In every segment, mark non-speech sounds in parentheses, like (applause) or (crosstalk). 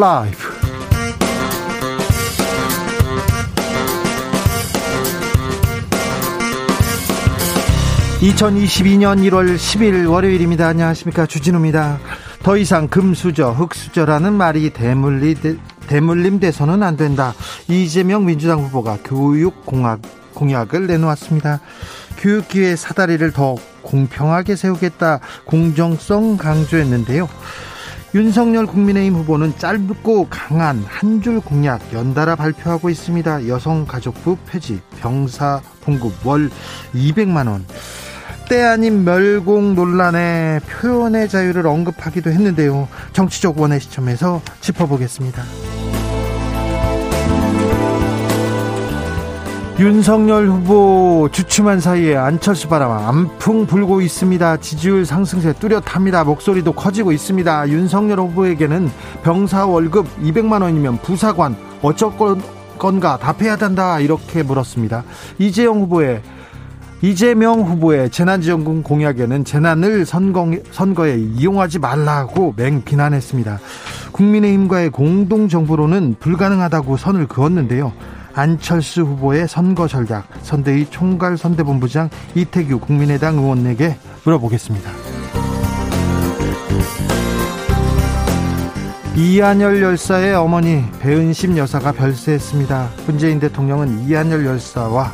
라이브. 2022년 1월 10일 월요일입니다. 안녕하십니까. 주진우입니다. 더 이상 금수저, 흑수저라는 말이 대물리, 대물림 돼서는 안 된다. 이재명 민주당 후보가 교육공학, 공약을 내놓았습니다. 교육기회 사다리를 더 공평하게 세우겠다. 공정성 강조했는데요. 윤석열 국민의힘 후보는 짧고 강한 한 줄 공약 연달아 발표하고 있습니다. 여성가족부 폐지, 병사 봉급 월 200만 원. 때 아닌 멸공 논란에 표현의 자유를 언급하기도 했는데요. 정치적 원의 시점에서 짚어보겠습니다. 윤석열 후보 주춤한 사이에 안철수 바람 안풍 불고 있습니다. 지지율 상승세 뚜렷합니다. 목소리도 커지고 있습니다. 윤석열 후보에게는 병사 월급 200만 원이면 부사관 어쩔 건가 답해야 된다 이렇게 물었습니다. 이재용 후보의 이재명 후보의 재난지원금 공약에는 재난을 선거, 선거에 이용하지 말라고 맹 비난했습니다. 국민의힘과의 공동정부로는 불가능하다고 선을 그었는데요. 안철수 후보의 선거 전략 선대위 총괄 선대본부장 이태규 국민의당 의원에게 물어보겠습니다. 이한열 열사의 어머니 배은심 여사가 별세했습니다. 문재인 대통령은 이한열 열사와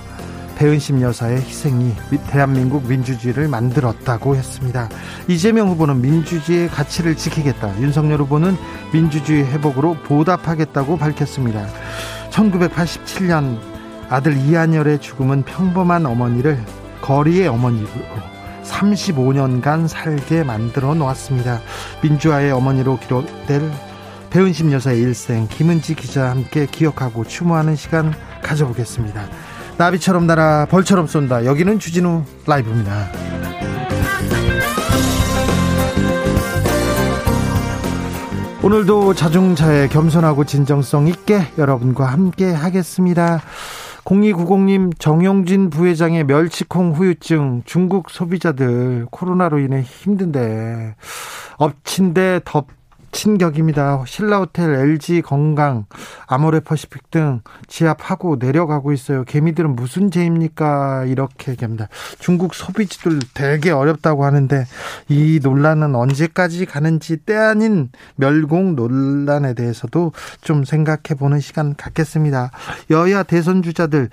배은심 여사의 희생이 대한민국 민주주의를 만들었다고 했습니다. 이재명 후보는 민주주의의 가치를 지키겠다. 윤석열 후보는 민주주의 회복으로 보답하겠다고 밝혔습니다. 1987년 아들 이한열의 죽음은 평범한 어머니를 거리의 어머니로 35년간 살게 만들어 놓았습니다. 민주화의 어머니로 기록될 배은심 여사의 일생 김은지 기자와 함께 기억하고 추모하는 시간 가져보겠습니다. 나비처럼 날아 벌처럼 쏜다. 여기는 주진우 라이브입니다. 오늘도 자중차에 겸손하고 진정성 있게 여러분과 함께 하겠습니다. 0290님 정용진 부회장의 멸치콩 후유증 중국 소비자들 코로나로 인해 힘든데 엎친 데 덮 친격입니다. 신라호텔, LG 건강, 아모레퍼시픽 등 지압하고 내려가고 있어요. 개미들은 무슨 죄입니까? 이렇게 얘기합니다. 중국 소비지들 되게 어렵다고 하는데 이 논란은 언제까지 가는지 때 아닌 멸공 논란에 대해서도 좀 생각해 보는 시간 갖겠습니다. 여야 대선 주자들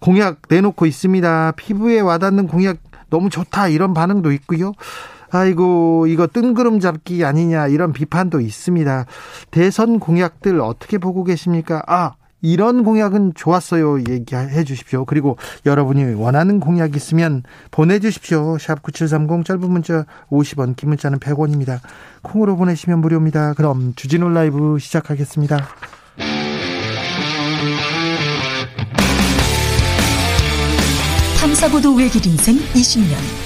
공약 내놓고 있습니다. 피부에 와닿는 공약 너무 좋다 이런 반응도 있고요. 아이고 이거 뜬구름 잡기 아니냐 이런 비판도 있습니다. 대선 공약들 어떻게 보고 계십니까? 아 이런 공약은 좋았어요. 얘기해 주십시오. 그리고 여러분이 원하는 공약 있으면 보내주십시오. 샵 9730 짧은 문자 50원, 긴 문자는 100원입니다. 콩으로 보내시면 무료입니다. 그럼 주진우 라이브 시작하겠습니다. 탐사보도 외길 인생 20년.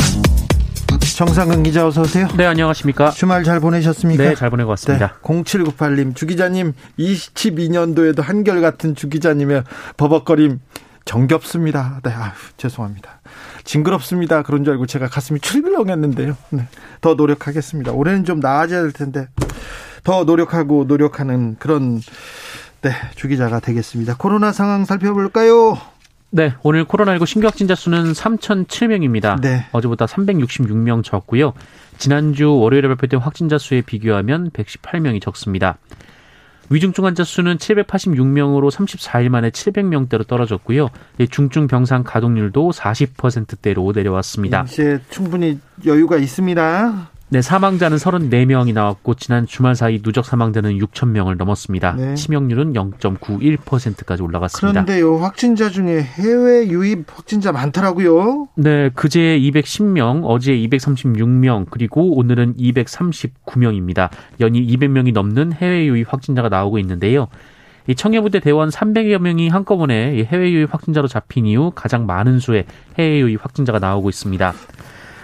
정상근 기자 어서 오세요. 네, 안녕하십니까? 주말 잘 보내셨습니까? 네, 잘 보내고 왔습니다. 네, 0798님, 주 기자님 22년도에도 한결같은 주 기자님의 버벅거림 정겹습니다. 네, 아유, 죄송합니다. 징그럽습니다. 그런 줄 알고 제가 가슴이 출렁했는데요. 네, 더 노력하겠습니다. 올해는 좀 나아져야 될 텐데 더 노력하고 노력하는 그런 네, 주 기자가 되겠습니다. 코로나 상황 살펴볼까요? 네, 오늘 코로나19 신규 확진자 수는 3,007명입니다. 네. 어제보다 366명 적고요. 지난주 월요일에 발표된 확진자 수에 비교하면 118명이 적습니다. 위중증 환자 수는 786명으로 34일 만에 700명대로 떨어졌고요. 중증 병상 가동률도 40%대로 내려왔습니다. 이제 충분히 여유가 있습니다. 네, 사망자는 34명이 나왔고 지난 주말 사이 누적 사망자는 6천 명을 넘었습니다. 네. 치명률은 0.91%까지 올라갔습니다. 그런데요, 확진자 중에 해외 유입 확진자 많더라고요. 네, 그제 210명, 어제 236명, 그리고 오늘은 239명입니다. 연일 200명이 넘는 해외 유입 확진자가 나오고 있는데요. 이 청해부대 대원 300여 명이 한꺼번에 해외 유입 확진자로 잡힌 이후 가장 많은 수의 해외 유입 확진자가 나오고 있습니다.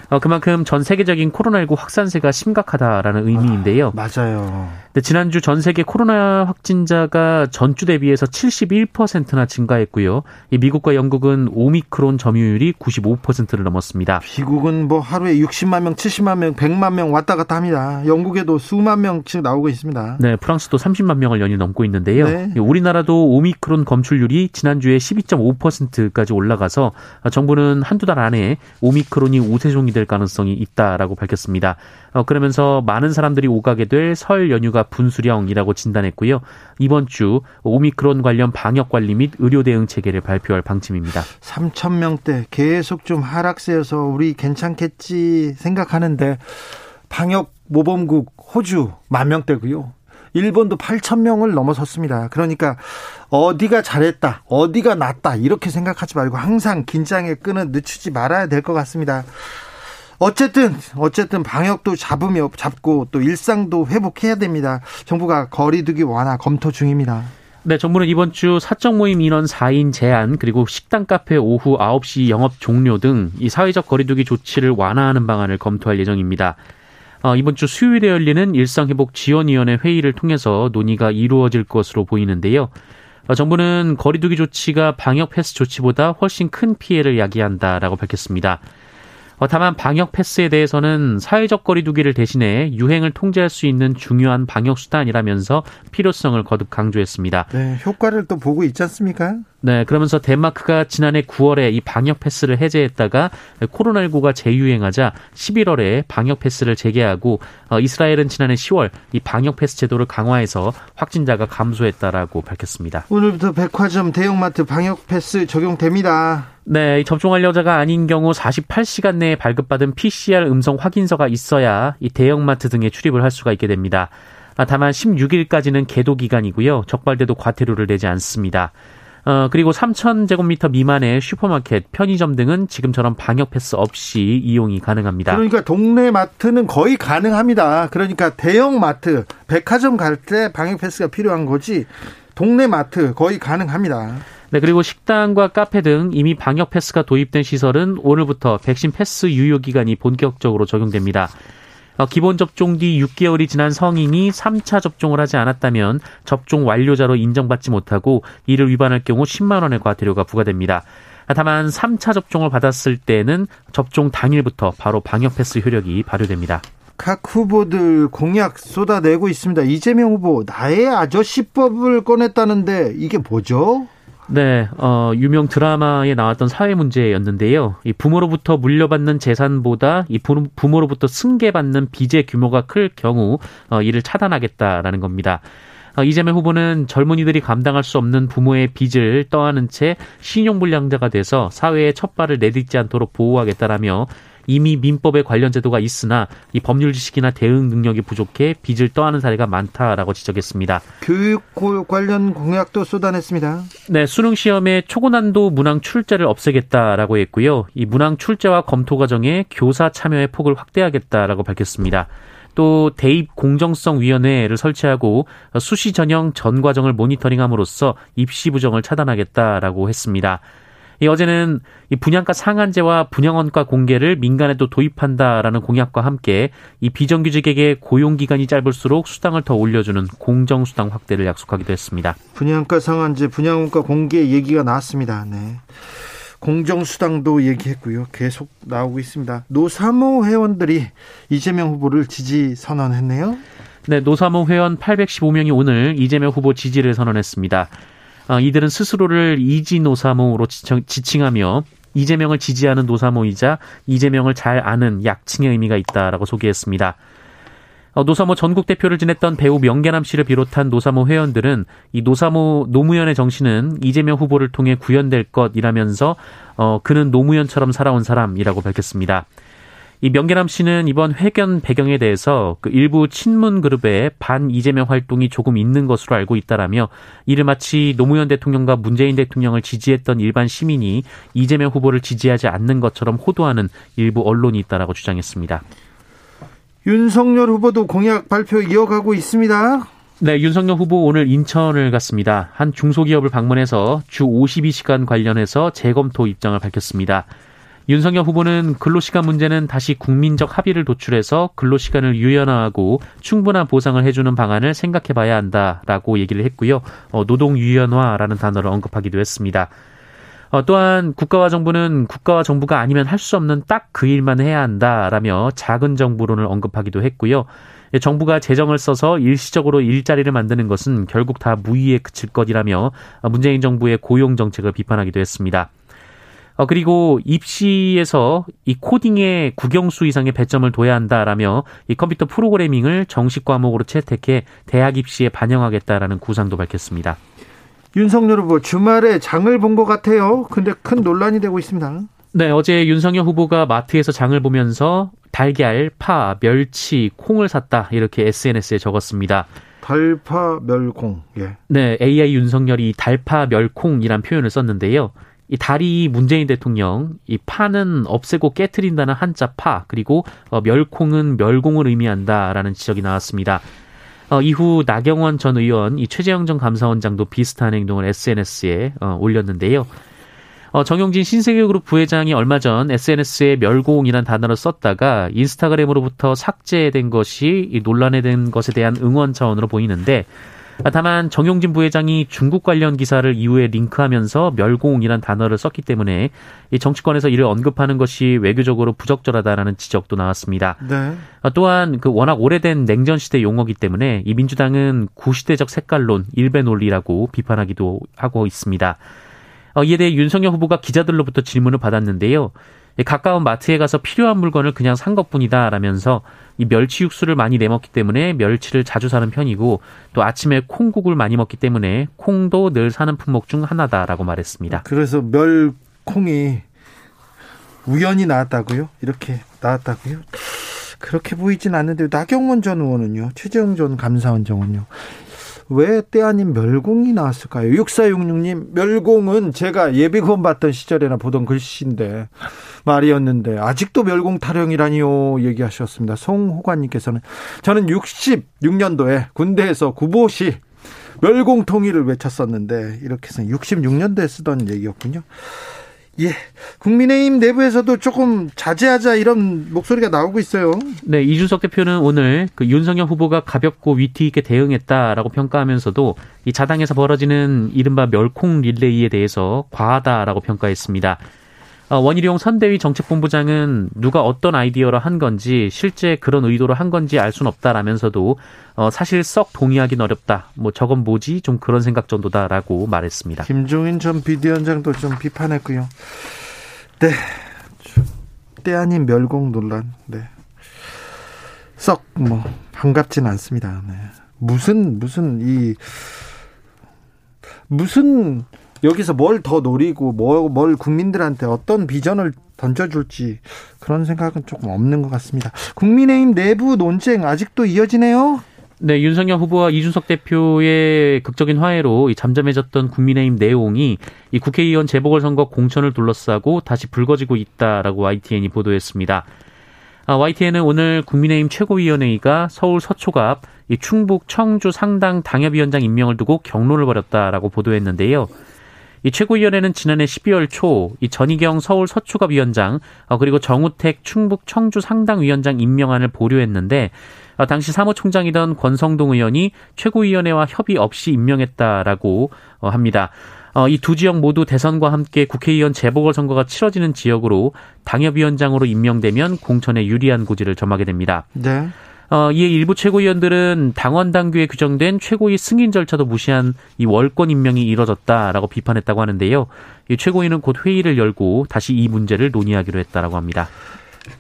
어, 그만큼 전 세계적인 코로나19 확산세가 심각하다라는 의미인데요. 아, 맞아요. 네, 지난주 전 세계 코로나 확진자가 전주 대비해서 71%나 증가했고요. 이 미국과 영국은 오미크론 점유율이 95%를 넘었습니다. 미국은 뭐 하루에 60만 명, 70만 명, 100만 명 왔다 갔다 합니다. 영국에도 수만 명씩 나오고 있습니다. 네, 프랑스도 30만 명을 연일 넘고 있는데요. 네. 우리나라도 오미크론 검출률이 지난주에 12.5%까지 올라가서 정부는 한두 달 안에 오미크론이 우세종이 될 가능성이 있다라고 밝혔습니다. 어, 그러면서 많은 사람들이 오가게 될 설 연휴가 분수령이라고 진단했고요. 이번 주 오미크론 관련 방역 관리 및 의료 대응 체계를 발표할 방침입니다. 3천 명대 계속 좀 하락세여서 우리 괜찮겠지 생각하는데 방역 모범국 호주 만 명대고요. 일본도 8천 명을 넘어섰습니다. 그러니까 어디가 잘했다, 어디가 낫다 이렇게 생각하지 말고 항상 긴장의 끈을 늦추지 말아야 될 것 같습니다. 어쨌든 어쨌든 방역도 잡으며 잡고 또 일상도 회복해야 됩니다. 정부가 거리두기 완화 검토 중입니다. 네, 정부는 이번 주 사적 모임 인원 4인 제한 그리고 식당 카페 오후 9시 영업 종료 등 이 사회적 거리두기 조치를 완화하는 방안을 검토할 예정입니다. 어, 이번 주 수요일에 열리는 일상회복 지원위원회 회의를 통해서 논의가 이루어질 것으로 보이는데요. 어, 정부는 거리두기 조치가 방역 패스 조치보다 훨씬 큰 피해를 야기한다라고 밝혔습니다. 어, 다만 방역 패스에 대해서는 사회적 거리두기를 대신해 유행을 통제할 수 있는 중요한 방역 수단이라면서 필요성을 거듭 강조했습니다. 네, 효과를 또 보고 있지 않습니까? 네, 그러면서 덴마크가 지난해 9월에 이 방역 패스를 해제했다가 코로나19가 재유행하자 11월에 방역 패스를 재개하고 어, 이스라엘은 지난해 10월 이 방역 패스 제도를 강화해서 확진자가 감소했다라고 밝혔습니다. 오늘부터 백화점 대형마트 방역 패스 적용됩니다. 네, 접종할 여자가 아닌 경우 48시간 내에 발급받은 PCR 음성 확인서가 있어야 이 대형마트 등에 출입을 할 수가 있게 됩니다. 아, 다만 16일까지는 계도 기간이고요. 적발돼도 과태료를 내지 않습니다. 어, 그리고 3,000제곱미터 미만의 슈퍼마켓, 편의점 등은 지금처럼 방역 패스 없이 이용이 가능합니다. 그러니까 동네 마트는 거의 가능합니다. 그러니까 대형 마트, 백화점 갈 때 방역 패스가 필요한 거지 동네 마트 거의 가능합니다. 네, 그리고 식당과 카페 등 이미 방역 패스가 도입된 시설은 오늘부터 백신 패스 유효 기간이 본격적으로 적용됩니다. 어, 기본 접종 뒤 6개월이 지난 성인이 3차 접종을 하지 않았다면 접종 완료자로 인정받지 못하고 이를 위반할 경우 10만 원의 과태료가 부과됩니다. 다만 3차 접종을 받았을 때는 접종 당일부터 바로 방역 패스 효력이 발효됩니다. 각 후보들 공약 쏟아내고 있습니다. 이재명 후보 나의 아저씨법을 꺼냈다는데 이게 뭐죠? 네, 어, 유명 드라마에 나왔던 사회 문제였는데요. 이 부모로부터 물려받는 재산보다 이 부모로부터 승계받는 빚의 규모가 클 경우 어, 이를 차단하겠다라는 겁니다. 어, 이재명 후보는 젊은이들이 감당할 수 없는 부모의 빚을 떠안은 채 신용불량자가 돼서 사회에 첫 발을 내딛지 않도록 보호하겠다라며 이미 민법에 관련 제도가 있으나 이 법률 지식이나 대응 능력이 부족해 빚을 떠안는 사례가 많다라고 지적했습니다. 교육 관련 공약도 쏟아냈습니다. 네, 수능 시험에 초고난도 문항 출제를 없애겠다라고 했고요. 이 문항 출제와 검토 과정에 교사 참여의 폭을 확대하겠다라고 밝혔습니다. 또 대입 공정성 위원회를 설치하고 수시 전형 전 과정을 모니터링함으로써 입시 부정을 차단하겠다라고 했습니다. 이 어제는 이 분양가 상한제와 분양원가 공개를 민간에도 도입한다라는 공약과 함께 이 비정규직에게 고용 기간이 짧을수록 수당을 더 올려주는 공정 수당 확대를 약속하기도 했습니다. 분양가 상한제, 분양원가 공개 얘기가 나왔습니다. 네. 공정수당도 얘기했고요. 계속 나오고 있습니다. 노사모 회원들이 이재명 후보를 지지 선언했네요. 네, 노사모 회원 815명이 오늘 이재명 후보 지지를 선언했습니다. 어, 이들은 스스로를 이지 노사모로 지칭하며 이재명을 지지하는 노사모이자 이재명을 잘 아는 약칭의 의미가 있다라고 소개했습니다. 어, 노사모 전국 대표를 지냈던 배우 명계남 씨를 비롯한 노사모 회원들은 이 노사모 노무현의 정신은 이재명 후보를 통해 구현될 것이라면서 어, 그는 노무현처럼 살아온 사람이라고 밝혔습니다. 이 명계남 씨는 이번 회견 배경에 대해서 그 일부 친문 그룹의 반 이재명 활동이 조금 있는 것으로 알고 있다라며 이를 마치 노무현 대통령과 문재인 대통령을 지지했던 일반 시민이 이재명 후보를 지지하지 않는 것처럼 호도하는 일부 언론이 있다라고 주장했습니다. 윤석열 후보도 공약 발표 이어가고 있습니다. 네, 윤석열 후보 오늘 인천을 갔습니다. 한 중소기업을 방문해서 주 52시간 관련해서 재검토 입장을 밝혔습니다. 윤석열 후보는 근로시간 문제는 다시 국민적 합의를 도출해서 근로시간을 유연화하고 충분한 보상을 해주는 방안을 생각해봐야 한다라고 얘기를 했고요. 어, 노동 유연화라는 단어를 언급하기도 했습니다. 어, 또한 국가와 정부는 국가와 정부가 아니면 할 수 없는 딱 그 일만 해야 한다라며 작은 정부론을 언급하기도 했고요. 정부가 재정을 써서 일시적으로 일자리를 만드는 것은 결국 다 무의에 그칠 것이라며 문재인 정부의 고용 정책을 비판하기도 했습니다. 어, 그리고 입시에서 이 코딩에 국영수 이상의 배점을 둬야 한다라며 이 컴퓨터 프로그래밍을 정식 과목으로 채택해 대학 입시에 반영하겠다라는 구상도 밝혔습니다. 윤석열 후보 주말에 장을 본 것 같아요. 근데 큰 논란이 되고 있습니다. 네, 어제 윤석열 후보가 마트에서 장을 보면서 달걀, 파, 멸치, 콩을 샀다 이렇게 SNS에 적었습니다. 달파 멸콩. 예. 네, AI 윤석열이 달파 멸콩이란 표현을 썼는데요. 이 달이 문재인 대통령, 이 파는 없애고 깨트린다는 한자 파, 그리고 어, 멸콩은 멸공을 의미한다라는 지적이 나왔습니다. 어, 이후 나경원 전 의원, 이 최재형 전 감사원장도 비슷한 행동을 SNS에 어, 올렸는데요. 어, 정용진 신세계그룹 부회장이 얼마 전 SNS에 멸공이란 단어를 썼다가 인스타그램으로부터 삭제된 것이 논란에 된 것에 대한 응원 차원으로 보이는데 다만 정용진 부회장이 중국 관련 기사를 이후에 링크하면서 멸공이란 단어를 썼기 때문에 이 정치권에서 이를 언급하는 것이 외교적으로 부적절하다라는 지적도 나왔습니다. 네. 아, 또한 그 워낙 오래된 냉전 시대 용어기 때문에 이 민주당은 구시대적 색깔론 일배 논리라고 비판하기도 하고 있습니다. 어, 이에 대해 윤석열 후보가 기자들로부터 질문을 받았는데요. 가까운 마트에 가서 필요한 물건을 그냥 산 것뿐이다라면서 이 멸치 육수를 많이 내먹기 때문에 멸치를 자주 사는 편이고 또 아침에 콩국을 많이 먹기 때문에 콩도 늘 사는 품목 중 하나다라고 말했습니다. 그래서 멸콩이 우연히 나왔다고요? 이렇게 나왔다고요? 그렇게 보이진 않는데 나경원 전 의원은요, 최재형 전 감사원장은요, 왜 때 아닌 멸공이 나왔을까요? 6466님, 멸공은 제가 예비군 받던 시절에나 보던 글씨인데, 말이었는데, 아직도 멸공 타령이라니요, 얘기하셨습니다. 송호관님께서는, 저는 66년도에 군대에서 구보시 멸공 통일을 외쳤었는데, 이렇게 해서 66년도에 쓰던 얘기였군요. 예. 국민의힘 내부에서도 조금 자제하자 이런 목소리가 나오고 있어요. 네, 이준석 대표는 오늘 그 윤석열 후보가 가볍고 위트 있게 대응했다라고 평가하면서도 이 자당에서 벌어지는 이른바 멸콩 릴레이에 대해서 과하다라고 평가했습니다. 어, 원희룡 선대위 정책본부장은 누가 어떤 아이디어로 한 건지 실제 그런 의도로 한 건지 알 수는 없다라면서도 어, 사실 썩 동의하기는 어렵다. 뭐 저건 뭐지? 좀 그런 생각 정도다라고 말했습니다. 김종인 전 비대위원장도 좀 비판했고요. 네. 때 아닌 멸공 논란. 네. 썩 뭐 반갑진 않습니다. 네. 무슨 무슨 이 무슨 여기서 뭘 더 노리고 뭘, 뭘 국민들한테 어떤 비전을 던져줄지 그런 생각은 조금 없는 것 같습니다. 국민의힘 내부 논쟁 아직도 이어지네요. 네, 윤석열 후보와 이준석 대표의 극적인 화해로 잠잠해졌던 국민의힘 내용이 이 국회의원 재보궐선거 공천을 둘러싸고 다시 불거지고 있다라고 YTN이 보도했습니다. YTN은 아, 오늘 국민의힘 최고위원회의가 서울 서초갑 이 충북 청주 상당 당협위원장 임명을 두고 경론을 벌였다라고 보도했는데요. 이 최고위원회는 지난해 12월 초 이 전희경 서울 서초갑 위원장 어, 그리고 정우택 충북 청주 상당 위원장 임명안을 보류했는데 어, 당시 사무총장이던 권성동 의원이 최고위원회와 협의 없이 임명했다라고 어, 합니다. 이 두 지역 모두 대선과 함께 국회의원 재보궐선거가 치러지는 지역으로 당협위원장으로 임명되면 공천에 유리한 고지를 점하게 됩니다. 네. 어, 이에 일부 최고위원들은 당원 당규에 규정된 최고위 승인 절차도 무시한 이 월권 임명이 이뤄졌다라고 비판했다고 하는데요. 이 최고위는 곧 회의를 열고 다시 이 문제를 논의하기로 했다라고 합니다.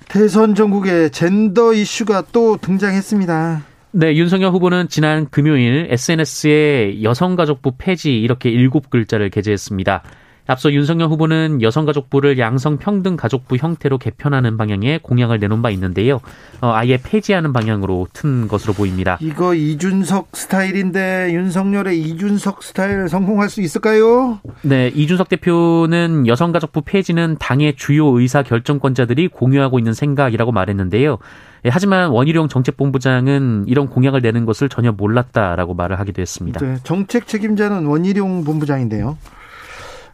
대선 전국에 젠더 이슈가 또 등장했습니다. 네, 윤석열 후보는 지난 금요일 SNS에 여성가족부 폐지 이렇게 일곱 글자를 게재했습니다. 앞서 윤석열 후보는 여성가족부를 양성평등가족부 형태로 개편하는 방향의 공약을 내놓은 바 있는데요. 어, 아예 폐지하는 방향으로 튼 것으로 보입니다. 이거 이준석 스타일인데 윤석열의 이준석 스타일 성공할 수 있을까요? 네, 이준석 대표는 여성가족부 폐지는 당의 주요 의사 결정권자들이 공유하고 있는 생각이라고 말했는데요. 예, 하지만 원희룡 정책본부장은 이런 공약을 내는 것을 전혀 몰랐다라고 말을 하기도 했습니다. 네, 정책 책임자는 원희룡 본부장인데요.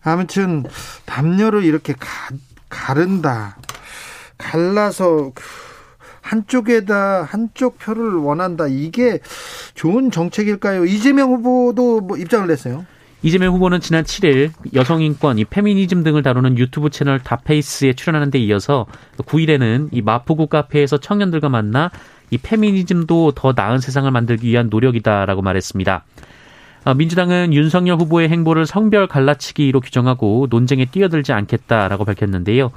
아무튼 담요를 이렇게 가, 가른다. 갈라서 그 한쪽에다 한쪽 표를 원한다. 이게 좋은 정책일까요? 이재명 후보도 뭐 입장을 냈어요. 이재명 후보는 지난 7일 여성 인권, 이 페미니즘 등을 다루는 유튜브 채널 다페이스에 출연하는 데 이어서 9일에는 이 마포구 카페에서 청년들과 만나 이 페미니즘도 더 나은 세상을 만들기 위한 노력이다라고 말했습니다. 어, 민주당은 윤석열 후보의 행보를 성별 갈라치기로 규정하고 논쟁에 뛰어들지 않겠다라고 밝혔는데요.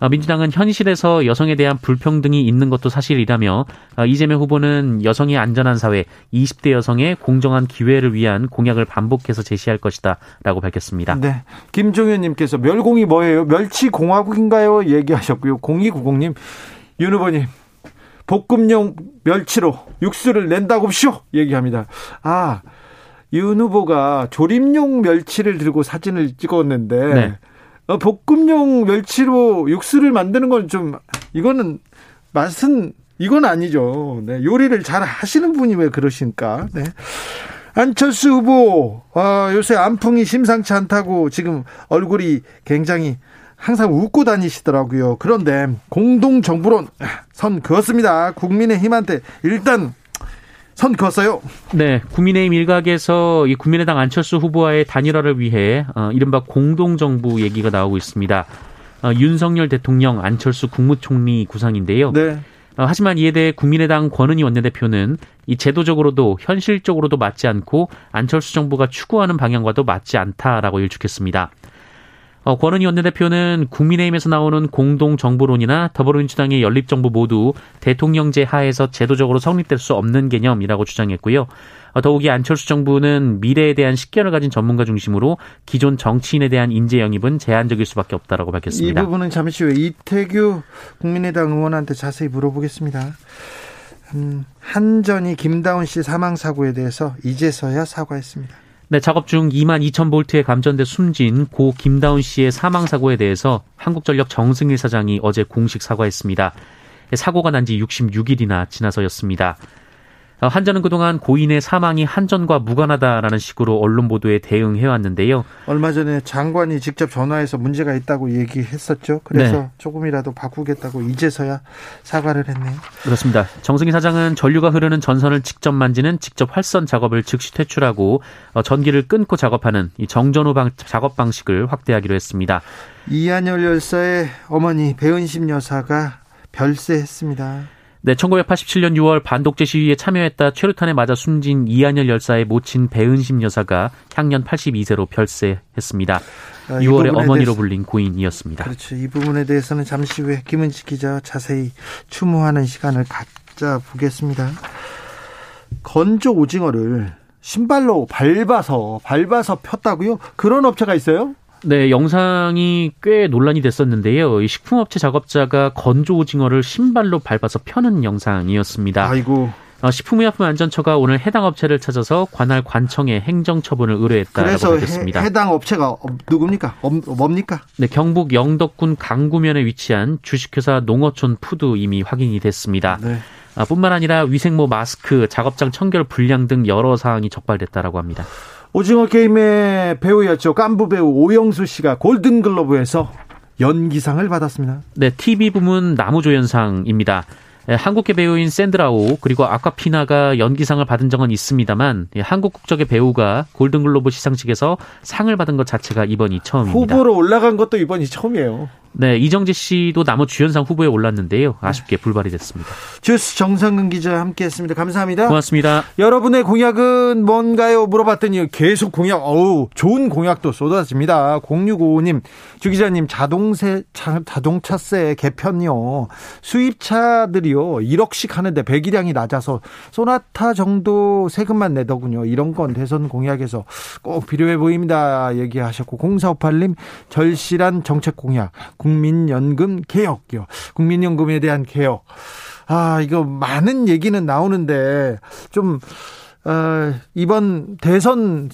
어, 민주당은 현실에서 여성에 대한 불평등이 있는 것도 사실이라며 어, 이재명 후보는 여성이 안전한 사회, 20대 여성의 공정한 기회를 위한 공약을 반복해서 제시할 것이다라고 밝혔습니다. 네. 김종현님께서 멸공이 뭐예요? 멸치 공화국인가요? 얘기하셨고요. 0290님, 윤 후보님, 볶음용 멸치로 육수를 낸다고 쇼 얘기합니다. 아, 윤 후보가 조림용 멸치를 들고 사진을 찍었는데 네. 어, 볶음용 멸치로 육수를 만드는 건 좀 이거는 맛은 이건 아니죠. 네, 요리를 잘 하시는 분이 왜 그러십니까? 네. 안철수 후보 아, 요새 안풍이 심상치 않다고 지금 얼굴이 굉장히 항상 웃고 다니시더라고요. 그런데 공동 정부론 선 그었습니다. 국민의힘한테 일단 선 그었어요. 네, 국민의힘 일각에서 이 국민의당 안철수 후보와의 단일화를 위해 어, 이른바 공동정부 얘기가 나오고 있습니다. 어, 윤석열 대통령, 안철수 국무총리 구상인데요. 네. 어, 하지만 이에 대해 국민의당 권은희 원내대표는 이 제도적으로도 현실적으로도 맞지 않고 안철수 정부가 추구하는 방향과도 맞지 않다라고 일축했습니다. 어, 권은희 원내대표는 국민의힘에서 나오는 공동정부론이나 더불어민주당의 연립정부 모두 대통령제 하에서 제도적으로 성립될 수 없는 개념이라고 주장했고요. 어, 더욱이 안철수 정부는 미래에 대한 식견을 가진 전문가 중심으로 기존 정치인에 대한 인재 영입은 제한적일 수밖에 없다라고 밝혔습니다. 이 부분은 잠시 후에 이태규 국민의당 의원한테 자세히 물어보겠습니다. 음, 한전이 김다운 씨 사망 사고에 대해서 이제서야 사과했습니다. 네, 작업 중 2만 2천 볼트에 감전돼 숨진 고 김다운 씨의 사망 사고에 대해서 한국전력 정승일 사장이 어제 공식 사과했습니다. 사고가 난 지 66일이나 지나서였습니다. 어, 한전은 그동안 고인의 사망이 한전과 무관하다라는 식으로 언론 보도에 대응해 왔는데요. 얼마 전에 장관이 직접 전화해서 문제가 있다고 얘기했었죠. 그래서 네. 조금이라도 바꾸겠다고 이제서야 사과를 했네요. 그렇습니다. 정승희 사장은 전류가 흐르는 전선을 직접 만지는 직접 활선 작업을 즉시 퇴출하고 어, 전기를 끊고 작업하는 이 정전후 방, 작업 방식을 확대하기로 했습니다. 이한열 열사의 어머니 배은심 여사가 별세했습니다. 네, 1987년 6월 반독재 시위에 참여했다 최루탄에 맞아 숨진 이한열 열사의 모친 배은심 여사가 향년 82세로 별세했습니다. 아, 6월에 어머니로 대해서, 불린 고인이었습니다. 그렇죠. 이 부분에 대해서는 잠시 후에 김은지 기자 자세히 추모하는 시간을 갖자 보겠습니다. 건조 오징어를 신발로 밟아서 밟아서 폈다고요? 그런 업체가 있어요? 네, 영상이 꽤 논란이 됐었는데요. 이 식품업체 작업자가 건조 오징어를 신발로 밟아서 펴는 영상이었습니다. 아이고. 어, 식품의약품안전처가 오늘 해당 업체를 찾아서 관할 관청에 행정 처분을 의뢰했다고 그래서 밝혔습니다. 해, 당 업체가 누굽니까? 뭡니까? 네, 경북 영덕군 강구면에 위치한 주식회사 농어촌 푸드 이미 확인이 됐습니다. 네. 아, 뿐만 아니라 위생모 마스크, 작업장 청결 불량 등 여러 사항이 적발됐다라고 합니다. 오징어 게임의 배우였죠. 깐부 배우 오영수 씨가 골든글로브에서 연기상을 받았습니다. 네, TV 부문 남우조연상입니다. 예, 한국계 배우인 샌드라 오 그리고 아콰피나가 연기상을 받은 적은 있습니다만 예, 한국 국적의 배우가 골든글로브 시상식에서 상을 받은 것 자체가 이번이 처음입니다. 후보로 올라간 것도 이번이 처음이에요. 네, 이정재 씨도 나무 주연상 후보에 올랐는데요. 아쉽게 네. 불발이 됐습니다. 주스 정상근 기자 함께했습니다. 감사합니다. 고맙습니다. 여러분의 공약은 뭔가요? 물어봤더니 계속 공약, 어우, 좋은 공약도 쏟아집니다. 0655님, 주 기자님, 자동세, 자, 자동차세 개편요. 수입차들이요, 1억씩 하는데 배기량이 낮아서 소나타 정도 세금만 내더군요. 이런 건 대선 공약에서 꼭 필요해 보입니다. 얘기하셨고, 0458님, 절실한 정책 공약. 국민연금 개혁이요. 국민연금에 대한 개혁. 아, 이거 많은 얘기는 나오는데 좀 어, 이번 대선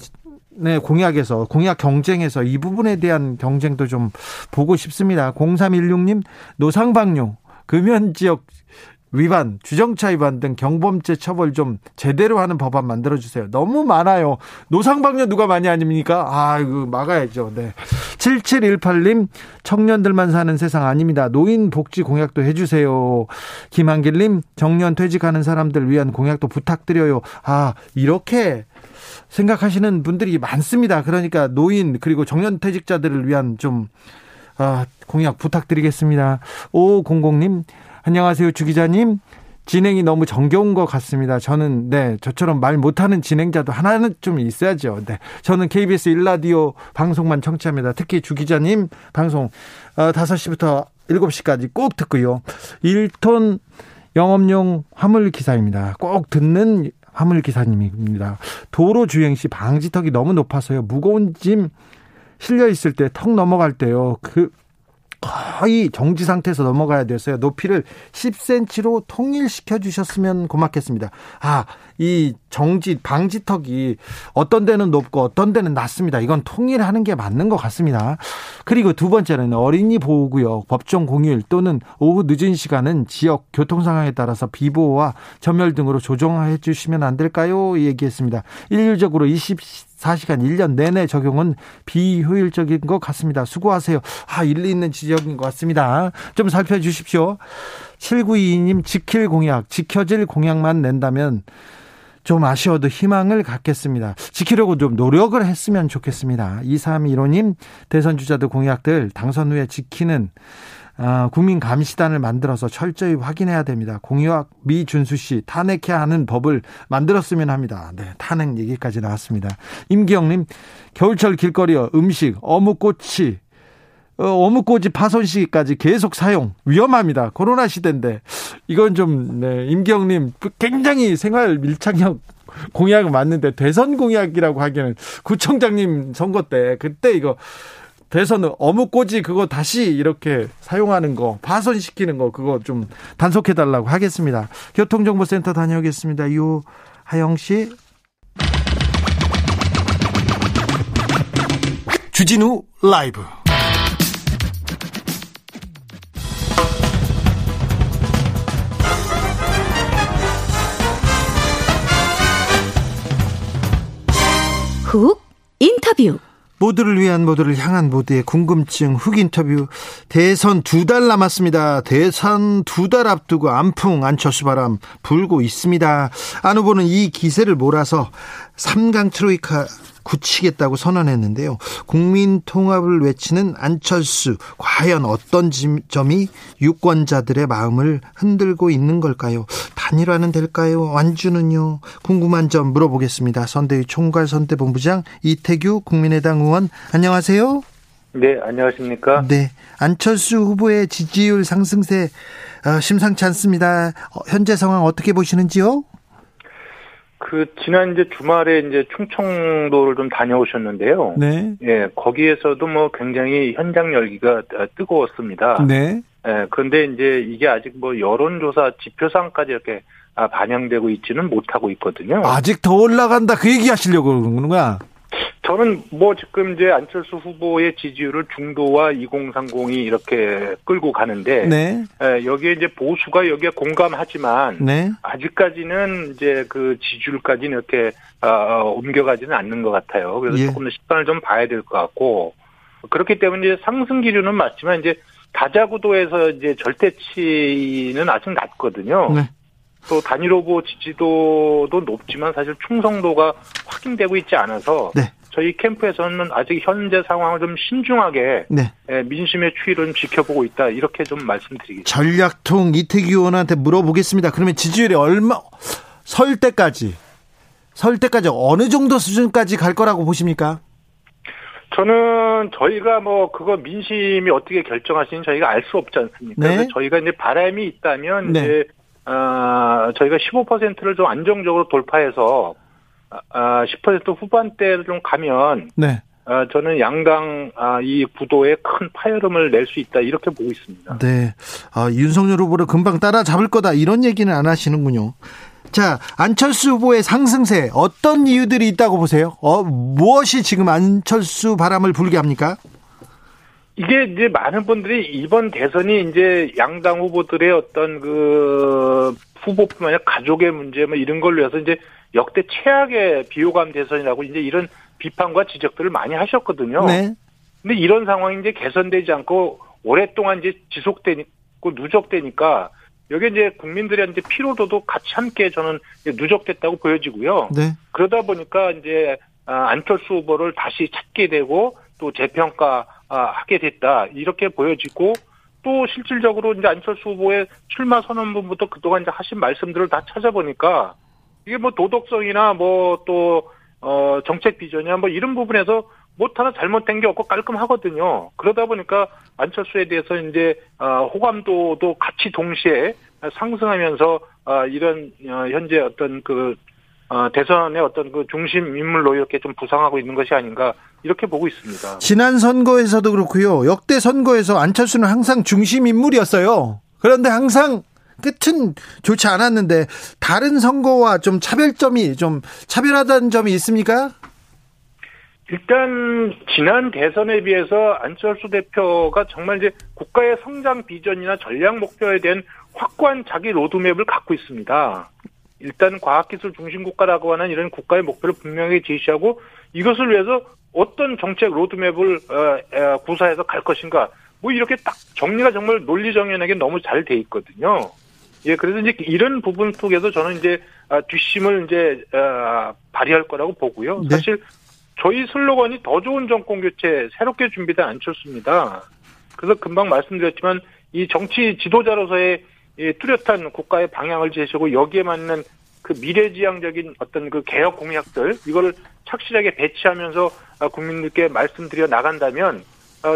네, 공약에서 공약 경쟁에서 이 부분에 대한 경쟁도 좀 보고 싶습니다. 0316님 노상방뇨 금연 지역 위반, 주정차 위반 등 경범죄 처벌 좀 제대로 하는 법안 만들어 주세요. 너무 많아요. 노상방뇨 누가 많이 아닙니까? 아, 이거 막아야죠. 네. 7718님, 청년들만 사는 세상 아닙니다. 노인 복지 공약도 해 주세요. 김한길 님, 정년 퇴직하는 사람들 위한 공약도 부탁드려요. 아, 이렇게 생각하시는 분들이 많습니다. 그러니까 노인 그리고 정년 퇴직자들을 위한 좀 아, 공약 부탁드리겠습니다. 5500님, 안녕하세요, 주 기자님. 진행이 너무 정겨운 것 같습니다. 저는 네 저처럼 말 못하는 진행자도 하나는 좀 있어야죠. 네 저는 KBS 일라디오 방송만 청취합니다. 특히 주 기자님 방송 어, 5시부터 7시까지 꼭 듣고요. 1톤 영업용 화물 기사입니다. 꼭 듣는 화물 기사님입니다. 도로 주행 시 방지턱이 너무 높아서요. 무거운 짐 실려 있을 때 턱 넘어갈 때요. 그 거의 정지 상태에서 넘어가야 돼서요. 높이를 10cm로 통일시켜 주셨으면 고맙겠습니다. 아, 이 정지 방지턱이 어떤 데는 높고 어떤 데는 낮습니다. 이건 통일하는 게 맞는 것 같습니다. 그리고 두 번째는 어린이 보호구역 법정 공휴일 또는 오후 늦은 시간은 지역 교통 상황에 따라서 비보호와 점멸 등으로 조정해 주시면 안 될까요? 얘기했습니다. 일률적으로 20 4시간 1년 내내 적용은 비효율적인 것 같습니다. 수고하세요. 아, 일리 있는 지적인 것 같습니다. 좀 살펴주십시오. 7922님 지킬 공약, 지켜질 공약만 낸다면 좀 아쉬워도 희망을 갖겠습니다. 지키려고 좀 노력을 했으면 좋겠습니다. 2315님 대선 주자들 공약들 당선 후에 지키는 아, 국민 감시단을 만들어서 철저히 확인해야 됩니다. 공유학 미준수 씨 탄핵해야 하는 법을 만들었으면 합니다. 네, 탄핵 얘기까지 나왔습니다. 임기영님 겨울철 길거리어 음식 어묵꼬치 어, 어묵꼬지 파손 시기까지 계속 사용 위험합니다. 코로나 시대인데 이건 좀 네, 임기영님 굉장히 생활 밀착력 공약 맞는데 대선 공약이라고 하기에는 구청장님 선거 때 그때 이거 대선 어묵꼬지 그거 다시 이렇게 사용하는 거 파손시키는 거 그거 좀 단속해 달라고 하겠습니다. 교통정보센터 다녀오겠습니다. 유하영 씨. 주진우 라이브. 훅 인터뷰. 모두를 위한 모두를 향한 모두의 궁금증 흑 인터뷰 대선 두 달 남았습니다. 대선 두 달 앞두고 안풍 안철수 바람 불고 있습니다. 안 후보는 이 기세를 몰아서 3강 트로이카 굳히겠다고 선언했는데요. 국민 통합을 외치는 안철수 과연 어떤 점이 유권자들의 마음을 흔들고 있는 걸까요? 단일화는 될까요? 완주는요? 궁금한 점 물어보겠습니다. 선대위 총괄 선대본부장 이태규 국민의당 의원 안녕하세요. 네, 안녕하십니까? 네. 안철수 후보의 지지율 상승세 어, 심상치 않습니다. 어, 현재 상황 어떻게 보시는지요? 그 지난 이제 주말에 이제 충청도를 좀 다녀오셨는데요. 네. 예, 거기에서도 뭐 굉장히 현장 열기가 뜨거웠습니다. 네. 예, 그런데 이제 이게 아직 뭐 여론조사 지표상까지 이렇게 아, 반영되고 있지는 못하고 있거든요. 아직 더 올라간다 그 얘기 하시려고 그러는 거야? 저는 뭐 지금 이제 안철수 후보의 지지율을 중도와 2030이 이렇게 끌고 가는데 네. 예, 여기에 이제 보수가 여기에 공감하지만 네. 아직까지는 이제 그 지지율까지는 이렇게 어, 옮겨가지는 않는 것 같아요. 그래서 예. 조금 더 시간을 좀 봐야 될 것 같고 그렇기 때문에 이제 상승 기류는 맞지만 이제 다자구도에서 이제 절대치는 아직 낮거든요. 네. 또 단일 후보 지지도도 높지만 사실 충성도가 확인되고 있지 않아서 네. 저희 캠프에서는 아직 현재 상황을 좀 신중하게 네. 예, 민심의 추이를 지켜보고 있다 이렇게 좀 말씀드리겠습니다. 전략통 이태기 의원한테 물어보겠습니다. 그러면 지지율이 얼마 설 때까지 설 때까지 어느 정도 수준까지 갈 거라고 보십니까? 저는 저희가 뭐 그거 민심이 어떻게 결정하시는 저희가 알 수 없지 않습니까? 네. 저희가 이제 바람이 있다면 네. 이제 어, 저희가 15%를 좀 안정적으로 돌파해서 아, 10% 후반대를 좀 가면 네. 아, 저는 양당 아, 이 구도에 큰 파열음을 낼 수 있다 이렇게 보고 있습니다. 네, 아, 윤석열 후보를 금방 따라잡을 거다 이런 얘기는 안 하시는군요. 자, 안철수 후보의 상승세 어떤 이유들이 있다고 보세요? 어, 무엇이 지금 안철수 바람을 불게 합니까? 이게 이제 많은 분들이 이번 대선이 이제 양당 후보들의 어떤 그 후보뿐만 아니라 가족의 문제 뭐 이런 걸로 해서 이제 역대 최악의 비호감 대선이라고 이제 이런 비판과 지적들을 많이 하셨거든요. 네. 근데 이런 상황이 이제 개선되지 않고 오랫동안 이제 지속되고 누적되니까 여기 이제 국민들의 이제 피로도도 같이 함께 저는 누적됐다고 보여지고요. 네. 그러다 보니까 이제 아, 안철수 후보를 다시 찾게 되고 또 재평가 하게 됐다 이렇게 보여지고 또 실질적으로 이제 안철수 후보의 출마 선언문부터 그동안 이제 하신 말씀들을 다 찾아보니까 이게 뭐 도덕성이나 뭐 또 어, 정책 비전이나 뭐 이런 부분에서 뭐 하나 잘못된 게 없고 깔끔하거든요. 그러다 보니까 안철수에 대해서 이제 어, 호감도도 같이 동시에 상승하면서 어, 이런 어, 현재 어떤 그 어, 대선의 어떤 그 중심 인물로 이렇게 좀 부상하고 있는 것이 아닌가 이렇게 보고 있습니다. 지난 선거에서도 그렇고요. 역대 선거에서 안철수는 항상 중심 인물이었어요. 그런데 항상 끝은 좋지 않았는데 다른 선거와 좀 차별점이 좀 차별하다는 점이 있습니까? 일단 지난 대선에 비해서 안철수 대표가 정말 이제 국가의 성장 비전이나 전략 목표에 대한 확고한 자기 로드맵을 갖고 있습니다. 일단 과학기술 중심 국가라고 하는 이런 국가의 목표를 분명히 제시하고 이것을 위해서 어떤 정책 로드맵을 어, 구사해서 갈 것인가 뭐 이렇게 딱 정리가 정말 논리 정연하게 너무 잘 돼 있거든요. 예, 그래서 이제 이런 부분 속에서 저는 이제 아, 뒷심을 이제 아, 발휘할 거라고 보고요. 네. 사실 저희 슬로건이 더 좋은 정권 교체 새롭게 준비된 안철수입니다. 그래서 금방 말씀드렸지만 이 정치 지도자로서의 뚜렷한 국가의 방향을 제시하고 여기에 맞는 그 미래지향적인 어떤 그 개혁 공약들 이거를 착실하게 배치하면서 아, 국민들께 말씀드려 나간다면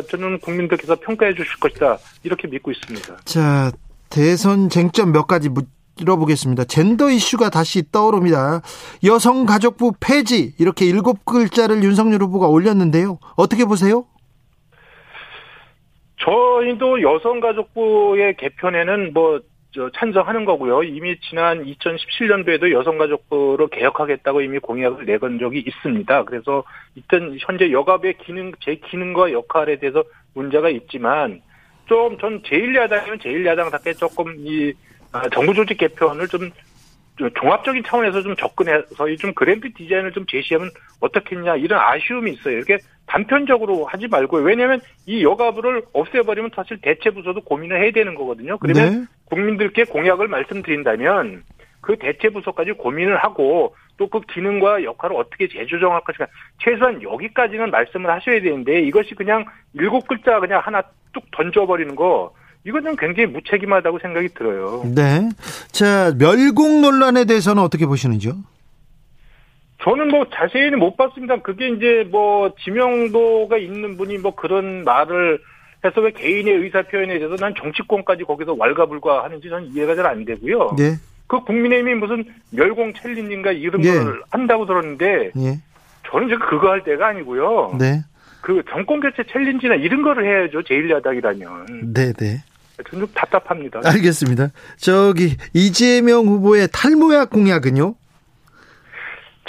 저는 국민들께서 평가해 주실 것이다 이렇게 믿고 있습니다. 자 대선 쟁점 몇 가지 물어보겠습니다. 젠더 이슈가 다시 떠오릅니다. 여성가족부 폐지 이렇게 일곱 글자를 윤석열 후보가 올렸는데요. 어떻게 보세요? 저희도 여성가족부의 개편에는 뭐 찬성하는 거고요. 이미 지난 2017년도에도 여성가족부를 개혁하겠다고 이미 공약을 내건 적이 있습니다. 그래서 일단 현재 여가부의 기능, 제 기능과 역할에 대해서 문제가 있지만 좀 전 제1야당이면 제1야당답게 조금 이 아, 정부 조직 개편을 좀 종합적인 차원에서 좀 접근해서 좀 그랜드 디자인을 좀 제시하면 어떻겠냐 이런 아쉬움이 있어요. 이렇게 단편적으로 하지 말고 왜냐하면 이 여가부를 없애버리면 사실 대체 부서도 고민을 해야 되는 거거든요. 그러면 네. 국민들께 공약을 말씀드린다면 그 대체 부서까지 고민을 하고 또 그 기능과 역할을 어떻게 재조정할 것인가 최소한 여기까지는 말씀을 하셔야 되는데 이것이 그냥 일곱 글자 그냥 하나 뚝 던져버리는 거 이건 굉장히 무책임하다고 생각이 들어요. 네. 자, 멸공 논란에 대해서는 어떻게 보시는지요? 저는 뭐 자세히는 못 봤습니다. 그게 이제 뭐 지명도가 있는 분이 뭐 그런 말을 해서 왜 개인의 의사 표현에 대해서 난 정치권까지 거기서 왈가불가 하는지 저는 이해가 잘 안 되고요. 네. 그 국민의힘이 무슨 멸공 챌린지인가 이런 네. 걸 한다고 들었는데 네. 저는 지금 그거 할 때가 아니고요. 네. 그 정권 교체 챌린지나 이런 거를 해야죠. 제1야당이라면. 네네. 좀 답답합니다. 알겠습니다. 저기 이재명 후보의 탈모약 공약은요?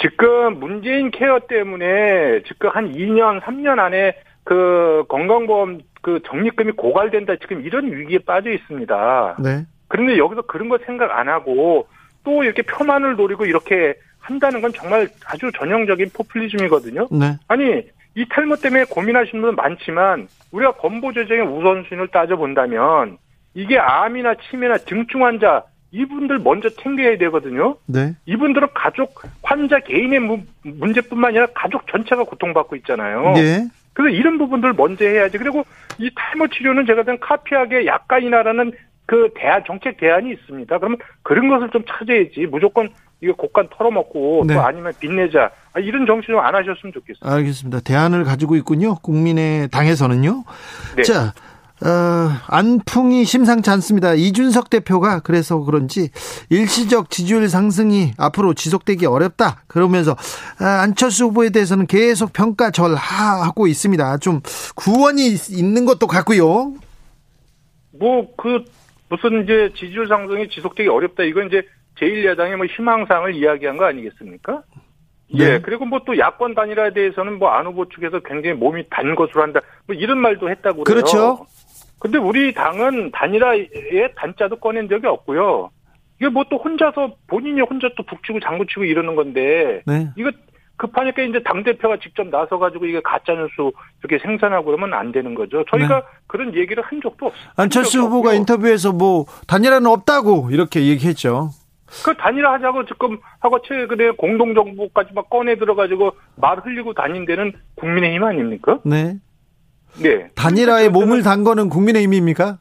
지금 문재인 케어 때문에 지금 한 2년, 3년 안에 그 건강보험 그 적립금이 고갈된다 지금 이런 위기에 빠져 있습니다. 네. 그런데 여기서 그런 거 생각 안 하고 또 이렇게 표만을 노리고 이렇게 한다는 건 정말 아주 전형적인 포퓰리즘이거든요. 네. 아니 이 탈모 때문에 고민하시는 분 많지만 우리가 건보 조정의 우선순위를 따져본다면 이게 암이나 치매나 증증 환자 이분들 먼저 챙겨야 되거든요. 네. 이분들은 가족 환자 개인의 문제뿐만 아니라 가족 전체가 고통받고 있잖아요. 네. 그래서 이런 부분들 먼저 해야지. 그리고 이 탈모 치료는 제가 든 카피하게 약간이나라는 그 대안 정책 대안이 있습니다. 그러면 그런 것을 좀 찾아야지. 무조건 이거 곡간 털어먹고 네. 또 아니면 빚내자 아, 이런 정치 좀 안 하셨으면 좋겠어요. 알겠습니다. 대안을 가지고 있군요. 국민의 당에서는요. 네. 자. 어, 안풍이 심상치 않습니다. 이준석 대표가 그래서 그런지 일시적 지지율 상승이 앞으로 지속되기 어렵다. 그러면서 아, 안철수 후보에 대해서는 계속 평가절하하고 있습니다. 좀 구원이 있는 것도 같고요. 뭐 그 무슨 이제 지지율 상승이 지속되기 어렵다. 이건 이제 제1야당의 뭐 희망상을 이야기한 거 아니겠습니까? 네. 예. 그리고 뭐 또 야권 단일화에 대해서는 뭐 안 후보 측에서 굉장히 몸이 단 것으로 한다. 뭐 이런 말도 했다고 그래요. 그렇죠. 근데 우리 당은 단일화의 단자도 꺼낸 적이 없고요. 이게 뭐 또 혼자서 본인이 혼자 또 북치고 장구치고 이러는 건데 네. 이거 급하니까 이제 당 대표가 직접 나서 가지고 이게 가짜 뉴스 이렇게 생산하고 그러면 안 되는 거죠. 저희가 네. 그런 얘기를 한 적도 없어요. 안철수 후보가 없고요. 인터뷰에서 뭐 단일화는 없다고 이렇게 얘기했죠. 그 단일화 하자고 지금 하고 최근에 공동정보까지 막 꺼내 들어가지고 말 흘리고 다닌 데는 국민의힘 아닙니까? 네. 네. 단일화에 몸을 단 거는 국민의힘입니까?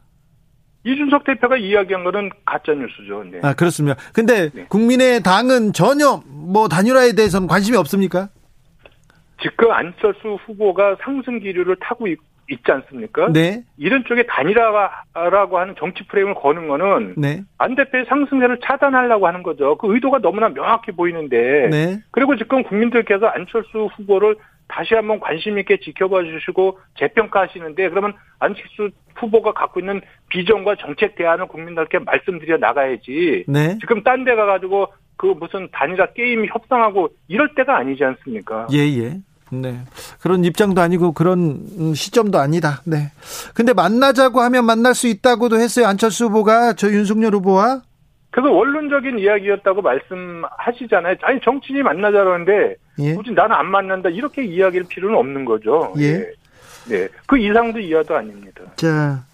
이준석 대표가 이야기한 거는 가짜 뉴스죠. 네. 아 그렇습니다. 근데 네. 국민의당은 전혀 뭐 단일화에 대해서는 관심이 없습니까? 지금 안철수 후보가 상승 기류를 타고 있, 있지 않습니까? 네. 이런 쪽에 단일화라고 하는 정치 프레임을 거는 거는 네. 안 대표의 상승세를 차단하려고 하는 거죠. 그 의도가 너무나 명확히 보이는데 네. 그리고 지금 국민들께서 안철수 후보를 다시 한번 관심 있게 지켜봐 주시고 재평가하시는데 그러면 안철수 후보가 갖고 있는 비전과 정책 대안을 국민들께 말씀드려 나가야지. 네. 지금 딴 데 가가지고 그 무슨 단일화 게임 협상하고 이럴 때가 아니지 않습니까? 예, 예. 네. 그런 입장도 아니고 그런 시점도 아니다. 네. 근데 만나자고 하면 만날 수 있다고도 했어요. 안철수 후보가 저 윤석열 후보와. 그래서 원론적인 이야기였다고 말씀하시잖아요. 아니 정치인이 만나자라는데 예. 굳이 나는 안 만난다 이렇게 이야기할 필요는 없는 거죠. 예. 네. 네. 그 이상도 이하도 아닙니다. 자.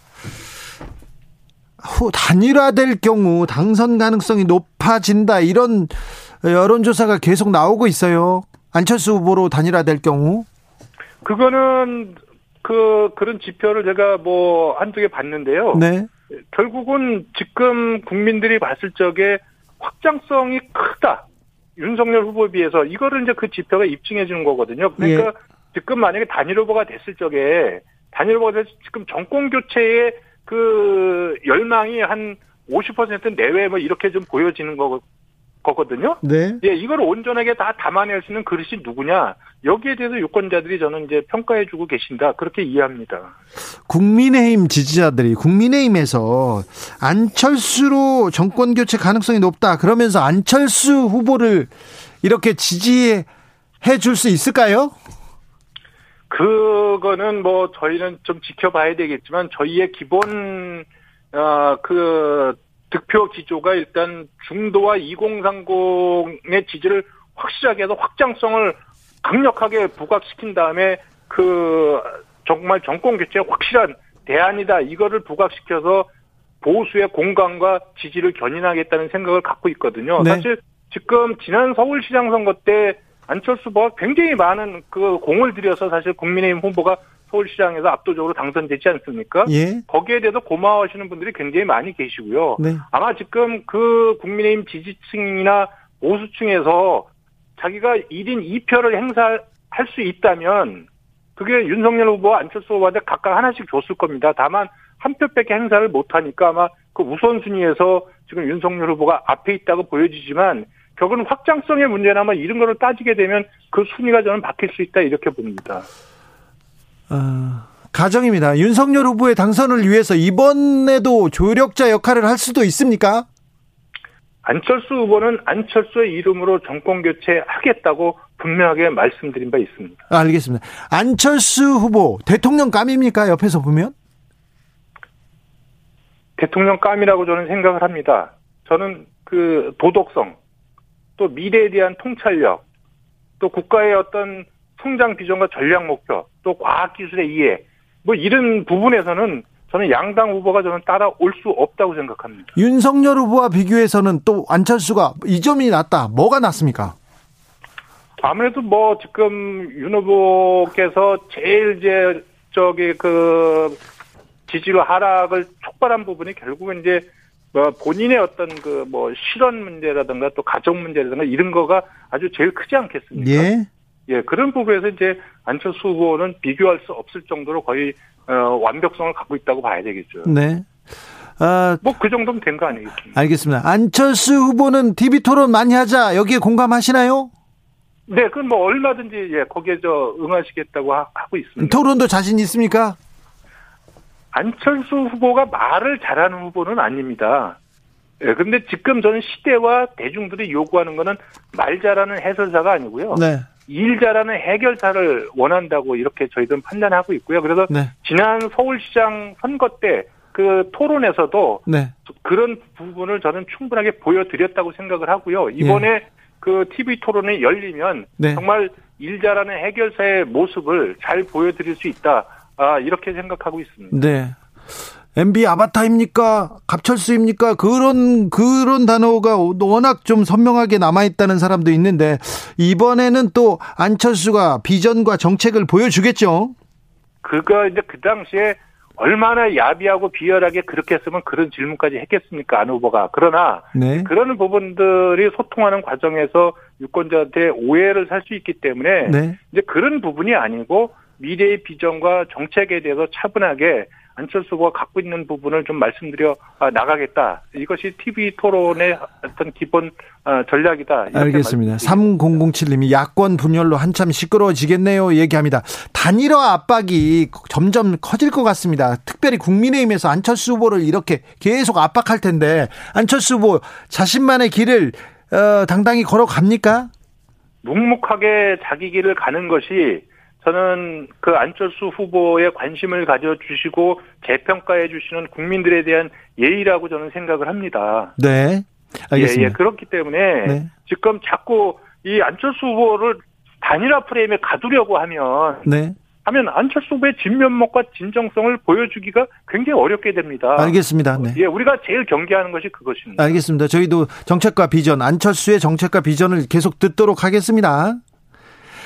후 단일화될 경우 당선 가능성이 높아진다 이런 여론조사가 계속 나오고 있어요. 안철수 후보로 단일화될 경우? 그거는 그 그런 지표를 제가 뭐 한두 개 봤는데요. 네. 결국은 지금 국민들이 봤을 적에 확장성이 크다. 윤석열 후보에 비해서 이거를 이제 그 지표가 입증해 주는 거거든요. 그러니까 예. 지금 만약에 단일 후보가 됐을 적에 단일 후보가 됐을 지금 정권 교체의 그 열망이 한 50% 내외 뭐 이렇게 좀 보여지는 거 거거든요. 네. 예, 이걸 온전하게 다 담아낼 수 있는 그릇이 누구냐. 여기에 대해서 유권자들이 저는 이제 평가해주고 계신다. 그렇게 이해합니다. 국민의힘 지지자들이 국민의힘에서 안철수로 정권 교체 가능성이 높다. 그러면서 안철수 후보를 이렇게 지지해 줄 수 있을까요? 그거는 뭐 저희는 좀 지켜봐야 되겠지만 저희의 기본 어그 득표 기조가 일단 중도와 2030의 지지를 확실하게 해서 확장성을 강력하게 부각시킨 다음에 그 정말 정권 교체에 확실한 대안이다 이거를 부각시켜서 보수의 공감과 지지를 견인하겠다는 생각을 갖고 있거든요. 네. 사실 지금 지난 서울시장 선거 때 안철수 후보가 굉장히 많은 그 공을 들여서 사실 국민의힘 후보가 서울시장에서 압도적으로 당선되지 않습니까? 예. 거기에 대해서 고마워하시는 분들이 굉장히 많이 계시고요. 네. 아마 지금 그 국민의힘 지지층이나 보수층에서 자기가 1인 2표를 행사할 수 있다면 그게 윤석열 후보와 안철수 후보한테 각각 하나씩 줬을 겁니다. 다만 한 표밖에 행사를 못하니까 아마 그 우선순위에서 지금 윤석열 후보가 앞에 있다고 보여지지만 결국은 확장성의 문제나 뭐 이런 거를 따지게 되면 그 순위가 저는 바뀔 수 있다 이렇게 봅니다. 어, 가정입니다. 윤석열 후보의 당선을 위해서 이번에도 조력자 역할을 할 수도 있습니까? 안철수 후보는 안철수의 이름으로 정권 교체하겠다고 분명하게 말씀드린 바 있습니다. 아, 알겠습니다. 안철수 후보 대통령 감입니까? 옆에서 보면? 대통령 감이라고 저는 생각을 합니다. 저는 그 도덕성, 또 미래에 대한 통찰력, 또 국가의 어떤 성장 비전과 전략 목표, 또 과학기술의 이해, 뭐 이런 부분에서는 저는 양당 후보가 저는 따라올 수 없다고 생각합니다. 윤석열 후보와 비교해서는 또 안철수가 이 점이 낫다. 뭐가 낫습니까? 아무래도 뭐 지금 윤 후보께서 제일 이제 저기 그 지지율 하락을 촉발한 부분이 결국은 이제 뭐 본인의 어떤 그 뭐 실언 문제라든가 또 가정 문제라든가 이런 거가 아주 제일 크지 않겠습니까? 예. 예, 그런 부분에서 이제 안철수 후보는 비교할 수 없을 정도로 거의 어, 완벽성을 갖고 있다고 봐야 되겠죠. 네. 아, 뭐 그 정도면 된 거 아니겠습니까? 알겠습니다. 안철수 후보는 TV 토론 많이 하자 여기에 공감하시나요? 네, 그건 뭐 얼마든지 예, 거기에 저 응하시겠다고 하, 고 있습니다. 토론도 자신 있습니까? 안철수 후보가 말을 잘하는 후보는 아닙니다. 예, 근데 지금 저는 시대와 대중들이 요구하는 거는 말 잘하는 해설사가 아니고요. 네. 일 잘하는 해결사를 원한다고 이렇게 저희들은 판단하고 있고요. 그래서 네. 지난 서울시장 선거 때 그 토론에서도 네. 그런 부분을 저는 충분하게 보여드렸다고 생각을 하고요. 이번에 예. 그 TV 토론이 열리면 네. 정말 일 잘하는 해결사의 모습을 잘 보여드릴 수 있다. 아, 이렇게 생각하고 있습니다. 네. MB 아바타입니까? 갑철수입니까? 그런, 그런 단어가 워낙 좀 선명하게 남아 있다는 사람도 있는데, 이번에는 또 안철수가 비전과 정책을 보여주겠죠? 그거 이제 그 당시에 얼마나 야비하고 비열하게 그렇게 했으면 그런 질문까지 했겠습니까? 안 후보가. 그러나, 네. 그런 부분들이 소통하는 과정에서 유권자한테 오해를 살 수 있기 때문에, 네. 이제 그런 부분이 아니고, 미래의 비전과 정책에 대해서 차분하게 안철수 후보가 갖고 있는 부분을 좀 말씀드려 아, 나가겠다. 이것이 TV 토론의 어떤 기본 어, 전략이다. 알겠습니다. 3007님이 야권 분열로 한참 시끄러워지겠네요. 얘기합니다. 단일화 압박이 점점 커질 것 같습니다. 특별히 국민의힘에서 안철수 후보를 이렇게 계속 압박할 텐데 안철수 후보 자신만의 길을 어, 당당히 걸어갑니까? 묵묵하게 자기 길을 가는 것이 저는 그 안철수 후보에 관심을 가져주시고 재평가해 주시는 국민들에 대한 예의라고 저는 생각을 합니다. 네. 알겠습니다. 예, 예. 그렇기 때문에 네. 지금 자꾸 이 안철수 후보를 단일화 프레임에 가두려고 하면 네. 하면 안철수 후보의 진면목과 진정성을 보여주기가 굉장히 어렵게 됩니다. 알겠습니다. 네. 예, 우리가 제일 경계하는 것이 그것입니다. 알겠습니다. 저희도 정책과 비전, 안철수의 정책과 비전을 계속 듣도록 하겠습니다.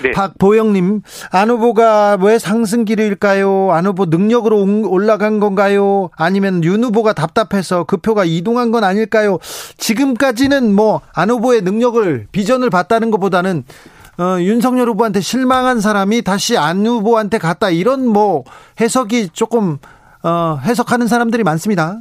네. 박보영님, 안 후보가 왜 상승기일까요? 안 후보 능력으로 올라간 건가요? 아니면 윤 후보가 답답해서 그 표가 이동한 건 아닐까요? 지금까지는 뭐 안 후보의 능력을 비전을 봤다는 것보다는 어, 윤석열 후보한테 실망한 사람이 다시 안 후보한테 갔다 이런 뭐 해석이 조금 어, 해석하는 사람들이 많습니다.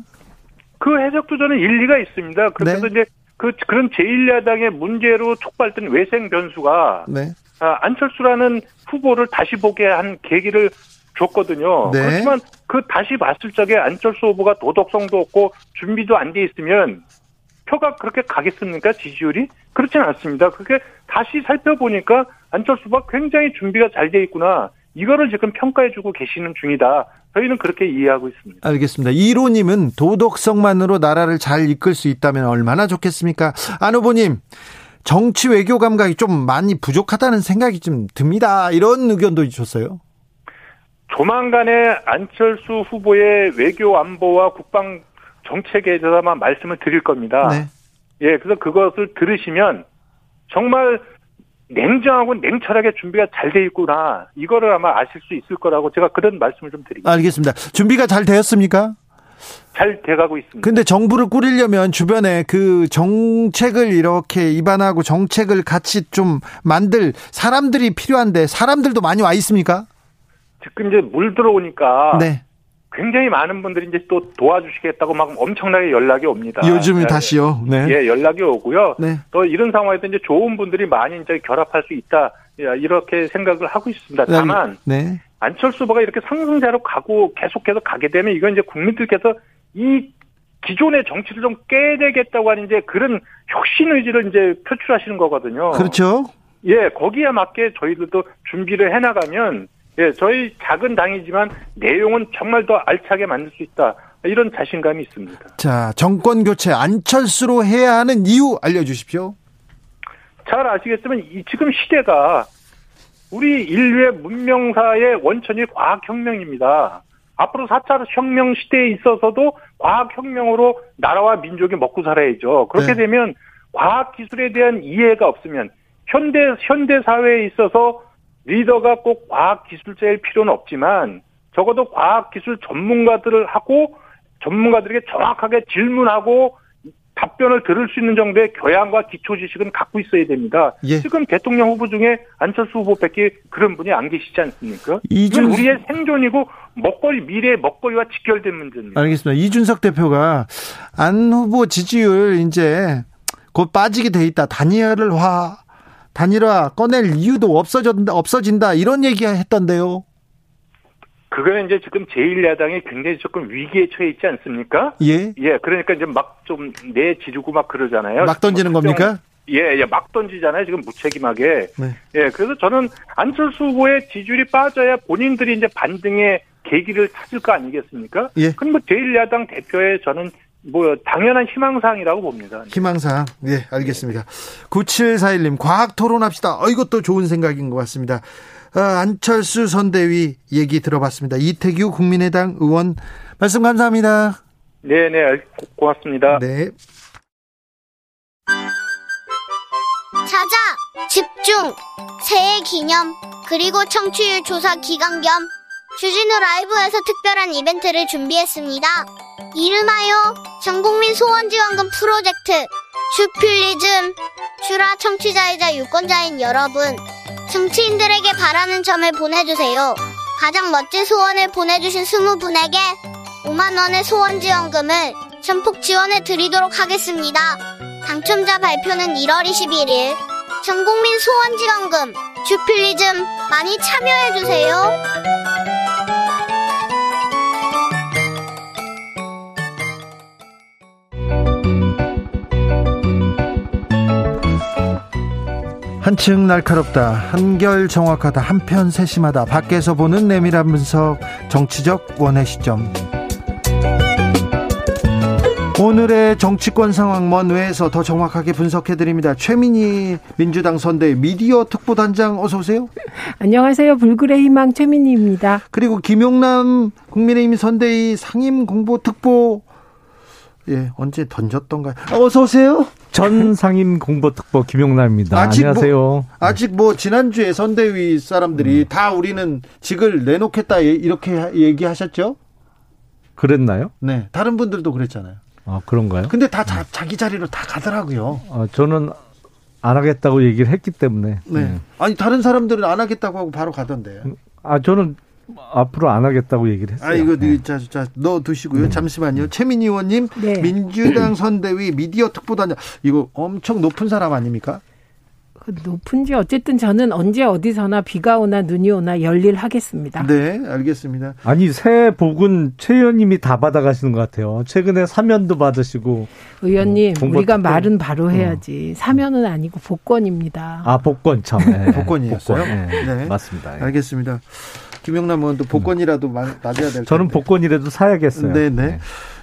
그 해석도 저는 일리가 있습니다. 그래서 네. 이제 그 그런 제1야당의 문제로 촉발된 외생 변수가 네. 아, 안철수라는 후보를 다시 보게 한 계기를 줬거든요. 네. 그렇지만 그 다시 봤을 적에 안철수 후보가 도덕성도 없고 준비도 안 돼 있으면 표가 그렇게 가겠습니까? 지지율이? 그렇지는 않습니다. 그게 다시 살펴보니까 안철수 후보가 굉장히 준비가 잘 돼 있구나. 이거를 지금 평가해주고 계시는 중이다. 저희는 그렇게 이해하고 있습니다. 알겠습니다. 이로님은 도덕성만으로 나라를 잘 이끌 수 있다면 얼마나 좋겠습니까? 안 후보님, 정치 외교 감각이 좀 많이 부족하다는 생각이 좀 듭니다. 이런 의견도 주셨어요. 조만간에 안철수 후보의 외교 안보와 국방 정책에 대해서만 말씀을 드릴 겁니다. 네. 예, 그래서 그것을 들으시면 정말 냉정하고 냉철하게 준비가 잘 돼 있구나. 이거를 아마 아실 수 있을 거라고 제가 그런 말씀을 좀 드립니다. 알겠습니다. 준비가 잘 되었습니까? 잘 돼가고 있습니다. 근데 정부를 꾸리려면 주변에 그 정책을 이렇게 입안하고 정책을 같이 좀 만들 사람들이 필요한데 사람들도 많이 와 있습니까? 지금 이제 물 들어오니까 네. 굉장히 많은 분들이 이제 또 도와주시겠다고 막 엄청나게 연락이 옵니다. 요즘에 네. 다시요. 네. 예, 연락이 오고요. 네. 또 이런 상황에서 이제 좋은 분들이 많이 이제 결합할 수 있다. 이렇게 생각을 하고 있습니다. 다만 네. 안철수 후보가 이렇게 상승자로 가고 계속해서 가게 되면 이건 이제 국민들께서 이 기존의 정치를 좀 깨내겠다고 하는 이제 그런 혁신 의지를 이제 표출하시는 거거든요. 그렇죠. 예, 거기에 맞게 저희들도 준비를 해나가면 예, 저희 작은 당이지만 내용은 정말 더 알차게 만들 수 있다. 이런 자신감이 있습니다. 자, 정권 교체 안철수로 해야 하는 이유 알려주십시오. 잘 아시겠지만 이 지금 시대가 우리 인류의 문명사의 원천이 과학혁명입니다. 앞으로 4차 혁명 시대에 있어서도 과학 혁명으로 나라와 민족이 먹고 살아야죠. 그렇게 네. 되면 과학 기술에 대한 이해가 없으면 현대 현대 사회에 있어서 리더가 꼭 과학 기술자일 필요는 없지만 적어도 과학 기술 전문가들을 하고 전문가들에게 정확하게 질문하고 답변을 들을 수 있는 정도의 교양과 기초 지식은 갖고 있어야 됩니다. 예. 지금 대통령 후보 중에 안철수 후보밖에 그런 분이 안 계시지 않습니까? 이준... 이건 우리의 생존이고 먹거리 미래의 먹거리와 직결된 문제입니다. 알겠습니다. 이준석 대표가 안 후보 지지율 이제 곧 빠지게 돼 있다. 단일화 단일화 꺼낼 이유도 없어진다 없어진다 이런 얘기 했던데요. 그거는 이제 지금 제1야당이 굉장히 조금 위기에 처해 있지 않습니까? 예. 예, 그러니까 이제 막 좀 내지르고 막 그러잖아요. 막 던지는 겁니까? 예, 예, 막 던지잖아요. 지금 무책임하게. 네. 예, 그래서 저는 안철수 후보의 지지율이 빠져야 본인들이 이제 반등의 계기를 찾을 거 아니겠습니까? 예. 그럼 뭐 제1야당 대표의 저는 뭐 당연한 희망사항이라고 봅니다. 희망사항. 예, 알겠습니다. 9741님 과학 토론합시다. 어 이것도 좋은 생각인 것 같습니다. 어, 안철수 선대위 얘기 들어봤습니다. 이태규 국민의당 의원 말씀 감사합니다. 네, 네. 고맙습니다. 네. 자자, 집중, 새해 기념, 그리고 청취율 조사 기간 겸 주진우 라이브에서 특별한 이벤트를 준비했습니다. 이름하여 전국민 소원지원금 프로젝트 주필리즘 주라 청취자이자 유권자인 여러분 정치인들에게 바라는 점을 보내주세요. 가장 멋진 소원을 보내주신 20분에게 5만원의 소원지원금을 전폭 지원해 드리도록 하겠습니다. 당첨자 발표는 1월 21일 전국민 소원지원금 주필리즘 많이 참여해주세요. 한층 날카롭다 한결 정확하다 한편 세심하다 밖에서 보는 내밀한 분석 정치적 원의 시점 오늘의 정치권 상황 먼 외에서 더 정확하게 분석해 드립니다. 최민희 민주당 선대 미디어 특보단장 어서 오세요. 안녕하세요. 불굴의 희망 최민희입니다. 그리고 김용남 국민의힘 선대위 상임 공보 특보 예, 언제 던졌던가요? 어서 오세요. 전 상임 공보특보 김용남입니다. 아직 뭐 안녕하세요. 뭐, 아직 뭐 지난주에 선대위 사람들이 음. 다 우리는 직을 내놓겠다 이렇게 얘기하셨죠? 그랬나요? 네. 다른 분들도 그랬잖아요. 아, 그런가요? 근데 다 자, 자기 자리로 다 가더라고요. 아, 저는 안 하겠다고 얘기를 했기 때문에. 네. 네. 아니 다른 사람들은 안 하겠다고 하고 바로 가던데요. 아, 저는 앞으로 안 하겠다고 얘기를 했어요. 아 이거 네. 자, 자, 넣어 두시고요. 네. 잠시만요. 최민희 의원님, 네. 민주당 선대위 미디어 특보단장 이거 엄청 높은 사람 아닙니까? 그 높은지 어쨌든 저는 언제 어디서나 비가 오나 눈이 오나 열일하겠습니다. 네, 알겠습니다. 아니 새 복은 최 의원님이 다 받아가시는 것 같아요. 최근에 사면도 받으시고. 의원님, 어, 우리가 말은 바로 어. 해야지. 어. 사면은 아니고 복권입니다. 아 복권 참. 네. 복권이었어요. 복권. 네. 네. 맞습니다. 네. 알겠습니다. 김용남 의원도 복권이라도 맞아야 될 텐데. 저는 복권이라도 사야겠어요. 네네. 네.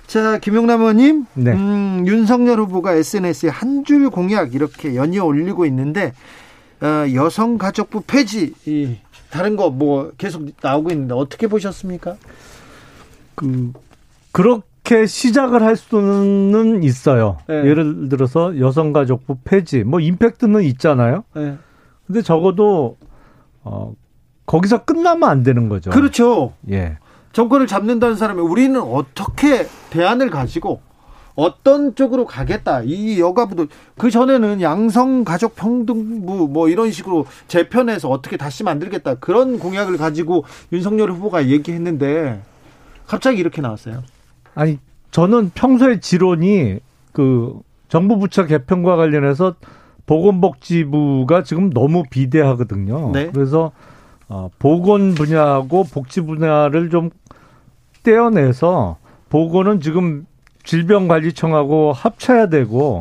자, 김용남 의원님, 네. 음, 윤석열 후보가 SNS에 한 줄 공약 이렇게 연이어 올리고 있는데 어, 여성가족부 폐지, 이, 다른 거 뭐 계속 나오고 있는데 어떻게 보셨습니까? 그 그렇게 시작을 할 수는 있어요. 네. 예를 들어서 여성가족부 폐지, 뭐 임팩트는 있잖아요. 네. 근데 적어도 어 거기서 끝나면 안 되는 거죠. 그렇죠. 예. 정권을 잡는다는 사람이 우리는 어떻게 대안을 가지고 어떤 쪽으로 가겠다. 이 여가부도 그 전에는 양성 가족 평등부 뭐 이런 식으로 재편해서 어떻게 다시 만들겠다. 그런 공약을 가지고 윤석열 후보가 얘기했는데 갑자기 이렇게 나왔어요. 아니, 저는 평소에 지론이 그 정부 부처 개편과 관련해서 보건복지부가 지금 너무 비대하거든요. 네. 그래서 어, 보건 분야하고 복지 분야를 좀 떼어내서 보건은 지금 질병관리청하고 합쳐야 되고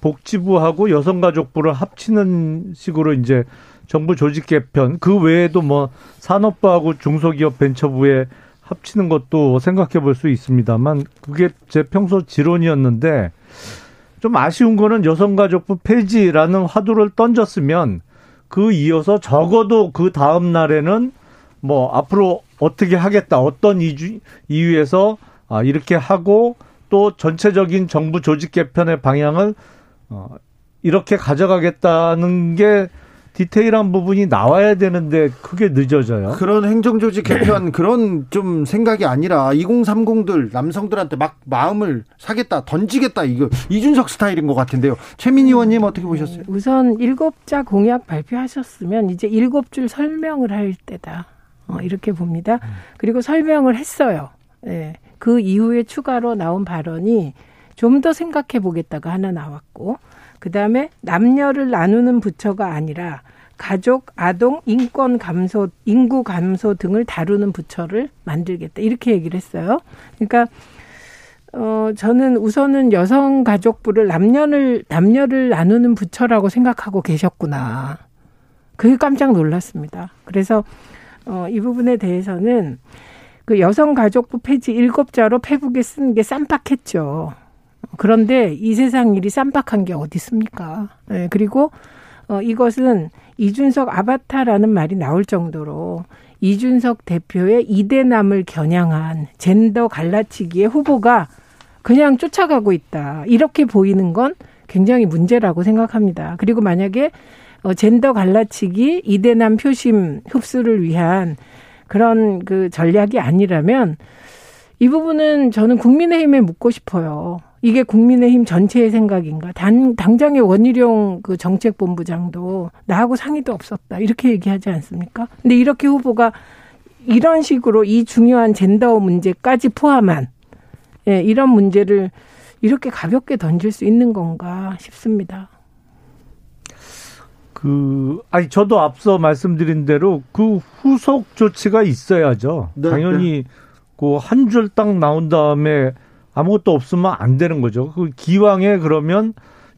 복지부하고 여성가족부를 합치는 식으로 이제 정부 조직 개편 그 외에도 뭐 산업부하고 중소기업 벤처부에 합치는 것도 생각해 볼 수 있습니다만 그게 제 평소 지론이었는데 좀 아쉬운 거는 여성가족부 폐지라는 화두를 던졌으면 그 이어서 적어도 그 다음 날에는 뭐 앞으로 어떻게 하겠다, 어떤 이유, 이유에서 아, 이렇게 하고 또 전체적인 정부 조직 개편의 방향을 어, 이렇게 가져가겠다는 게 디테일한 부분이 나와야 되는데 크게 늦어져요. 그런 행정조직 개편 (clears throat) 그런 좀 생각이 아니라 2030들 남성들한테 막 마음을 사겠다 던지겠다 이거 이준석 스타일인 것 같은데요. 최민희 의원님 어떻게 보셨어요? 우선 일곱 자 공약 발표하셨으면 이제 일곱 줄 설명을 할 때다. 어, 이렇게 봅니다. 그리고 설명을 했어요. 네. 그 이후에 추가로 나온 발언이 좀 더 생각해 보겠다가 하나 나왔고 그 다음에 남녀를 나누는 부처가 아니라 가족, 아동, 인권 감소, 인구 감소 등을 다루는 부처를 만들겠다. 이렇게 얘기를 했어요. 그러니까, 어, 저는 우선은 여성 가족부를 남녀를, 남녀를 나누는 부처라고 생각하고 계셨구나. 그게 깜짝 놀랐습니다. 그래서, 어, 이 부분에 대해서는 그 여성 가족부 폐지 일곱 자로 페북에 쓴 게 쌈박했죠. 그런데 이 세상 일이 쌈박한 게 어디 있습니까? 네, 그리고 어, 이것은 이준석 아바타라는 말이 나올 정도로 이준석 대표의 이대남을 겨냥한 젠더 갈라치기의 후보가 그냥 쫓아가고 있다. 이렇게 보이는 건 굉장히 문제라고 생각합니다. 그리고 만약에 어, 젠더 갈라치기 이대남 표심 흡수를 위한 그런 그 전략이 아니라면 이 부분은 저는 국민의힘에 묻고 싶어요. 이게 국민의힘 전체의 생각인가? 단, 당장의 원희룡 그 정책본부장도 나하고 상의도 없었다. 이렇게 얘기하지 않습니까? 근데 이렇게 후보가 이런 식으로 이 중요한 젠더 문제까지 포함한 예, 이런 문제를 이렇게 가볍게 던질 수 있는 건가 싶습니다. 그 아니 저도 앞서 말씀드린 대로 그 후속 조치가 있어야죠. 네, 당연히 네. 그한 줄 딱 나온 다음에 아무것도 없으면 안 되는 거죠. 그 기왕에 그러면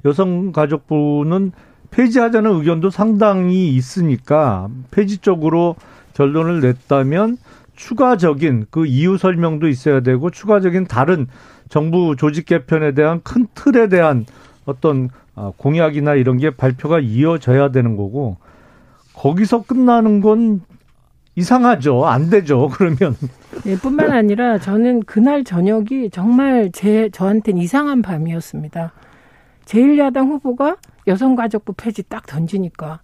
여성가족부는 폐지하자는 의견도 상당히 있으니까 폐지 쪽으로 결론을 냈다면 추가적인 그 이유 설명도 있어야 되고 추가적인 다른 정부 조직 개편에 대한 큰 틀에 대한 어떤 아, 공약이나 이런 게 발표가 이어져야 되는 거고 거기서 끝나는 건 이상하죠. 안 되죠. (laughs) 그러면. 네, 뿐만 아니라 저는 그날 저녁이 정말 제 저한테는 이상한 밤이었습니다. 제1야당 후보가 여성가족부 폐지 딱 던지니까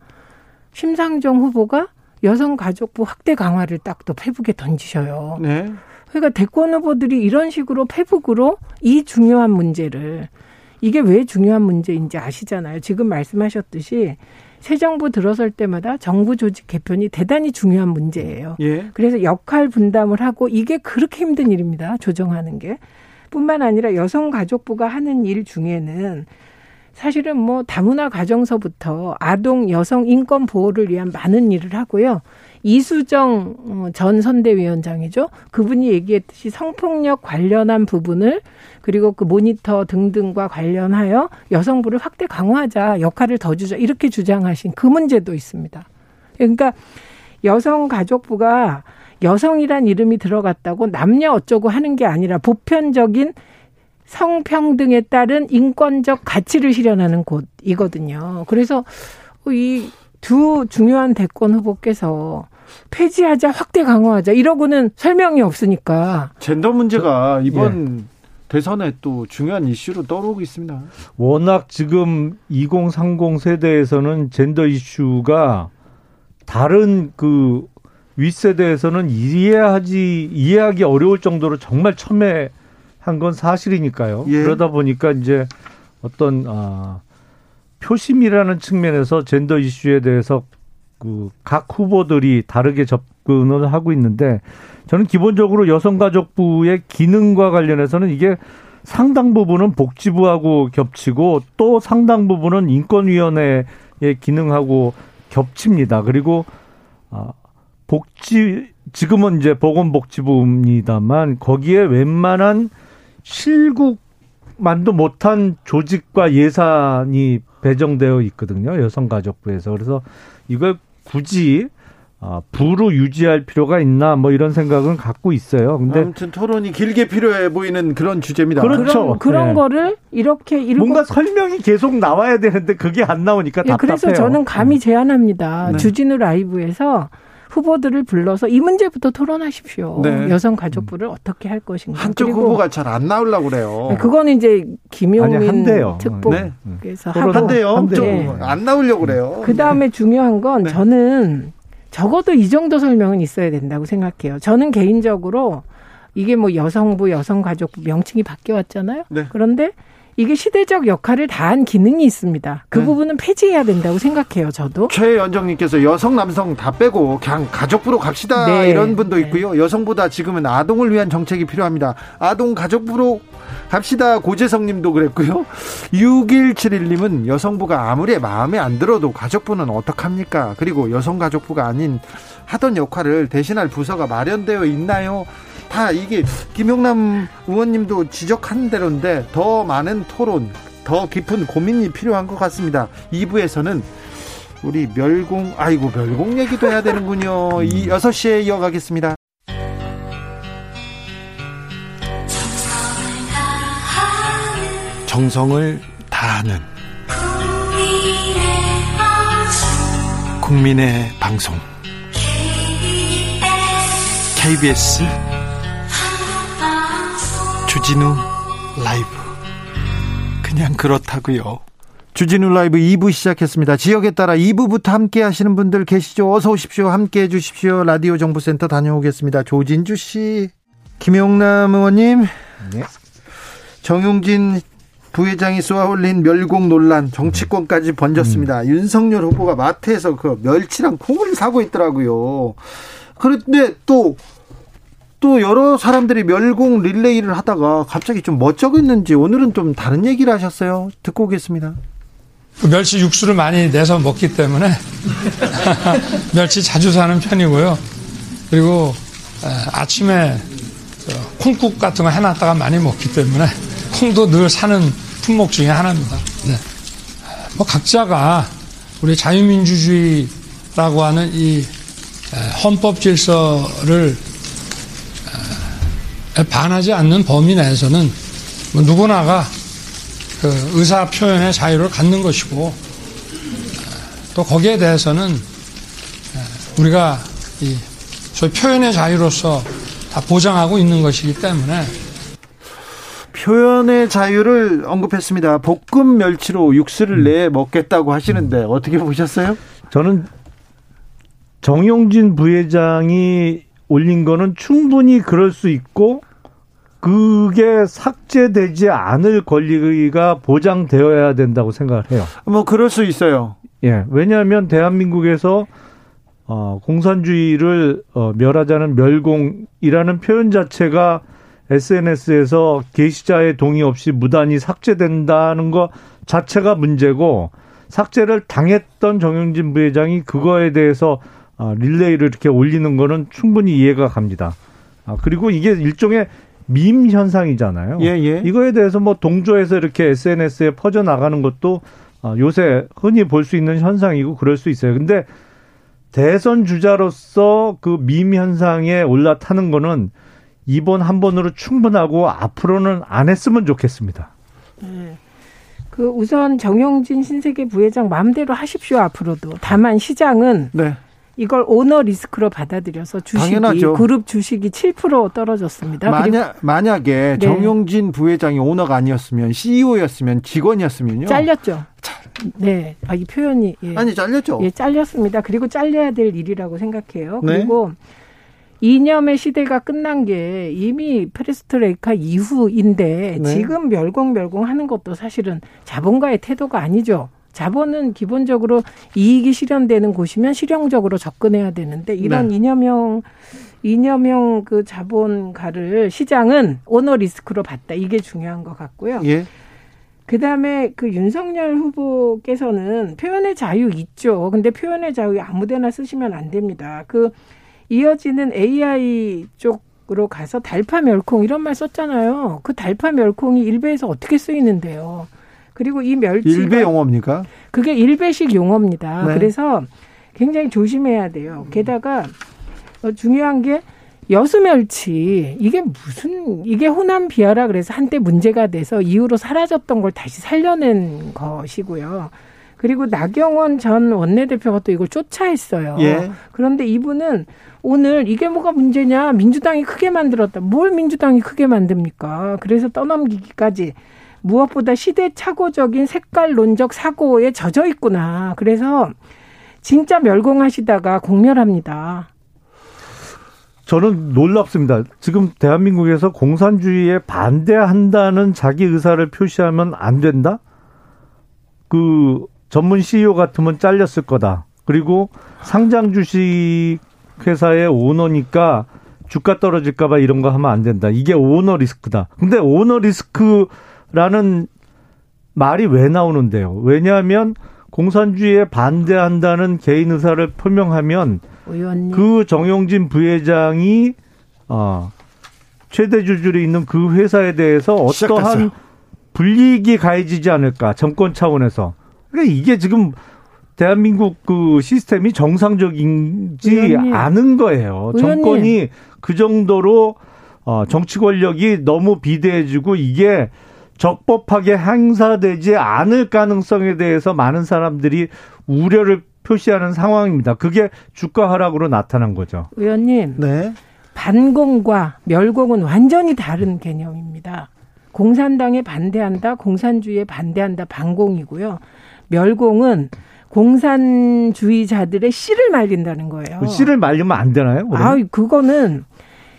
심상정 후보가 여성가족부 확대 강화를 딱 또 페북에 던지셔요. 네. 그러니까 대권 후보들이 이런 식으로 페북으로 이 중요한 문제를 이게 왜 중요한 문제인지 아시잖아요. 지금 말씀하셨듯이 새 정부 들어설 때마다 정부 조직 개편이 대단히 중요한 문제예요. 예. 그래서 역할 분담을 하고 이게 그렇게 힘든 일입니다. 조정하는 게. 뿐만 아니라 여성가족부가 하는 일 중에는 사실은 뭐 다문화 가정서부터 아동 여성 인권 보호를 위한 많은 일을 하고요. 이수정 어, 전 선대위원장이죠. 그분이 얘기했듯이 성폭력 관련한 부분을 그리고 그 모니터 등등과 관련하여 여성부를 확대 강화하자 역할을 더 주자 이렇게 주장하신 그 문제도 있습니다. 그러니까 여성가족부가 여성이란 이름이 들어갔다고 남녀 어쩌고 하는 게 아니라 보편적인 성평등에 따른 인권적 가치를 실현하는 곳이거든요. 그래서 이 두 중요한 대권 후보께서 폐지하자, 확대 강화하자 이러고는 설명이 없으니까. 젠더 문제가 이번 예. 대선에 또 중요한 이슈로 떠오르고 있습니다. 워낙 지금 2030 세대에서는 젠더 이슈가 다른 그 윗세대에서는 이해하지 이해하기 어려울 정도로 정말 첨예한 건 사실이니까요. 예. 그러다 보니까 이제 어떤 아 표심이라는 측면에서 젠더 이슈에 대해서 그 각 후보들이 다르게 접근을 하고 있는데 저는 기본적으로 여성가족부의 기능과 관련해서는 이게 상당 부분은 복지부하고 겹치고 또 상당 부분은 인권위원회의 기능하고 겹칩니다. 그리고 아 복지 지금은 이제 보건복지부입니다만 거기에 웬만한 실국 만도 못한 조직과 예산이 배정되어 있거든요. 여성가족부에서. 그래서 이걸 굳이 아, 부로 유지할 필요가 있나 뭐 이런 생각은 갖고 있어요. 근데 아무튼 토론이 길게 필요해 보이는 그런 주제입니다. 그렇죠. 그런, 그런 네. 거를 이렇게 일곱... 뭔가 설명이 계속 나와야 되는데 그게 안 나오니까 네, 답답해요. 그래서 저는 감히 음. 제안합니다. 네. 주진우 라이브에서 후보들을 불러서 이 문제부터 토론하십시오. 네. 여성 가족부를 어떻게 할 것인가. 한쪽 후보가 잘 안 나오려고 그래요. 네, 그거는 이제 김용민 특보께서 네. 하고 한대요. 네. 안 나오려고 그래요. 그 다음에 중요한 건 네. 저는 적어도 이 정도 설명은 있어야 된다고 생각해요. 저는 개인적으로 이게 뭐 여성부, 여성가족부 명칭이 바뀌어 왔잖아요. 네. 그런데 이게 시대적 역할을 다한 기능이 있습니다. 그 네. 부분은 폐지해야 된다고 생각해요, 저도. 최연정님께서 여성, 남성 다 빼고 그냥 가족부로 갑시다. 네. 이런 분도 네. 있고요. 여성보다 지금은 아동을 위한 정책이 필요합니다. 아동 가족부로 갑시다. 고재성 님도 그랬고요. 6171님은 여성부가 아무리 마음에 안 들어도 가족부는 어떡합니까? 그리고 여성가족부가 아닌 하던 역할을 대신할 부서가 마련되어 있나요? 다 이게 김용남 의원님도 지적한 대로인데 더 많은 토론, 더 깊은 고민이 필요한 것 같습니다. 2부에서는 우리 멸공, 아이고, 멸공 얘기도 해야 되는군요. 이 6시에 이어가겠습니다. 정성을 다하는 국민의 방송 KBS 주진우 라이브 그냥 그렇다고요. 주진우 라이브 2부 시작했습니다. 지역에 따라 2부부터 함께 하시는 분들 계시죠? 어서 오십시오. 함께 해 주십시오. 라디오 정보센터 다녀오겠습니다. 조진주 씨, 김용남 의원님, 네. 정용진 부회장이 쏘아올린 멸공 논란 정치권까지 번졌습니다. 음. 윤석열 후보가 마트에서 그 멸치랑 콩을 사고 있더라고요. 그런데 또 또 여러 사람들이 멸공 릴레이를 하다가 갑자기 좀 멋쩍었는지 오늘은 좀 다른 얘기를 하셨어요. 듣고 오겠습니다. 그 멸치 육수를 많이 내서 먹기 때문에 (laughs) 멸치 자주 사는 편이고요. 그리고 아침에 콩국 같은 거 해놨다가 많이 먹기 때문에 콩도 늘 사는 품목 중에 하나입니다. 네. 뭐 각자가 우리 자유민주주의라고 하는 이 헌법 질서를 반하지 않는 범위 내에서는 뭐 누구나가 그 의사 표현의 자유를 갖는 것이고 또 거기에 대해서는 우리가 이 소위 표현의 자유로서 다 보장하고 있는 것이기 때문에 표현의 자유를 언급했습니다. 볶음 멸치로 육수를 음. 내 먹겠다고 하시는데 어떻게 보셨어요? 저는 정용진 부회장이 올린 거는 충분히 그럴 수 있고 그게 삭제되지 않을 권리가 보장되어야 된다고 생각을 해요. 뭐 그럴 수 있어요. 예. 왜냐하면 대한민국에서 어, 공산주의를 어, 멸하자는 멸공이라는 표현 자체가 SNS에서 게시자의 동의 없이 무단히 삭제된다는 것 자체가 문제고 삭제를 당했던 정영진 부회장이 그거에 대해서 아, 릴레이를 이렇게 올리는 거는 충분히 이해가 갑니다. 아, 그리고 이게 일종의 밈 현상이잖아요. 예, 예. 이거에 대해서 뭐 동조해서 이렇게 SNS에 퍼져 나가는 것도 아, 요새 흔히 볼 수 있는 현상이고 그럴 수 있어요. 근데 대선 주자로서 그 밈 현상에 올라타는 거는 이번 한 번으로 충분하고 앞으로는 안 했으면 좋겠습니다. 네. 그 우선 정영진 신세계 부회장 마음대로 하십시오 앞으로도. 다만 시장은 네. 이걸 오너 리스크로 받아들여서 주식이 당연하죠. 그룹 주식이 7% 떨어졌습니다. 만약 만약에 네. 정용진 부회장이 오너가 아니었으면 CEO였으면 직원이었으면요. 잘렸죠. 네, 아, 이 표현이 예. 아니 잘렸죠. 예, 잘렸습니다. 그리고 잘려야 될 일이라고 생각해요. 네. 그리고 이념의 시대가 끝난 게 이미 프레스트레이카 이후인데 네. 지금 멸공 멸공 하는 것도 사실은 자본가의 태도가 아니죠. 자본은 기본적으로 이익이 실현되는 곳이면 실용적으로 접근해야 되는데 이런 네. 이념형 이념형 그 자본가를 시장은 오너 리스크로 봤다. 이게 중요한 것 같고요. 예. 그 다음에 그 윤석열 후보께서는 표현의 자유 있죠. 근데 표현의 자유 아무데나 쓰시면 안 됩니다. 그 이어지는 AI 쪽으로 가서 달파 멸콩 이런 말 썼잖아요. 그 달파 멸콩이 일베에서 어떻게 쓰이는데요. 그리고 이 멸치 일베 용어입니까? 그게 일베식 용어입니다. 네. 그래서 굉장히 조심해야 돼요. 게다가 어, 중요한 게 여수멸치 이게 무슨 이게 호남 비하라 그래서 한때 문제가 돼서 이후로 사라졌던 걸 다시 살려낸 것이고요. 그리고 나경원 전 원내대표가 또 이걸 쫓아했어요. 예. 그런데 이분은 오늘 이게 뭐가 문제냐 민주당이 크게 만들었다. 뭘 민주당이 크게 만듭니까? 그래서 떠넘기기까지 무엇보다 시대착오적인 색깔론적 사고에 젖어 있구나. 그래서 진짜 멸공하시다가 공멸합니다. 저는 놀랍습니다. 지금 대한민국에서 공산주의에 반대한다는 자기 의사를 표시하면 안 된다? 그 전문 CEO 같으면 잘렸을 거다. 그리고 상장 주식 회사의 오너니까 주가 떨어질까봐 이런 거 하면 안 된다. 이게 오너 리스크다. 근데 오너 리스크 라는 말이 왜 나오는데요? 왜냐하면 공산주의에 반대한다는 개인 의사를 표명하면 의원님. 그 정용진 부회장이 어, 최대 주주로 있는 그 회사에 대해서 어떠한. 불이익이 가해지지 않을까 정권 차원에서 그러니까 이게 지금 대한민국 그 시스템이 정상적인지 의원님. 않은 거예요. 의원님. 정권이 그 정도로 어, 정치 권력이 너무 비대해지고 이게 적법하게 행사되지 않을 가능성에 대해서 많은 사람들이 우려를 표시하는 상황입니다. 그게 주가 하락으로 나타난 거죠. 의원님. 네. 반공과 멸공은 완전히 다른 개념입니다. 공산당에 반대한다, 공산주의에 반대한다, 반공이고요. 멸공은 공산주의자들의 씨를 말린다는 거예요. 그 씨를 말리면 안 되나요? 아, 그거는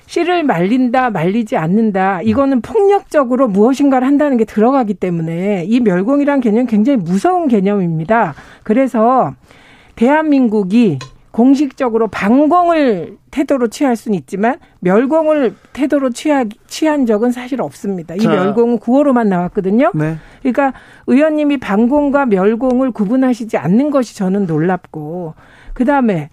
씨를 말린다, 말리지 않는다. 이거는 폭력적으로 무엇인가를 한다는 게 들어가기 때문에 이 멸공이란 개념 굉장히 무서운 개념입니다. 그래서 대한민국이 공식적으로 반공을 태도로 취할 수는 있지만 멸공을 태도로 취하, 취한 적은 사실 없습니다. 이 자. 멸공은 구호로만 나왔거든요. 네. 그러니까 의원님이 반공과 멸공을 구분하시지 않는 것이 저는 놀랍고 그다음에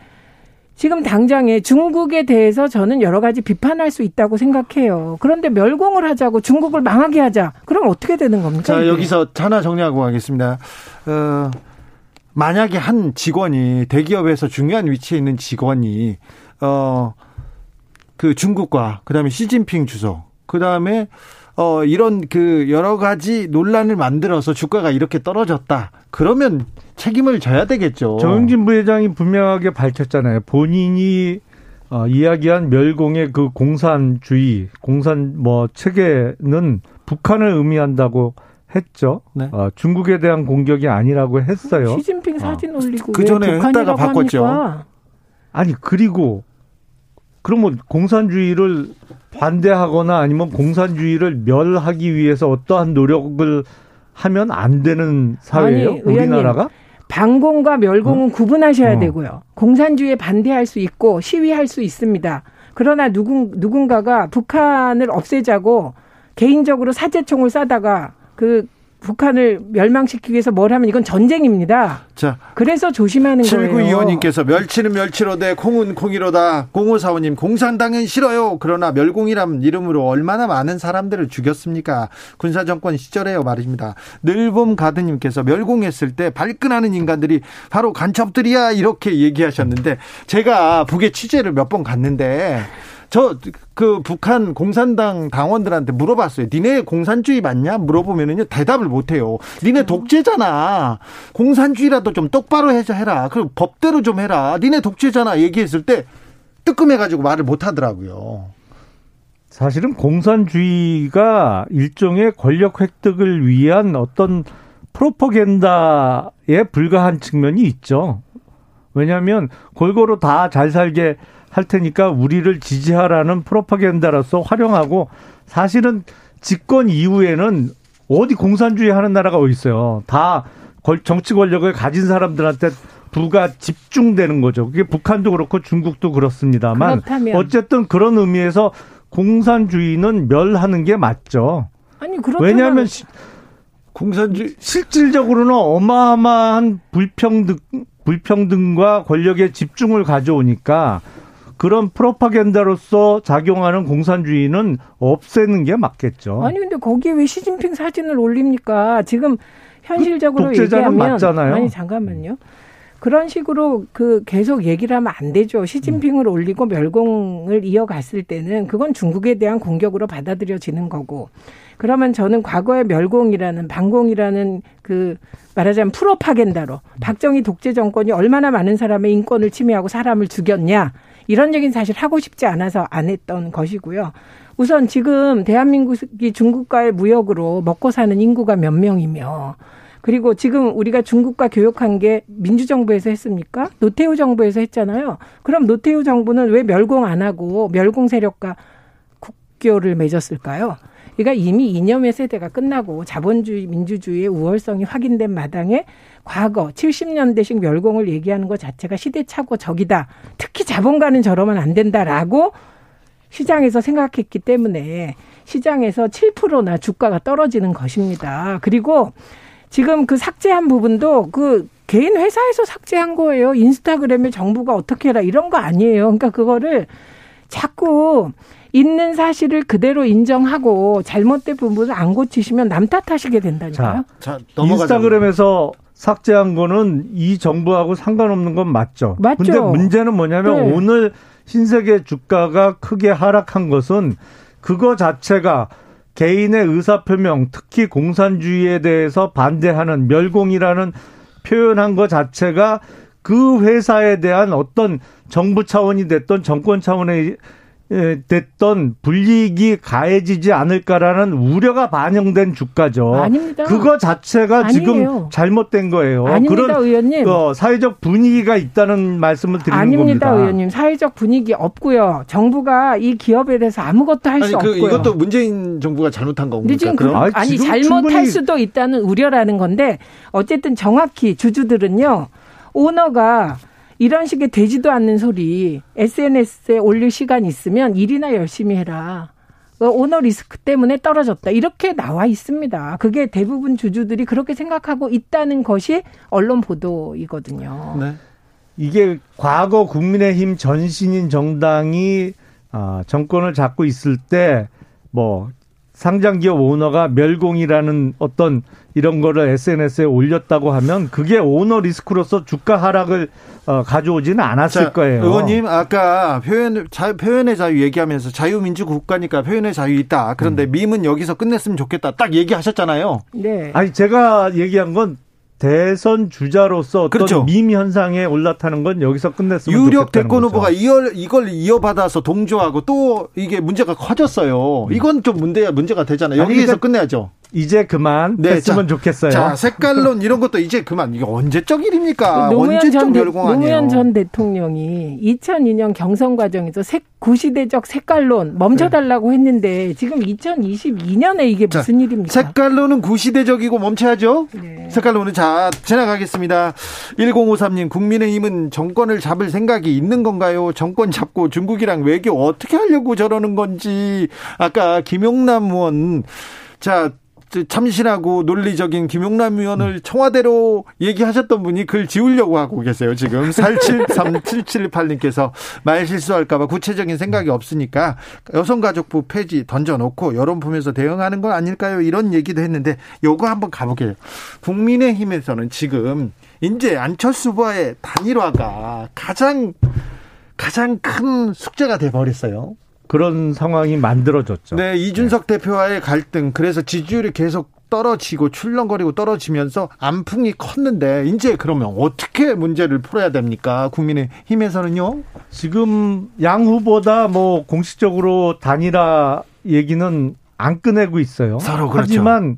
지금 당장에 중국에 대해서 저는 여러 가지 비판할 수 있다고 생각해요. 그런데 멸공을 하자고 중국을 망하게 하자. 그럼 어떻게 되는 겁니까? 자? 여기서 하나 정리하고 가겠습니다. 어, 만약에 한 직원이 대기업에서 중요한 위치에 있는 직원이 어, 그 중국과 그다음에 시진핑 주석, 그다음에 어, 이런 그 여러 가지 논란을 만들어서 주가가 이렇게 떨어졌다. 그러면 책임을 져야 되겠죠. 정영진 부회장이 분명하게 밝혔잖아요. 본인이 어, 이야기한 멸공의 그 공산주의, 공산 뭐 체계는 북한을 의미한다고 했죠. 네. 어, 중국에 대한 공격이 아니라고 했어요. 시진핑 사진 어. 올리고 그 전에 했다가 바꿨죠. 하니까. 아니 그리고 그러면 공산주의를 반대하거나 아니면 공산주의를 멸하기 위해서 어떠한 노력을 하면 안 되는 사회예요? 아니, 우리나라가? 반공과 멸공은 어? 구분하셔야 어. 되고요. 공산주의에 반대할 수 있고 시위할 수 있습니다. 그러나 누군 누군가가 북한을 없애자고 개인적으로 사제총을 쏴다가 그 북한을 멸망시키기 위해서 뭘 하면 이건 전쟁입니다. 자. 그래서 조심하는 79 거예요. 7925님께서 멸치는 멸치로되 콩은 콩이로다. 0545님 공산당은 싫어요. 그러나 멸공이란 이름으로 얼마나 많은 사람들을 죽였습니까? 군사정권 시절에요 말입니다. 늘봄 가드님께서 멸공했을 때 발끈하는 인간들이 바로 간첩들이야 이렇게 얘기하셨는데 제가 북에 취재를 몇 번 갔는데 저 그 북한 공산당 당원들한테 물어봤어요. 니네 공산주의 맞냐? 물어보면은요 대답을 못 해요. 니네 독재잖아. 공산주의라도 좀 똑바로 해서 해라. 그 법대로 좀 해라. 니네 독재잖아. 얘기했을 때 뜨끔해가지고 말을 못 하더라고요. 사실은 공산주의가 일종의 권력 획득을 위한 어떤 프로퍼겐다에 불과한 측면이 있죠. 왜냐하면 골고루 다 잘 살게 할 테니까 우리를 지지하라는 프로파겐다로서 활용하고 사실은 집권 이후에는 어디 공산주의 하는 나라가 어디 있어요. 다 정치 권력을 가진 사람들한테 부가 집중되는 거죠. 그게 북한도 그렇고 중국도 그렇습니다만 그렇다면. 어쨌든 그런 의미에서 공산주의는 멸하는 게 맞죠. 아니 그렇다면 왜냐하면 공산주의 실질적으로는 어마어마한 불평등 불평등과 권력의 집중을 가져오니까 그런 프로파겐다로서 작용하는 공산주의는 없애는 게 맞겠죠. 아니 근데 거기에 왜 시진핑 사진을 올립니까? 지금 현실적으로 그 얘기하면 맞잖아요. 아니 잠깐만요. 그런 식으로 그 계속 얘기를 하면 안 되죠. 시진핑을 올리고 멸공을 이어갔을 때는 그건 중국에 대한 공격으로 받아들여지는 거고. 그러면 저는 과거의 멸공이라는 반공이라는 그 말하자면 프로파겐다로 박정희 독재 정권이 얼마나 많은 사람의 인권을 침해하고 사람을 죽였냐 이런 얘기는 사실 하고 싶지 않아서 안 했던 것이고요. 우선 지금 대한민국이 중국과의 무역으로 먹고 사는 인구가 몇 명이며 그리고 지금 우리가 중국과 교역한 게 민주정부에서 했습니까? 노태우 정부에서 했잖아요. 그럼 노태우 정부는 왜 멸공 안 하고 멸공 세력과 국교를 맺었을까요? 그러니까 이미 이념의 세대가 끝나고 자본주의 민주주의의 우월성이 확인된 마당에 과거 70년대식 멸공을 얘기하는 것 자체가 시대착오 적이다. 특히 자본가는 저러면 안 된다라고 시장에서 생각했기 때문에 시장에서 7%나 주가가 떨어지는 것입니다. 그리고 지금 그 삭제한 부분도 그 개인 회사에서 삭제한 거예요. 인스타그램에 정부가 어떻게 해라 이런 거 아니에요. 그러니까 그거를 자꾸 있는 사실을 그대로 인정하고 잘못된 부분을 안 고치시면 남 탓하시게 된다니까요. 자, 자 인스타그램에서 삭제한 거는 이 정부하고 상관없는 건 맞죠. 맞죠. 근데 문제는 뭐냐면 네. 오늘 신세계 주가가 크게 하락한 것은 그거 자체가 개인의 의사표명, 특히 공산주의에 대해서 반대하는 멸공이라는 표현한 것 자체가 그 회사에 대한 어떤 정부 차원이 됐던 정권 차원의 예, 됐던 불이익이 가해지지 않을까라는 우려가 반영된 주가죠. 아닙니다. 그거 자체가 아니에요. 지금 잘못된 거예요. 아닙니다, 그런 의원님. 어, 사회적 분위기가 있다는 말씀을 드리는 아닙니다, 겁니다. 아닙니다, 의원님. 사회적 분위기 없고요. 정부가 이 기업에 대해서 아무것도 할수 그, 없고요. 이것도 문재인 정부가 잘못한 겁니까? 지금 그, 아니, 아니 잘못할 충분히... 수도 있다는 우려라는 건데 어쨌든 정확히 주주들은요. 오너가 이런 식의 되지도 않는 소리 SNS에 올릴 시간 있으면 일이나 열심히 해라. 어, 오너 리스크 때문에 떨어졌다. 이렇게 나와 있습니다. 그게 대부분 주주들이 그렇게 생각하고 있다는 것이 언론 보도이거든요. 네. 이게 과거 국민의힘 전신인 정당이 아, 정권을 잡고 있을 때 뭐 상장 기업 오너가 멸공이라는 어떤 이런 거를 SNS에 올렸다고 하면 그게 오너 리스크로서 주가 하락을 어, 가져오지는 않았을 자, 거예요. 의원님 아까 표현 자, 표현의 자유 얘기하면서 자유민주 국가니까 표현의 자유 있다. 그런데 음. 밈은 여기서 끝냈으면 좋겠다. 딱 얘기하셨잖아요. 네. 아니 제가 얘기한 건 대선 주자로서 어떤 그렇죠. 밈 현상에 올라타는 건 여기서 끝냈으면 유력 대권 후보가 이걸, 이걸 이어받아서 동조하고 또 이게 문제가 커졌어요. 음. 이건 좀 문제야 문제가 되잖아요. 여기서 그러니까 끝내야죠. 이제 그만 네, 했으면 자, 좋겠어요. 자, 색깔론 이런 것도 이제 그만. 이게 언제적 일입니까? 언제적 멸공 아니에요? 노무현 전 대통령이 2002년 경선 과정에서 색, 구시대적 색깔론 멈춰달라고 네. 했는데 지금 2022년에 이게 무슨 자, 일입니까? 색깔론은 구시대적이고 멈춰야죠. 네. 색깔론은 자 지나가겠습니다. 1053님 국민의힘은 정권을 잡을 생각이 있는 건가요? 정권 잡고 중국이랑 외교 어떻게 하려고 저러는 건지 아까 김용남 의원 자 참신하고 논리적인 김용남 의원을 청와대로 얘기하셨던 분이 글 지우려고 하고 계세요. 지금 473778님께서 말 실수할까봐 구체적인 생각이 없으니까 여성가족부 폐지 던져놓고 여론 보면서 대응하는 건 아닐까요? 이런 얘기도 했는데 요거 한번 가보게요. 국민의힘에서는 지금 이제 안철수 후보의 단일화가 가장 가장 큰 숙제가 돼 버렸어요. 그런 상황이 만들어졌죠. 네, 이준석 네. 대표와의 갈등, 그래서 지지율이 계속 떨어지고 출렁거리고 떨어지면서 안풍이 컸는데 이제 그러면 어떻게 문제를 풀어야 됩니까? 국민의 힘에서는요? 지금 양 후보다 뭐 공식적으로 단일화 얘기는 안 꺼내고 있어요. 서로 그렇죠. 하지만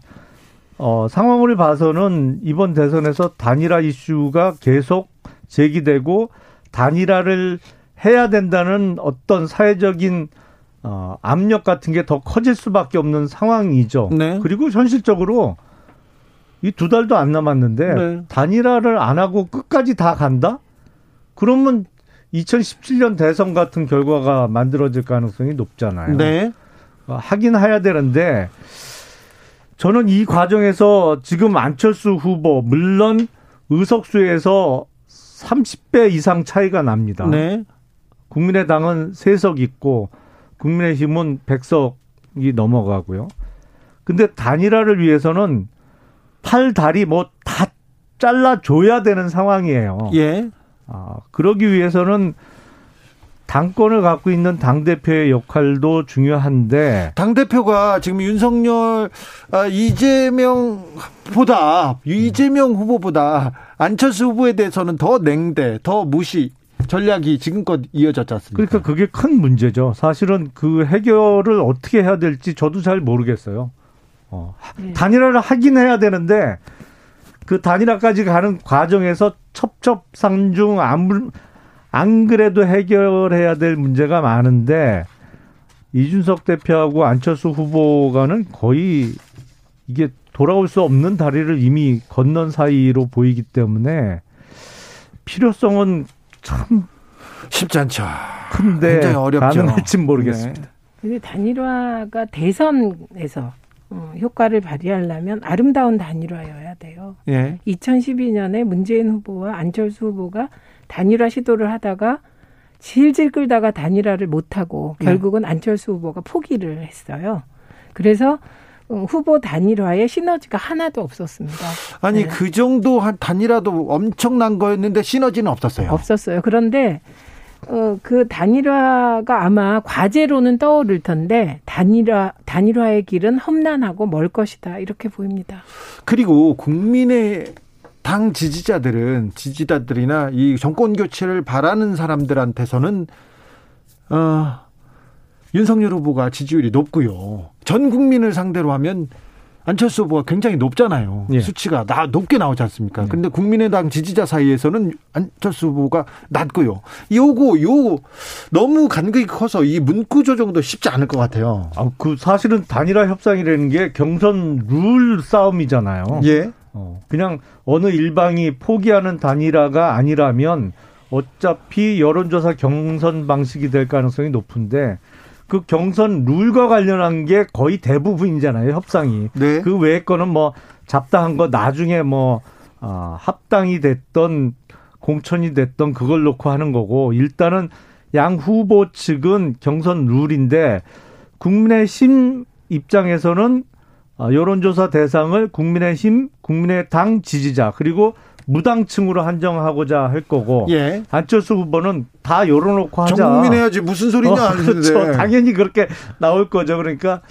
어, 상황을 봐서는 이번 대선에서 단일화 이슈가 계속 제기되고 단일화를 해야 된다는 어떤 사회적인 어, 압력 같은 게 더 커질 수밖에 없는 상황이죠. 네. 그리고 현실적으로 이 두 달도 안 남았는데 네. 단일화를 안 하고 끝까지 다 간다? 그러면 2017년 대선 같은 결과가 만들어질 가능성이 높잖아요. 네. 어, 하긴 해야 되는데 저는 이 과정에서 지금 안철수 후보 물론 의석수에서 30배 이상 차이가 납니다. 네. 국민의당은 3석 있고 국민의힘은 100석이 넘어가고요. 근데 단일화를 위해서는 팔, 다리 뭐 다 잘라줘야 되는 상황이에요. 예. 아, 그러기 위해서는 당권을 갖고 있는 당 대표의 역할도 중요한데 당 대표가 지금 윤석열 아, 이재명보다 이재명 후보보다 안철수 후보에 대해서는 더 냉대, 더 무시 전략이 지금껏 이어졌지 않습니까? 그러니까 그게 큰 문제죠. 사실은 그 해결을 어떻게 해야 될지 저도 잘 모르겠어요. 어, 네. 단일화를 하긴 해야 되는데 그 단일화까지 가는 과정에서 첩첩상중 안, 안 그래도 해결해야 될 문제가 많은데 이준석 대표하고 안철수 후보가는 거의 이게 돌아올 수 없는 다리를 이미 건넌 사이로 보이기 때문에 필요성은 참 쉽지 않죠. 큰데 굉장히 어렵죠. 가능할지 모르겠습니다. 네. 근데 단일화가 대선에서 어, 효과를 발휘하려면 아름다운 단일화여야 돼요. 예. 2012년에 문재인 후보와 안철수 후보가 단일화 시도를 하다가 질질 끌다가 단일화를 못하고 네. 결국은 네. 안철수 후보가 포기를 했어요. 그래서 어, 후보 단일화에 시너지가 하나도 없었습니다. 아니 네. 그 정도 한 단일화도 엄청난 거였는데 시너지는 없었어요. 없었어요. 그런데 어, 그 단일화가 아마 과제로는 떠오를 텐데 단일화 단일화의 길은 험난하고 멀 것이다 이렇게 보입니다. 그리고 국민의 당 지지자들은 지지자들이나 이 정권 교체를 바라는 사람들한테서는 어, 윤석열 후보가 지지율이 높고요. 전 국민을 상대로 하면 안철수 후보가 굉장히 높잖아요. 예. 수치가 나 높게 나오지 않습니까? 예. 근데 국민의당 지지자 사이에서는 안철수 후보가 낮고요. 요거 요 너무 간극이 커서 이 문구 조정도 쉽지 않을 것 같아요. 아, 그 사실은 단일화 협상이라는 게 경선 룰 싸움이잖아요. 예. 어, 그냥 어느 일방이 포기하는 단일화가 아니라면 어차피 여론조사 경선 방식이 될 가능성이 높은데 그 경선 룰과 관련한 게 거의 대부분이잖아요 협상이. 네. 그 외의 거는 뭐 잡다한 거 나중에 뭐 어, 합당이 됐던 공천이 됐던 그걸 놓고 하는 거고 일단은 양 후보 측은 경선 룰인데 국민의힘 입장에서는 어, 여론조사 대상을 국민의힘, 국민의당 지지자 그리고 무당층으로 한정하고자 할 거고 예. 안철수 후보는 다 열어놓고 하자. 전국민 해야지 무슨 소리냐. 어, 그렇죠. 당연히 그렇게 나올 거죠. 그러니까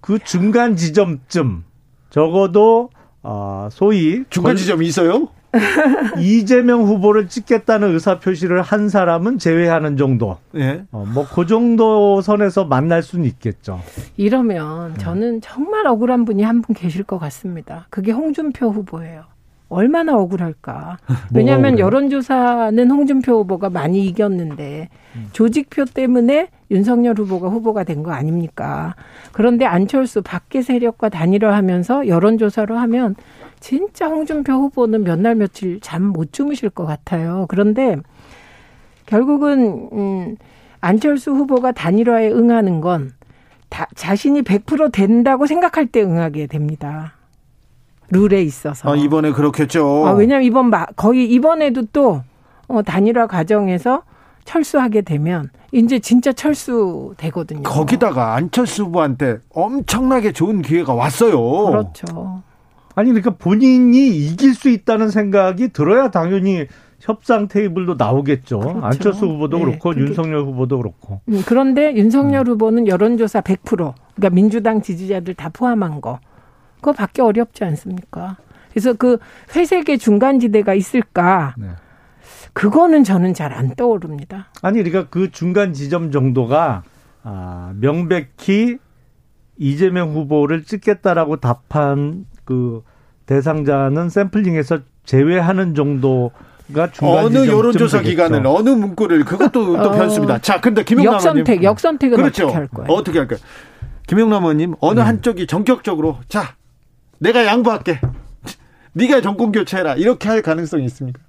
그 중간 지점쯤 적어도 어, 소위 중간 지점이 있어요? (laughs) 이재명 후보를 찍겠다는 의사 표시를 한 사람은 제외하는 정도. 예. 어, 뭐그 정도 선에서 만날 수는 있겠죠. 이러면 저는 정말 억울한 분이 한 분 계실 것 같습니다. 그게 홍준표 후보예요. 얼마나 억울할까. (laughs) 왜냐하면 여론조사는 홍준표 후보가 많이 이겼는데 음. 조직표 때문에 윤석열 후보가 후보가 된 거 아닙니까? 그런데 안철수 밖의 세력과 단일화하면서 여론조사로 하면 진짜 홍준표 후보는 몇 날 며칠 잠 못 주무실 것 같아요. 그런데 결국은 음 안철수 후보가 단일화에 응하는 건 다, 자신이 100% 된다고 생각할 때 응하게 됩니다. 룰에 있어서. 아, 이번에 그렇겠죠. 아, 왜냐하면 이번 거의 이번에도 또 어, 단일화 과정에서 철수하게 되면 이제 진짜 철수 되거든요. 거기다가 안철수 후보한테 엄청나게 좋은 기회가 왔어요. 그렇죠. 아니 그러니까 본인이 이길 수 있다는 생각이 들어야 당연히 협상 테이블도 나오겠죠. 그렇죠. 안철수 후보도 네. 그렇고 그게... 윤석열 후보도 그렇고. 음, 그런데 윤석열 음. 후보는 여론조사 100% 그러니까 민주당 지지자들 다 포함한 거 그거 받기 어렵지 않습니까? 그래서 그 회색의 중간지대가 있을까? 네. 그거는 저는 잘 안 떠오릅니다. 아니, 그러니까 그 중간 지점 정도가 아, 명백히 이재명 후보를 찍겠다라고 답한 그 대상자는 샘플링에서 제외하는 정도가 중간 어느 여론조사 기관은 어느 문구를 그것도 (laughs) 또 어, 변수입니다. 자, 근데 김용남 역선택, 역선택은 그렇죠. 어떻게 할 거예요? 어떻게 할까요? 김용남 의원님 어느 네. 한쪽이 전격적으로 자 내가 양보할게. 네가 정권 교체해라. 이렇게 할 가능성이 있습니까?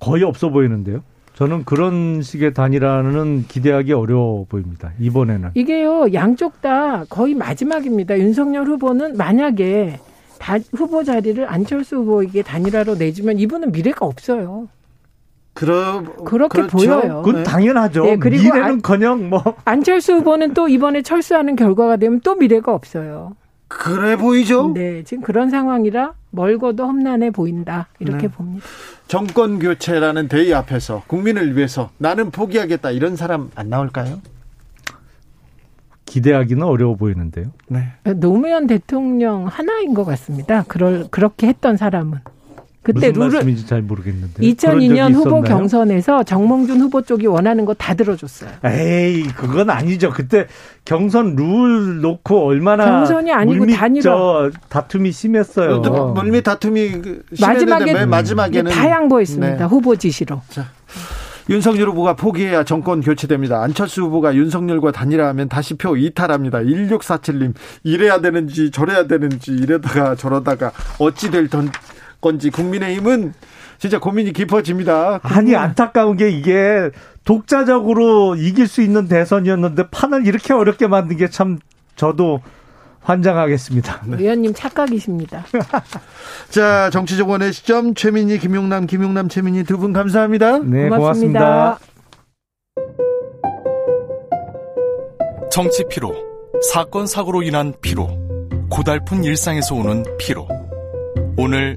거의 없어 보이는데요. 저는 그런 식의 단일화는 기대하기 어려워 보입니다. 이번에는. 이게요, 양쪽 다 거의 마지막입니다. 윤석열 후보는 만약에 다 후보 자리를 안철수 후보에게 단일화로 내주면 이분은 미래가 없어요. 그러, 그렇게 그렇죠? 보여요. 그건 네. 당연하죠. 네, 그리고 미래는커녕 뭐 안철수 후보는 또 이번에 철수하는 결과가 되면 또 미래가 없어요. 그래 보이죠? 네, 지금 그런 상황이라 멀고도 험난해 보인다 이렇게 네. 봅니다. 정권 교체라는 대의 앞에서 국민을 위해서 나는 포기하겠다 이런 사람 안 나올까요? 기대하기는 어려워 보이는데요. 네. 노무현 대통령 하나인 것 같습니다. 그럴 그렇게 했던 사람은. 그때 무슨 룰을 말씀인지 잘 모르겠는데 2002년 후보 경선에서 정몽준 후보 쪽이 원하는 거 다 들어줬어요. 에이 그건 아니죠. 그때 경선 룰 놓고 얼마나 경선이 아니고 단일화 다툼이 심했어요. 물밑 다툼이 마지막에 마지막에는 다 양보했습니다. 네. 후보 지시로. 자. 윤석열 후보가 포기해야 정권 교체됩니다. 안철수 후보가 윤석열과 단일화하면 다시 표 이탈합니다. 1647님 이래야 되는지 저래야 되는지 이래다가 저러다가 어찌 될 건지 국민의힘은 진짜 고민이 깊어집니다. 아니 안타까운 게 이게 독자적으로 이길 수 있는 대선이었는데 판을 이렇게 어렵게 만든 게 참 저도 환장하겠습니다. 네. 위원님 착각이십니다. (laughs) 자, 정치적원의 시점 최민희, 김용남, 김용남, 최민희 두 분 감사합니다. 네, 고맙습니다. 고맙습니다. 정치 피로, 사건 사고로 인한 피로, 고달픈 일상에서 오는 피로. 오늘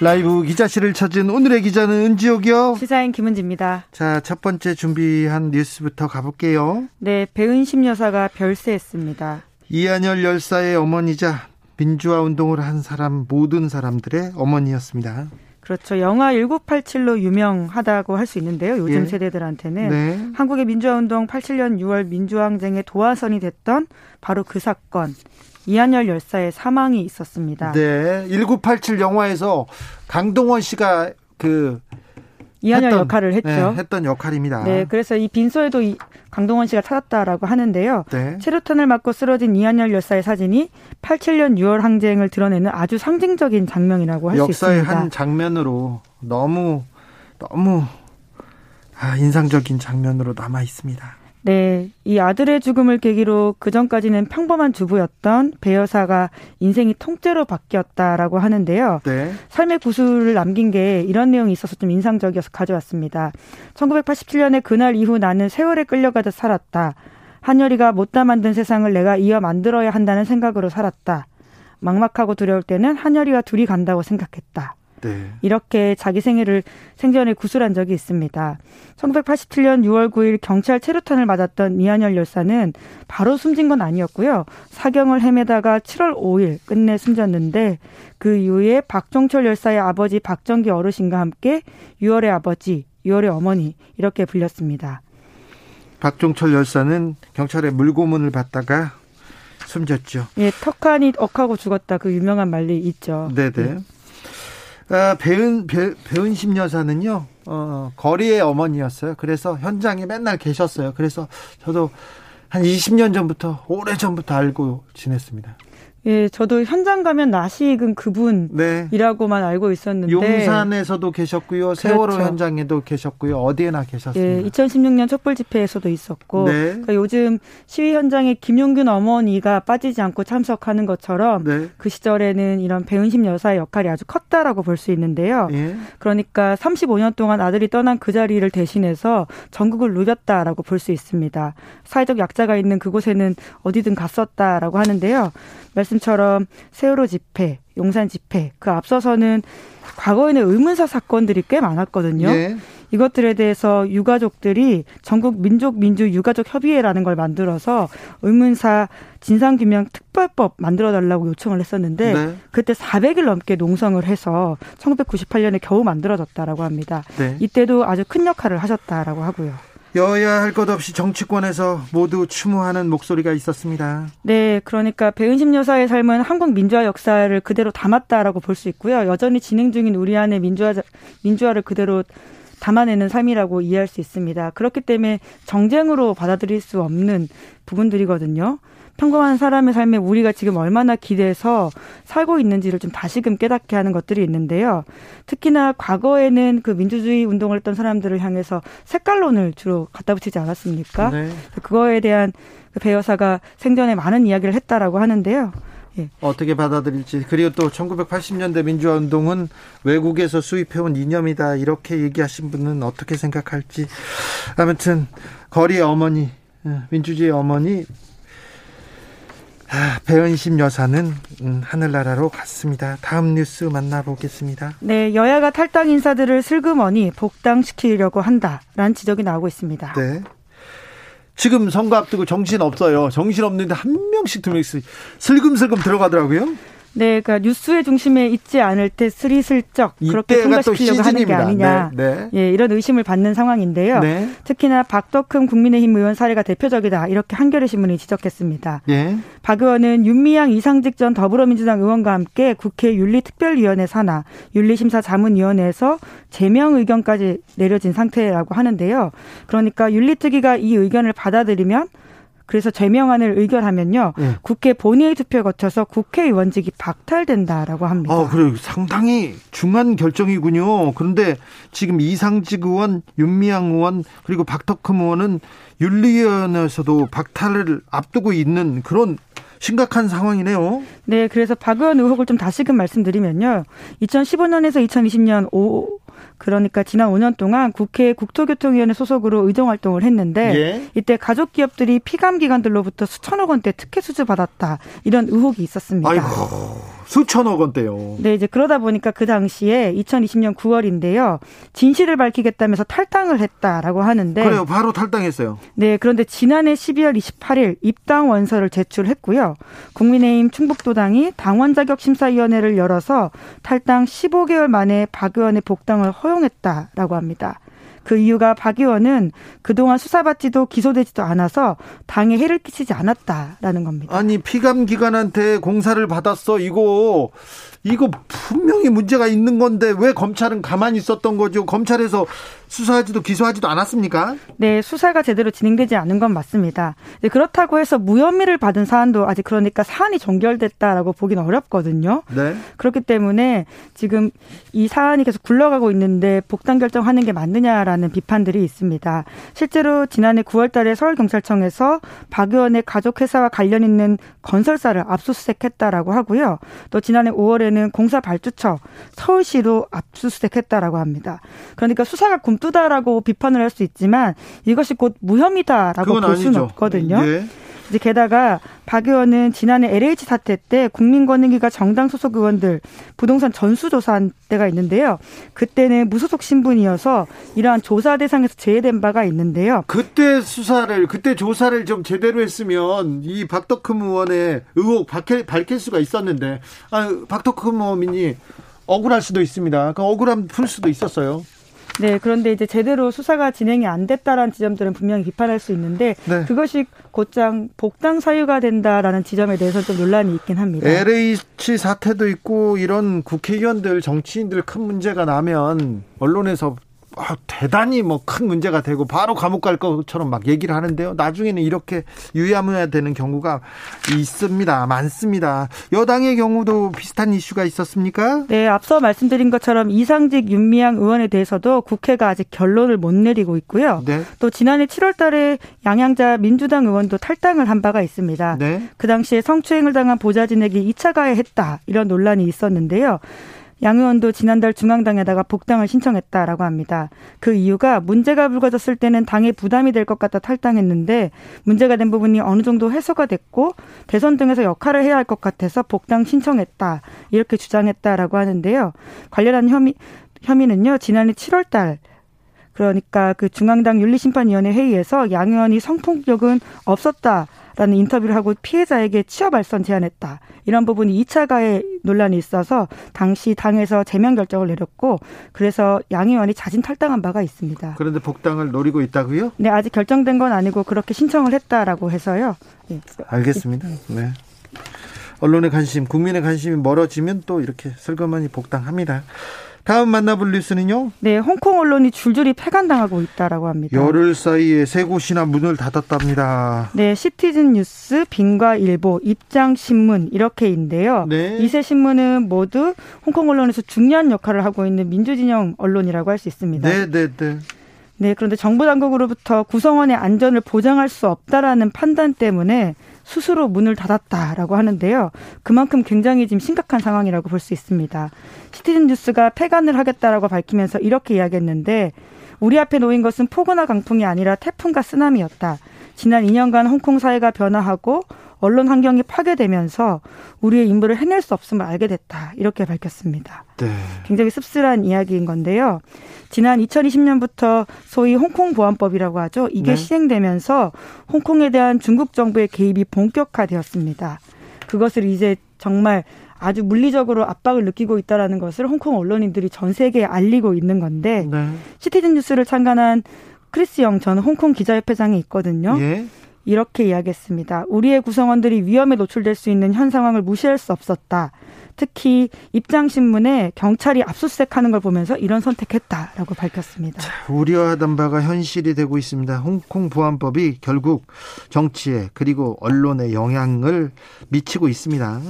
라이브 기자실을 찾은 오늘의 기자는 은지옥이요. 시사인 김은지입니다. 자, 첫 번째 준비한 뉴스부터 가볼게요. 네, 배은심 여사가 별세했습니다. 이한열 열사의 어머니자 민주화 운동을 한 사람 모든 사람들의 어머니였습니다. 그렇죠. 영화 1987로 유명하다고 할 수 있는데요. 요즘 예. 세대들한테는 네. 한국의 민주화 운동 87년 6월 민주항쟁의 도화선이 됐던 바로 그 사건. 이한열 열사의 사망이 있었습니다. 네. 1987 영화에서 강동원 씨가 그 이한열 했던, 역할을 했죠. 네, 했던 역할입니다. 네, 그래서 이 빈소에도 이 강동원 씨가 찾았다라고 하는데요. 네. 체류탄을 맞고 쓰러진 이한열 열사의 사진이 87년 6월 항쟁을 드러내는 아주 상징적인 장면이라고 할 수 있습니다. 역사의 한 장면으로 너무 너무 아, 인상적인 장면으로 남아 있습니다. 네, 이 아들의 죽음을 계기로 그 전까지는 평범한 주부였던 배 여사가 인생이 통째로 바뀌었다라고 하는데요. 네. 삶의 구슬을 남긴 게 이런 내용이 있어서 좀 인상적이어서 가져왔습니다. 1987년에 그날 이후 나는 세월에 끌려가듯 살았다. 한여리가 못다 만든 세상을 내가 이어 만들어야 한다는 생각으로 살았다. 막막하고 두려울 때는 한여리와 둘이 간다고 생각했다. 네. 이렇게 자기 생애를 생전에 구술한 적이 있습니다. 1987년 6월 9일 경찰 체류탄을 맞았던 이한열 열사는 바로 숨진 건 아니었고요. 사경을 헤매다가 7월 5일 끝내 숨졌는데 그 이후에 박종철 열사의 아버지 박정기 어르신과 함께 6월의 아버지, 6월의 어머니 이렇게 불렸습니다. 박종철 열사는 경찰의 물고문을 받다가 숨졌죠. 예, 턱하니 억하고 죽었다 그 유명한 말이 있죠. 네네. 네. 아, 배은 배, 배은심 여사는요 어, 거리의 어머니였어요. 그래서 현장에 맨날 계셨어요. 그래서 저도 한 20년 전부터 오래 전부터 알고 지냈습니다. 예, 저도 현장 가면 나시 익은 그분이라고만 네. 알고 있었는데 용산에서도 계셨고요, 그렇죠. 세월호 현장에도 계셨고요, 어디에나 계셨습니다. 예, 2016년 촛불 집회에서도 있었고, 네. 그러니까 요즘 시위 현장에 김용균 어머니가 빠지지 않고 참석하는 것처럼 네. 그 시절에는 이런 배은심 여사의 역할이 아주 컸다라고 볼 수 있는데요. 예. 그러니까 35년 동안 아들이 떠난 그 자리를 대신해서 전국을 누볐다라고 볼 수 있습니다. 사회적 약자가 있는 그곳에는 어디든 갔었다라고 하는데요. 말씀 처럼 세월호 집회, 용산 집회, 그 앞서서는 과거에는 의문사 사건들이 꽤 많았거든요. 네. 이것들에 대해서 유가족들이 전국 민족 민주 유가족 협의회라는 걸 만들어서 의문사 진상 규명 특별법 만들어 달라고 요청을 했었는데 네. 그때 400일 넘게 농성을 해서 1998년에 겨우 만들어졌다라고 합니다. 네. 이때도 아주 큰 역할을 하셨다라고 하고요. 여야 할 것 없이 정치권에서 모두 추모하는 목소리가 있었습니다. 네, 그러니까 배은심 여사의 삶은 한국 민주화 역사를 그대로 담았다라고 볼 수 있고요. 여전히 진행 중인 우리 안의 민주화 민주화를 그대로 담아내는 삶이라고 이해할 수 있습니다. 그렇기 때문에 정쟁으로 받아들일 수 없는 부분들이거든요. 평범한 사람의 삶에 우리가 지금 얼마나 기대서 살고 있는지를 좀 다시금 깨닫게 하는 것들이 있는데요. 특히나 과거에는 그 민주주의 운동을 했던 사람들을 향해서 색깔론을 주로 갖다 붙이지 않았습니까? 네. 그거에 대한 그배 여사가 생전에 많은 이야기를 했다라고 하는데요. 예. 어떻게 받아들일지 그리고 또 1980년대 민주화 운동은 외국에서 수입해온 이념이다 이렇게 얘기하신 분은 어떻게 생각할지 아무튼 거리의 어머니 예, 민주주의 어머니 아, 배은심 여사는 음, 하늘나라로 갔습니다. 다음 뉴스 만나보겠습니다. 네, 여야가 탈당 인사들을 슬그머니 복당시키려고 한다라는 지적이 나오고 있습니다. 네. 지금 선거 앞두고 정신 없어요. 정신 없는데 한 명씩 두 명씩 슬금슬금 들어가더라고요. 네, 그러니까 뉴스의 중심에 있지 않을 때 스리슬쩍 그렇게 통과시키려고 하는 게 아니냐. 네, 네. 예, 이런 의심을 받는 상황인데요. 네. 특히나 박덕흠 국민의힘 의원 사례가 대표적이다. 이렇게 한겨레 신문이 지적했습니다. 예. 박 의원은 윤미향 이상직 전 더불어민주당 의원과 함께 국회 윤리특별위원회 산하 윤리심사 자문위원회에서 제명 의견까지 내려진 상태라고 하는데요. 그러니까 윤리특위가 이 의견을 받아들이면 그래서 제명안을 의결하면요. 네. 국회 본회의 투표 거쳐서 국회의원직이 박탈된다라고 합니다. 아, 그래요. 상당히 중한 결정이군요. 그런데 지금 이상직 의원, 윤미향 의원, 그리고 박덕흠 의원은 윤리위원회에서도 박탈을 앞두고 있는 그런 심각한 상황이네요. 네, 그래서 박 의원 의혹을 좀 다시금 말씀드리면요. 2015년에서 2020년 5, 그러니까 지난 5년 동안 국회 국토교통위원회 소속으로 의정 활동을 했는데 예. 이때 가족 기업들이 피감 기관들로부터 수천억 원대 특혜 수주 받았다 이런 의혹이 있었습니다. 아이고 수천억 원대요. 네, 이제 그러다 보니까 그 당시에 2020년 9월인데요. 진실을 밝히겠다면서 탈당을 했다라고 하는데 그래요. 바로 탈당했어요. 네, 그런데 지난해 12월 28일 입당 원서를 제출했고요. 국민의힘 충북도당이 당원 자격 심사위원회를 열어서 탈당 15개월 만에 박 의원의 복당을 허용했다라고 합니다. 그 이유가 박 의원은 그동안 수사받지도 기소되지도 않아서 당에 해를 끼치지 않았다라는 겁니다. 아니 피감 기관한테 공사를 받았어 이거 이거 분명히 문제가 있는 건데 왜 검찰은 가만히 있었던 거죠? 검찰에서 수사하지도 기소하지도 않았습니까? 네, 수사가 제대로 진행되지 않은 건 맞습니다. 네, 그렇다고 해서 무혐의를 받은 사안도 아직 그러니까 사안이 종결됐다라고 보기는 어렵거든요. 네. 그렇기 때문에 지금 이 사안이 계속 굴러가고 있는데 복당 결정하는 게 맞느냐라는 비판들이 있습니다. 실제로 지난해 9월 달에 서울경찰청에서 박 의원의 가족 회사와 관련 있는 건설사를 압수수색했다라고 하고요. 또 지난해 5월에 경우에는 공사 발주처 서울시도 압수수색했다라고 합니다. 그러니까 수사가 굼뜨다라고 비판을 할 수 있지만 이것이 곧 무혐의다라고 볼 수는 없거든요. 예. 이제 게다가 박 의원은 지난해 LH 사태 때 국민권익위가 정당 소속 의원들 부동산 전수조사한 때가 있는데요. 그때는 무소속 신분이어서 이러한 조사 대상에서 제외된 바가 있는데요. 그때 수사를 그때 조사를 좀 제대로 했으면 이 박덕흠 의원의 의혹 밝힐, 밝힐 수가 있었는데 아, 박덕흠 의원이 억울할 수도 있습니다. 그 억울함 풀 수도 있었어요. 네, 그런데 이제 제대로 수사가 진행이 안 됐다라는 지점들은 분명히 비판할 수 있는데 네. 그것이 곧장 복당 사유가 된다라는 지점에 대해서 좀 논란이 있긴 합니다. LH 사태도 있고 이런 국회의원들 정치인들 큰 문제가 나면 언론에서 아, 대단히 뭐 큰 문제가 되고 바로 감옥 갈 것처럼 막 얘기를 하는데요. 나중에는 이렇게 유야무야 되는 경우가 있습니다. 많습니다. 여당의 경우도 비슷한 이슈가 있었습니까? 네, 앞서 말씀드린 것처럼 이상직 윤미향 의원에 대해서도 국회가 아직 결론을 못 내리고 있고요. 네. 또 지난해 7월 달에 양양자 민주당 의원도 탈당을 한 바가 있습니다. 네. 그 당시에 성추행을 당한 보좌진에게 2차 가해했다. 이런 논란이 있었는데요. 양 의원도 지난달 중앙당에다가 복당을 신청했다라고 합니다. 그 이유가 문제가 불거졌을 때는 당에 부담이 될 것 같아 탈당했는데 문제가 된 부분이 어느 정도 해소가 됐고 대선 등에서 역할을 해야 할 것 같아서 복당 신청했다 이렇게 주장했다라고 하는데요. 관련한 혐의 혐의는요 지난해 7월달 그러니까 그 중앙당 윤리심판위원회 회의에서 양 의원이 성폭력은 없었다 라는 인터뷰를 하고 피해자에게 취업 알선 제안했다. 이런 부분이 2차 가해 논란이 있어서 당시 당에서 제명 결정을 내렸고 그래서 양 의원이 자진 탈당한 바가 있습니다. 그런데 복당을 노리고 있다고요? 네, 아직 결정된 건 아니고 그렇게 신청을 했다라고 해서요. 네. 알겠습니다. 네. 언론의 관심, 국민의 관심이 멀어지면 또 이렇게 슬그머니 복당합니다. 다음 만나볼 뉴스는요? 네, 홍콩 언론이 줄줄이 폐간당하고 있다라고 합니다. 열흘 사이에 세 곳이나 문을 닫았답니다. 네, 시티즌 뉴스, 빈과 일보, 입장 신문 이렇게인데요. 네. 이세 신문은 모두 홍콩 언론에서 중요한 역할을 하고 있는 민주진영 언론이라고 할 수 있습니다. 네, 네, 네. 네, 그런데 정부 당국으로부터 구성원의 안전을 보장할 수 없다라는 판단 때문에 스스로 문을 닫았다라고 하는데요. 그만큼 굉장히 지금 심각한 상황이라고 볼 수 있습니다. 시티즌 뉴스가 폐간을 하겠다라고 밝히면서 이렇게 이야기했는데 우리 앞에 놓인 것은 폭우나 강풍이 아니라 태풍과 쓰나미였다. 지난 2년간 홍콩 사회가 변화하고 언론 환경이 파괴되면서 우리의 임무를 해낼 수 없음을 알게 됐다. 이렇게 밝혔습니다. 네. 굉장히 씁쓸한 이야기인 건데요. 지난 2020년부터 소위 홍콩 보안법이라고 하죠. 이게 네. 시행되면서 홍콩에 대한 중국 정부의 개입이 본격화되었습니다. 그것을 이제 정말 아주 물리적으로 압박을 느끼고 있다라는 것을 홍콩 언론인들이 전 세계에 알리고 있는 건데 네. 시티즌 뉴스를 참관한 크리스 영 전 홍콩 기자협회장이 있거든요. 예. 이렇게 이야기했습니다. 우리의 구성원들이 위험에 노출될 수 있는 현 상황을 무시할 수 없었다. 특히 입장신문에 경찰이 압수수색하는 걸 보면서 이런 선택했다라고 밝혔습니다. 자, 우려하던 바가 현실이 되고 있습니다. 홍콩 보안법이 결국 정치에 그리고 언론에 영향을 미치고 있습니다.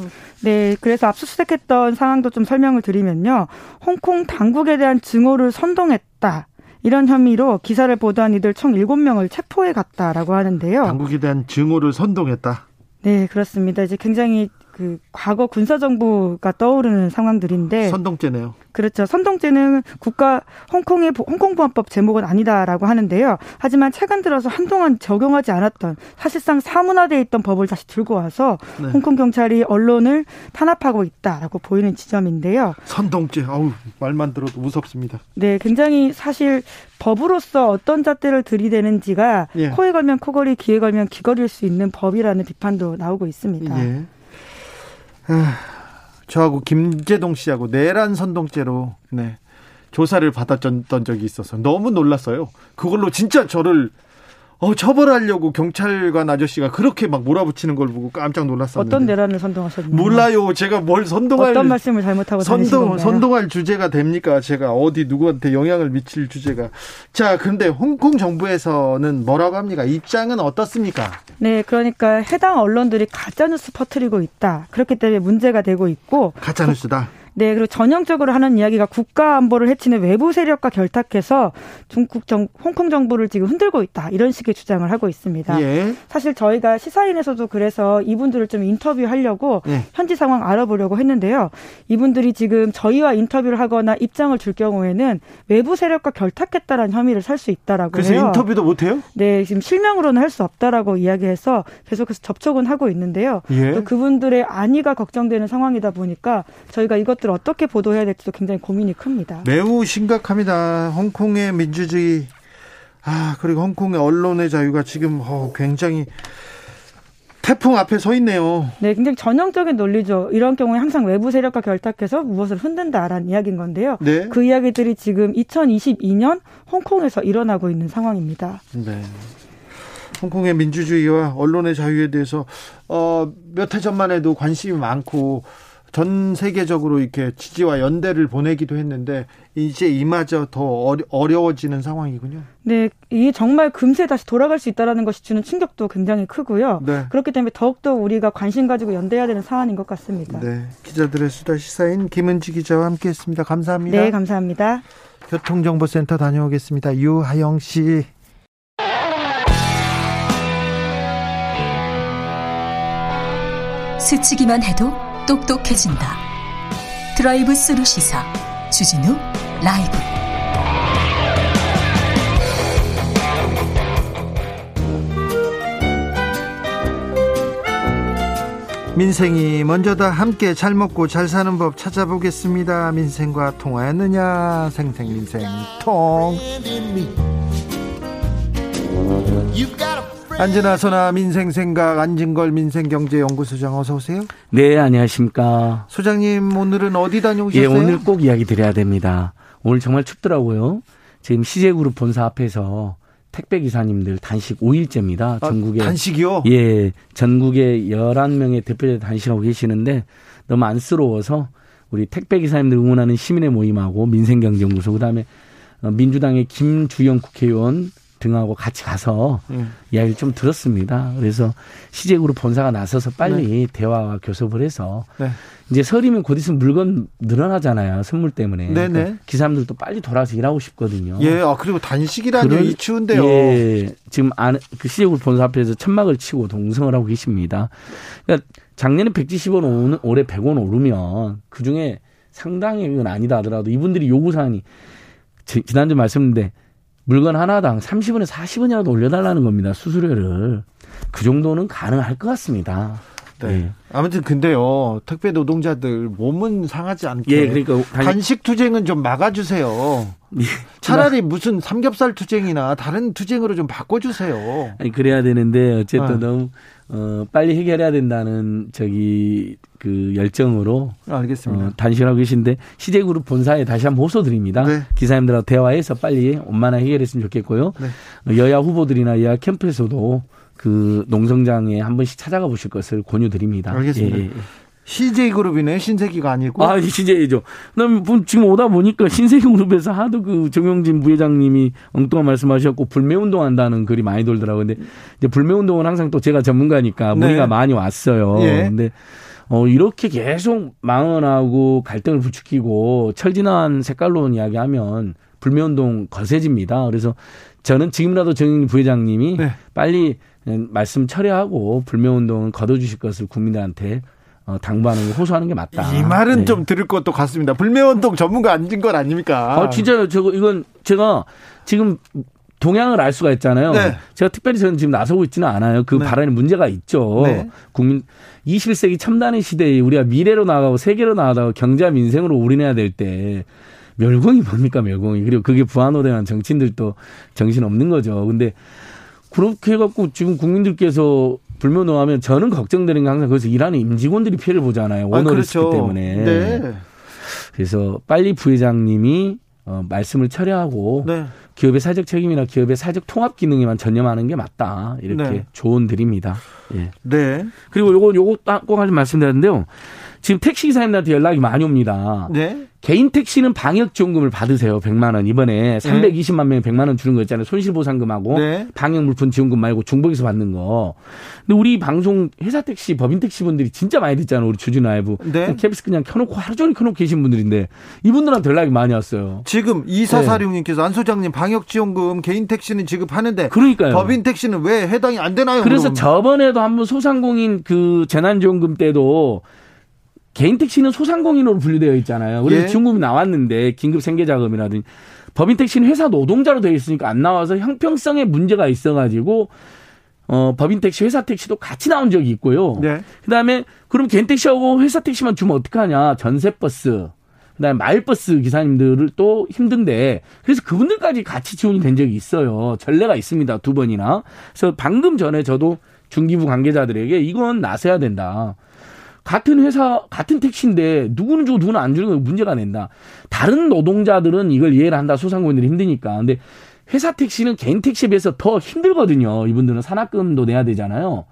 네, 그래서 압수수색했던 상황도 좀 설명을 드리면요. 홍콩 당국에 대한 증오를 선동했다. 이런 혐의로 기사를 보도한 이들 총 7명을 체포해 갔다라고 하는데요. 당국에 대한 증오를 선동했다. 네, 그렇습니다. 이제 굉장히 그 과거 군사 정부가 떠오르는 상황들인데 선동죄네요. 그렇죠. 선동죄는 국가 홍콩의 홍콩 보안법 제목은 아니다라고 하는데요. 하지만 최근 들어서 한동안 적용하지 않았던 사실상 사문화돼 있던 법을 다시 들고 와서 네. 홍콩 경찰이 언론을 탄압하고 있다라고 보이는 지점인데요. 선동죄, 아우 말만 들어도 무섭습니다. 네, 굉장히 사실 법으로서 어떤 잣대를 들이대는지가 예. 코에 걸면 코걸이, 귀에 걸면 귀걸일 수 있는 법이라는 비판도 나오고 있습니다. 예. 저하고 김재동 씨하고 내란 선동죄로 네, 조사를 받았던 적이 있어서 너무 놀랐어요. 그걸로 진짜 저를 어, 처벌하려고 경찰관 아저씨가 그렇게 막 몰아붙이는 걸 보고 깜짝 놀랐었는데. 어떤 내란을 선동하셨나요? 몰라요. 제가 뭘 선동할 어떤 말씀을 잘못하고 선동 선동할 주제가 됩니까? 제가 어디 누구한테 영향을 미칠 주제가. 자, 그런데 홍콩 정부에서는 뭐라고 합니까? 입장은 어떻습니까? 네, 그러니까 해당 언론들이 가짜 뉴스 퍼뜨리고 있다. 그렇기 때문에 문제가 되고 있고 가짜 뉴스다. 네, 그리고 전형적으로 하는 이야기가 국가 안보를 해치는 외부 세력과 결탁해서 중국 정, 홍콩 정부를 지금 흔들고 있다. 이런 식의 주장을 하고 있습니다. 예. 사실 저희가 시사인에서도 그래서 이분들을 좀 인터뷰하려고 예. 현지 상황 알아보려고 했는데요. 이분들이 지금 저희와 인터뷰를 하거나 입장을 줄 경우에는 외부 세력과 결탁했다라는 혐의를 살 수 있다라고 그래서 해요. 인터뷰도 못 해요? 네, 지금 실명으로는 할 수 없다라고 이야기해서 계속해서 접촉은 하고 있는데요. 예. 또 그분들의 안위가 걱정되는 상황이다 보니까 저희가 이것 것들을 어떻게 보도해야 될지도 굉장히 고민이 큽니다. 매우 심각합니다. 홍콩의 민주주의, 아, 그리고 홍콩의 언론의 자유가 지금 어, 굉장히 태풍 앞에 서 있네요. 네, 굉장히 전형적인 논리죠. 이런 경우에 항상 외부 세력과 결탁해서 무엇을 흔든다라는 이야기인 건데요. 네. 그 이야기들이 지금 2022년 홍콩에서 일어나고 있는 상황입니다. 네. 홍콩의 민주주의와 언론의 자유에 대해서 어, 몇 해 전만 해도 관심이 많고 전 세계적으로 이렇게 지지와 연대를 보내기도 했는데 이제 이마저 더 어려워지는 상황이군요. 네, 이게 정말 금세 다시 돌아갈 수 있다라는 것이 주는 충격도 굉장히 크고요. 네. 그렇기 때문에 더욱더 우리가 관심 가지고 연대해야 되는 상황인 것 같습니다. 네, 기자들의 수다 시사인 김은지 기자와 함께했습니다. 감사합니다. 네, 감사합니다. 교통정보센터 다녀오겠습니다. 유하영 씨. 스치기만 해도 똑똑해진다. 드라이브 스루 시사 주진우 라이브. 민생이 먼저다 함께 잘 먹고 잘 사는 법 찾아보겠습니다. 민생과 통화했느냐 생생 민생 통. 안진아 소나 민생 생각 안진걸 민생경제연구소장 어서 오세요. 네 안녕하십니까. 소장님 오늘은 어디 다녀오셨어요? 예 오늘 꼭 이야기 드려야 됩니다. 오늘 정말 춥더라고요. 지금 CJ그룹 본사 앞에서 택배 기사님들 단식 5일째입니다. 아, 전국에 단식이요? 예. 전국에 11명의 대표자 단식하고 계시는데 너무 안쓰러워서 우리 택배 기사님들 응원하는 시민의 모임하고 민생경제연구소 그다음에 어, 민주당의 김주영 국회의원 등하고 같이 가서 음. 이야기를 좀 들었습니다. 그래서 시제그룹 본사가 나서서 빨리 네. 대화와 교섭을 해서 네. 이제 설이면 곧 있으면 물건 늘어나잖아요. 선물 때문에. 네네. 그러니까 기사님들도 빨리 돌아서 일하고 싶거든요. 예, 아, 그리고 단식이라니 이 추운데요. 예, 지금 안, 그 시제그룹 본사 앞에서 천막을 치고 동성을 하고 계십니다. 그러니까 작년에 170원, 올해 100원 오르면 그 중에 상당히건 아니다 하더라도 이분들이 요구사항이 지난주 말씀드렸는데 물건 하나당 30원에서 40원이라도 올려달라는 겁니다. 수수료를. 그 정도는 가능할 것 같습니다. 네. 네. 아무튼 근데요 택배 노동자들 몸은 상하지 않게 예, 그러니까 단식 투쟁은 좀 막아주세요. 예. 차라리 무슨 삼겹살 투쟁이나 다른 투쟁으로 좀 바꿔주세요. 아니 그래야 되는데 어쨌든 아. 너무 어, 빨리 해결해야 된다는 저기 그 열정으로 알겠습니다. 어, 단식하고 계신데 시제그룹 본사에 다시 한번 호소드립니다. 네. 기사님들하고 대화해서 빨리 원만하 해결했으면 좋겠고요. 네. 여야 후보들이나 여야 캠프에서도 그 농성장에 한 번씩 찾아가 보실 것을 권유드립니다. 알겠습니다. 예, 예. CJ그룹이네 신세기가 아니고. 아, CJ죠. 그다음에 지금 오다 보니까 신세기 그룹에서 하도 그 정영진 부회장님이 엉뚱한 말씀하셨고 불매 운동 한다는 글이 많이 돌더라고요. 근데 이제 불매 운동은 항상 또 제가 전문가니까 네. 문의가 많이 왔어요. 예. 근데 어, 이렇게 계속 망언하고 갈등을 부추기고 철진한 색깔론 이야기하면 불매운동 거세집니다. 그래서 저는 지금이라도 정영진 부회장님이 네. 빨리 말씀 철회하고 불매운동은 거둬주실 것을 국민들한테 어, 당부하는 게 호소하는 게 맞다. 이 말은 네. 좀 들을 것도 같습니다. 불매운동 전문가 아닌 건 아닙니까? 아, 진짜요. 저거 이건 제가 지금 동향을 알 수가 있잖아요. 네. 제가 특별히 저는 지금 나서고 있지는 않아요. 그 네. 발언에 문제가 있죠. 네. 국민 21세기 첨단의 시대에 우리가 미래로 나가고 세계로 나가다가 경제와 민생으로 올인해야 될 때 멸공이 뭡니까 멸공이 그리고 그게 부안호대한 정치인들도 정신 없는 거죠. 근데 그렇게 해갖고 지금 국민들께서 불면허하면 저는 걱정되는 게 항상 거기서 일하는 임직원들이 피해를 보잖아요. 원어리스크 아, 그렇죠. 때문에. 네. 그래서 빨리 부회장님이 어, 말씀을 철회하고 네. 기업의 사적 책임이나 기업의 사적 통합 기능에만 전념하는 게 맞다. 이렇게 네. 조언 드립니다. 예. 네. 그리고 요거 요거 꼭 하나 말씀드렸는데요. 지금 택시 기사님들한테 연락이 많이 옵니다. 네. 개인 택시는 방역 지원금을 받으세요. 100만 원. 이번에 320만 명에 100만 원 주는 거 있잖아요. 손실 보상금하고 네. 방역 물품 지원금 말고 중복에서 받는 거. 근데 우리 방송 회사 택시, 법인 택시 분들이 진짜 많이 듣잖아요. 우리 주진 라이브. 네. KBS 그냥 켜 놓고 하루 종일 켜 놓고 계신 분들인데 이분들한테 연락이 많이 왔어요. 지금 이사사령님께서 네. 안 소장님 방역 지원금 개인 택시는 지급하는데 그러니까요. 법인 택시는 왜 해당이 안 되나요? 그래서 그럼? 저번에도 한번 소상공인 그 재난지원금 때도 개인 택시는 소상공인으로 분류되어 있잖아요. 그래서 예. 지원금이 나왔는데 긴급 생계자금이라든지 법인 택시는 회사 노동자로 되어 있으니까 안 나와서 형평성에 문제가 있어가지고 어 법인 택시, 회사 택시도 같이 나온 적이 있고요. 네. 그다음에 그럼 개인 택시하고 회사 택시만 주면 어떡하냐? 전세 버스, 그다음에 마을버스 기사님들을 또 힘든데 그래서 그분들까지 같이 지원이 된 적이 있어요. 전례가 있습니다. 두 번이나. 그래서 방금 전에 저도 중기부 관계자들에게 이건 나서야 된다. 같은 회사 같은 택시인데 누구는 주고 누구는 안 주는 거 문제가 낸다. 다른 노동자들은 이걸 이해를 한다. 소상공인들이 힘드니까. 근데 회사 택시는 개인 택시에 비해서 더 힘들거든요. 이분들은 산학금도 내야 되잖아요.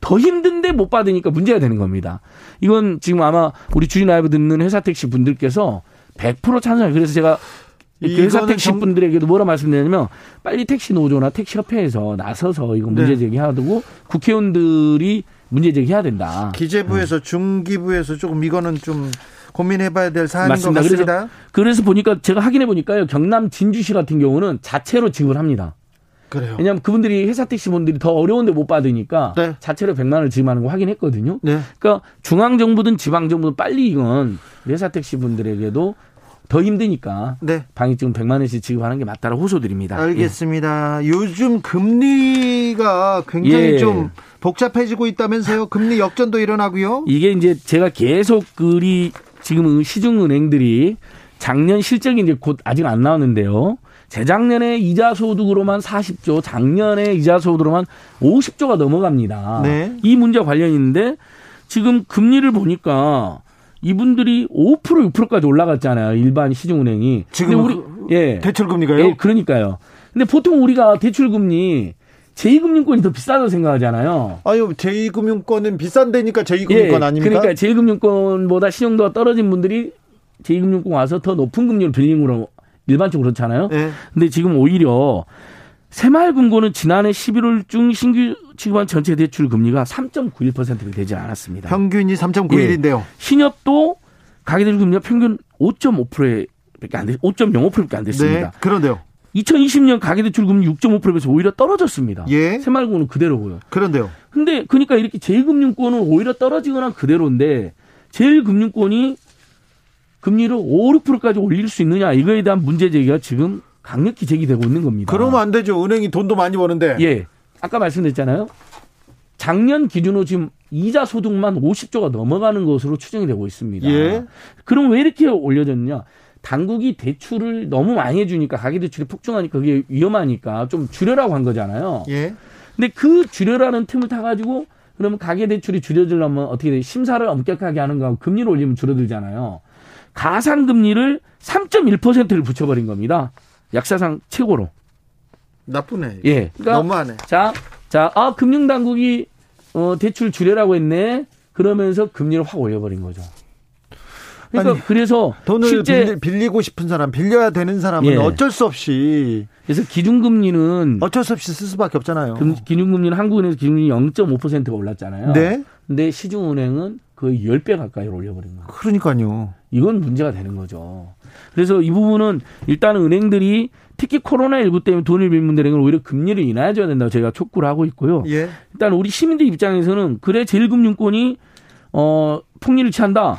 더 힘든데 못 받으니까 문제가 되는 겁니다. 이건 지금 아마 우리 주인 라이브 듣는 회사 택시 분들께서 100% 찬성해요. 그래서 제가 회사 택시 분들에게도 뭐라 말씀드리냐면 빨리 택시 노조나 택시 협회에서 나서서 이거 문제 네. 제기하고 국회의원들이 문제 제기해야 된다. 기재부에서 네. 중기부에서 조금 이거는 좀 고민해봐야 될 사안인 맞습니다. 것 같습니다. 그래서, 그래서 보니까 제가 확인해 보니까요 경남 진주시 같은 경우는 자체로 지급합니다. 그래요. 왜냐하면 그분들이 회사 택시 분들이 더 어려운데 못 받으니까 네. 자체로 100만 원을 지급하는 거 확인했거든요. 네. 그러니까 중앙 정부든 지방 정부든 빨리 이건 회사 택시 분들에게도 더 힘드니까 네. 방위증 100만 원씩 지급하는 게 맞다라고 호소드립니다. 알겠습니다. 예. 요즘 금리가 굉장히 예. 좀 복잡해지고 있다면서요? 금리 역전도 일어나고요. 이게 이제 제가 계속 그리 지금 시중은행들이 작년 실적이 이제 곧 아직 안 나왔는데요. 재작년에 이자 소득으로만 40조, 작년에 이자 소득으로만 50조가 넘어갑니다. 네. 이 문제와 관련이 있는데 지금 금리를 보니까 이분들이 5% 6%까지 올라갔잖아요. 일반 시중은행이. 지금 우리 그, 예 대출 금리가요? 예, 그러니까요. 근데 보통 우리가 대출금리 제2금융권이 더 비싸다고 생각하잖아요. 아유, 제2금융권은 비싼데니까 제2금융권 예, 아닙니까? 그러니까 제2금융권보다 신용도가 떨어진 분들이 제2금융권 와서 더 높은 금리를 빌린 거로 일반적으로 그렇잖아요. 예. 근데 지금 오히려 새마을금고는 지난해 11월 중 신규 취급한 전체 대출 금리가 3.91%가 되지 않았습니다. 평균이 3.91인데요. 예. 신협도 가계대출 금리가 평균 5.5%밖에 안 됐, 5.05%밖에 안 됐습니다. 네, 그런데요. 2020년 가계대출 금리 6.5%에서 오히려 떨어졌습니다. 예. 새마을금고는 그대로고요. 그런데요. 근데 그러니까 이렇게 제1금융권은 오히려 떨어지거나 그대로인데 제1금융권이 금리를 5, 6%까지 올릴 수 있느냐 이거에 대한 문제 제기가 지금 강력히 제기되고 있는 겁니다. 그러면 안 되죠. 은행이 돈도 많이 버는데. 예. 아까 말씀드렸잖아요. 작년 기준으로 지금 이자 소득만 50조가 넘어가는 것으로 추정이 되고 있습니다. 예. 그럼 왜 이렇게 올려졌냐? 당국이 대출을 너무 많이 해주니까 가계 대출이 폭증하니까 그게 위험하니까 좀 줄여라고 한 거잖아요. 예. 근데 그 줄여라는 틈을 타가지고 그러면 가계 대출이 줄여들려면 어떻게 돼? 심사를 엄격하게 하는 거하고 금리를 올리면 줄어들잖아요. 가상 금리를 3.1%를 붙여버린 겁니다. 약사상 최고로. 나쁘네. 예. 그러니까 너무하네. 자, 자, 아, 금융 당국이 어, 대출 줄여라고 했네. 그러면서 금리를 확 올려버린 거죠. 그러니까 아니, 그래서 돈을 실제 빌리, 고 싶은 사람, 빌려야 되는 사람은 예. 어쩔 수 없이 그래서 기준금리는 어쩔 수 없이 쓸 수밖에 없잖아요. 기준금리는 한국은행에서 기준금리 0.5%가 올랐잖아요. 네. 근데 시중은행은 거의 10배 가까이 올려버린 거예요. 그러니까요. 이건 문제가 되는 거죠. 그래서 이 부분은 일단은 은행들이 특히 코로나19 때문에 돈을 빌는 은행은 오히려 금리를 인하해줘야 된다고 저희가 촉구를 하고 있고요. 예. 일단 우리 시민들 입장에서는 그래 제일금융권이 어 폭리를 취한다.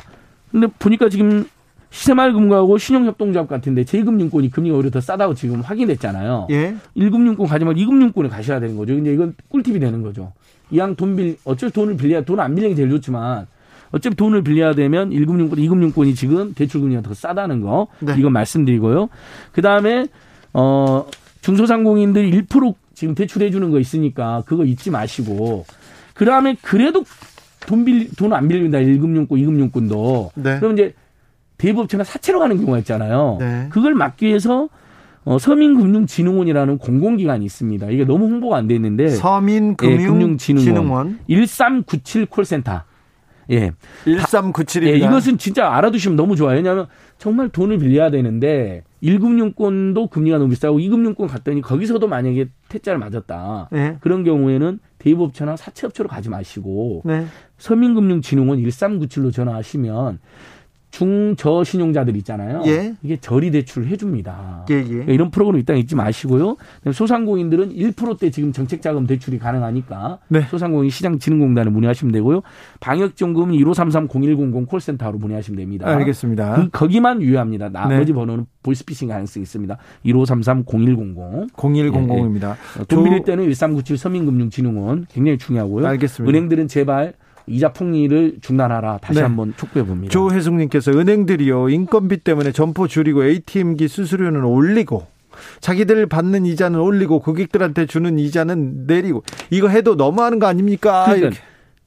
근데 보니까 지금 시세말금고하고 신용협동조합 같은데 제2금융권이 금리가 오히려 더 싸다고 지금 확인됐잖아요. 예. 1금융권 가지 말고 2금융권에 가셔야 되는 거죠. 근데 이건 꿀팁이 되는 거죠. 이왕 돈 빌, 어쩔 돈을 빌려야, 돈 안 빌리는 게 제일 좋지만 어차피 돈을 빌려야 되면 1금융권, 2금융권이 지금 대출금리가 더 싸다는 거. 네. 이건 말씀드리고요. 그 다음에, 어, 중소상공인들 1% 지금 대출해 주는 거 있으니까 그거 잊지 마시고. 그 다음에 그래도 돈 빌, 돈 안 빌린다. 1금융권, 2금융권도. 네. 그럼 이제 대부업체나 사채로 가는 경우가 있잖아요. 네. 그걸 막기 위해서 어, 서민금융진흥원이라는 공공기관이 있습니다. 이게 너무 홍보가 안돼 있는데 서민금융진흥원 예, 1397 콜센터. 예. 1397입니다. 예, 이것은 진짜 알아두시면 너무 좋아요. 왜냐하면 정말 돈을 빌려야 되는데 1금융권도 금리가 너무 비싸고 2금융권 갔더니 거기서도 만약에 퇴짜를 맞았다. 네. 그런 경우에는 대부업체나 사채업체로 가지 마시고 네. 서민금융진흥원 1397로 전화하시면 중저신용자들 있잖아요. 예. 이게 저리 대출을 해줍니다. 예, 예. 그러니까 이런 프로그램 일단 잊지 마시고요. 소상공인들은 1%대 지금 정책자금 대출이 가능하니까 네. 소상공인 시장진흥공단에 문의하시면 되고요. 방역지원금은 1533-0100 콜센터로 문의하시면 됩니다. 알겠습니다. 그, 거기만 유효합니다. 나머지 네. 번호는 보이스피싱 가능성이 있습니다. 1533-0100. 0100입니다. 예, 돈 빌릴 때는 1397 서민금융진흥원 굉장히 중요하고요. 알겠습니다. 은행들은 제발 이자 폭리를 중단하라 다시 네. 한번 촉구해 봅니다. 조혜숙님께서 은행들이요 인건비 때문에 점포 줄이고 ATM기 수수료는 올리고 자기들 받는 이자는 올리고 고객들한테 주는 이자는 내리고 이거 해도 너무하는 거 아닙니까? 그러니까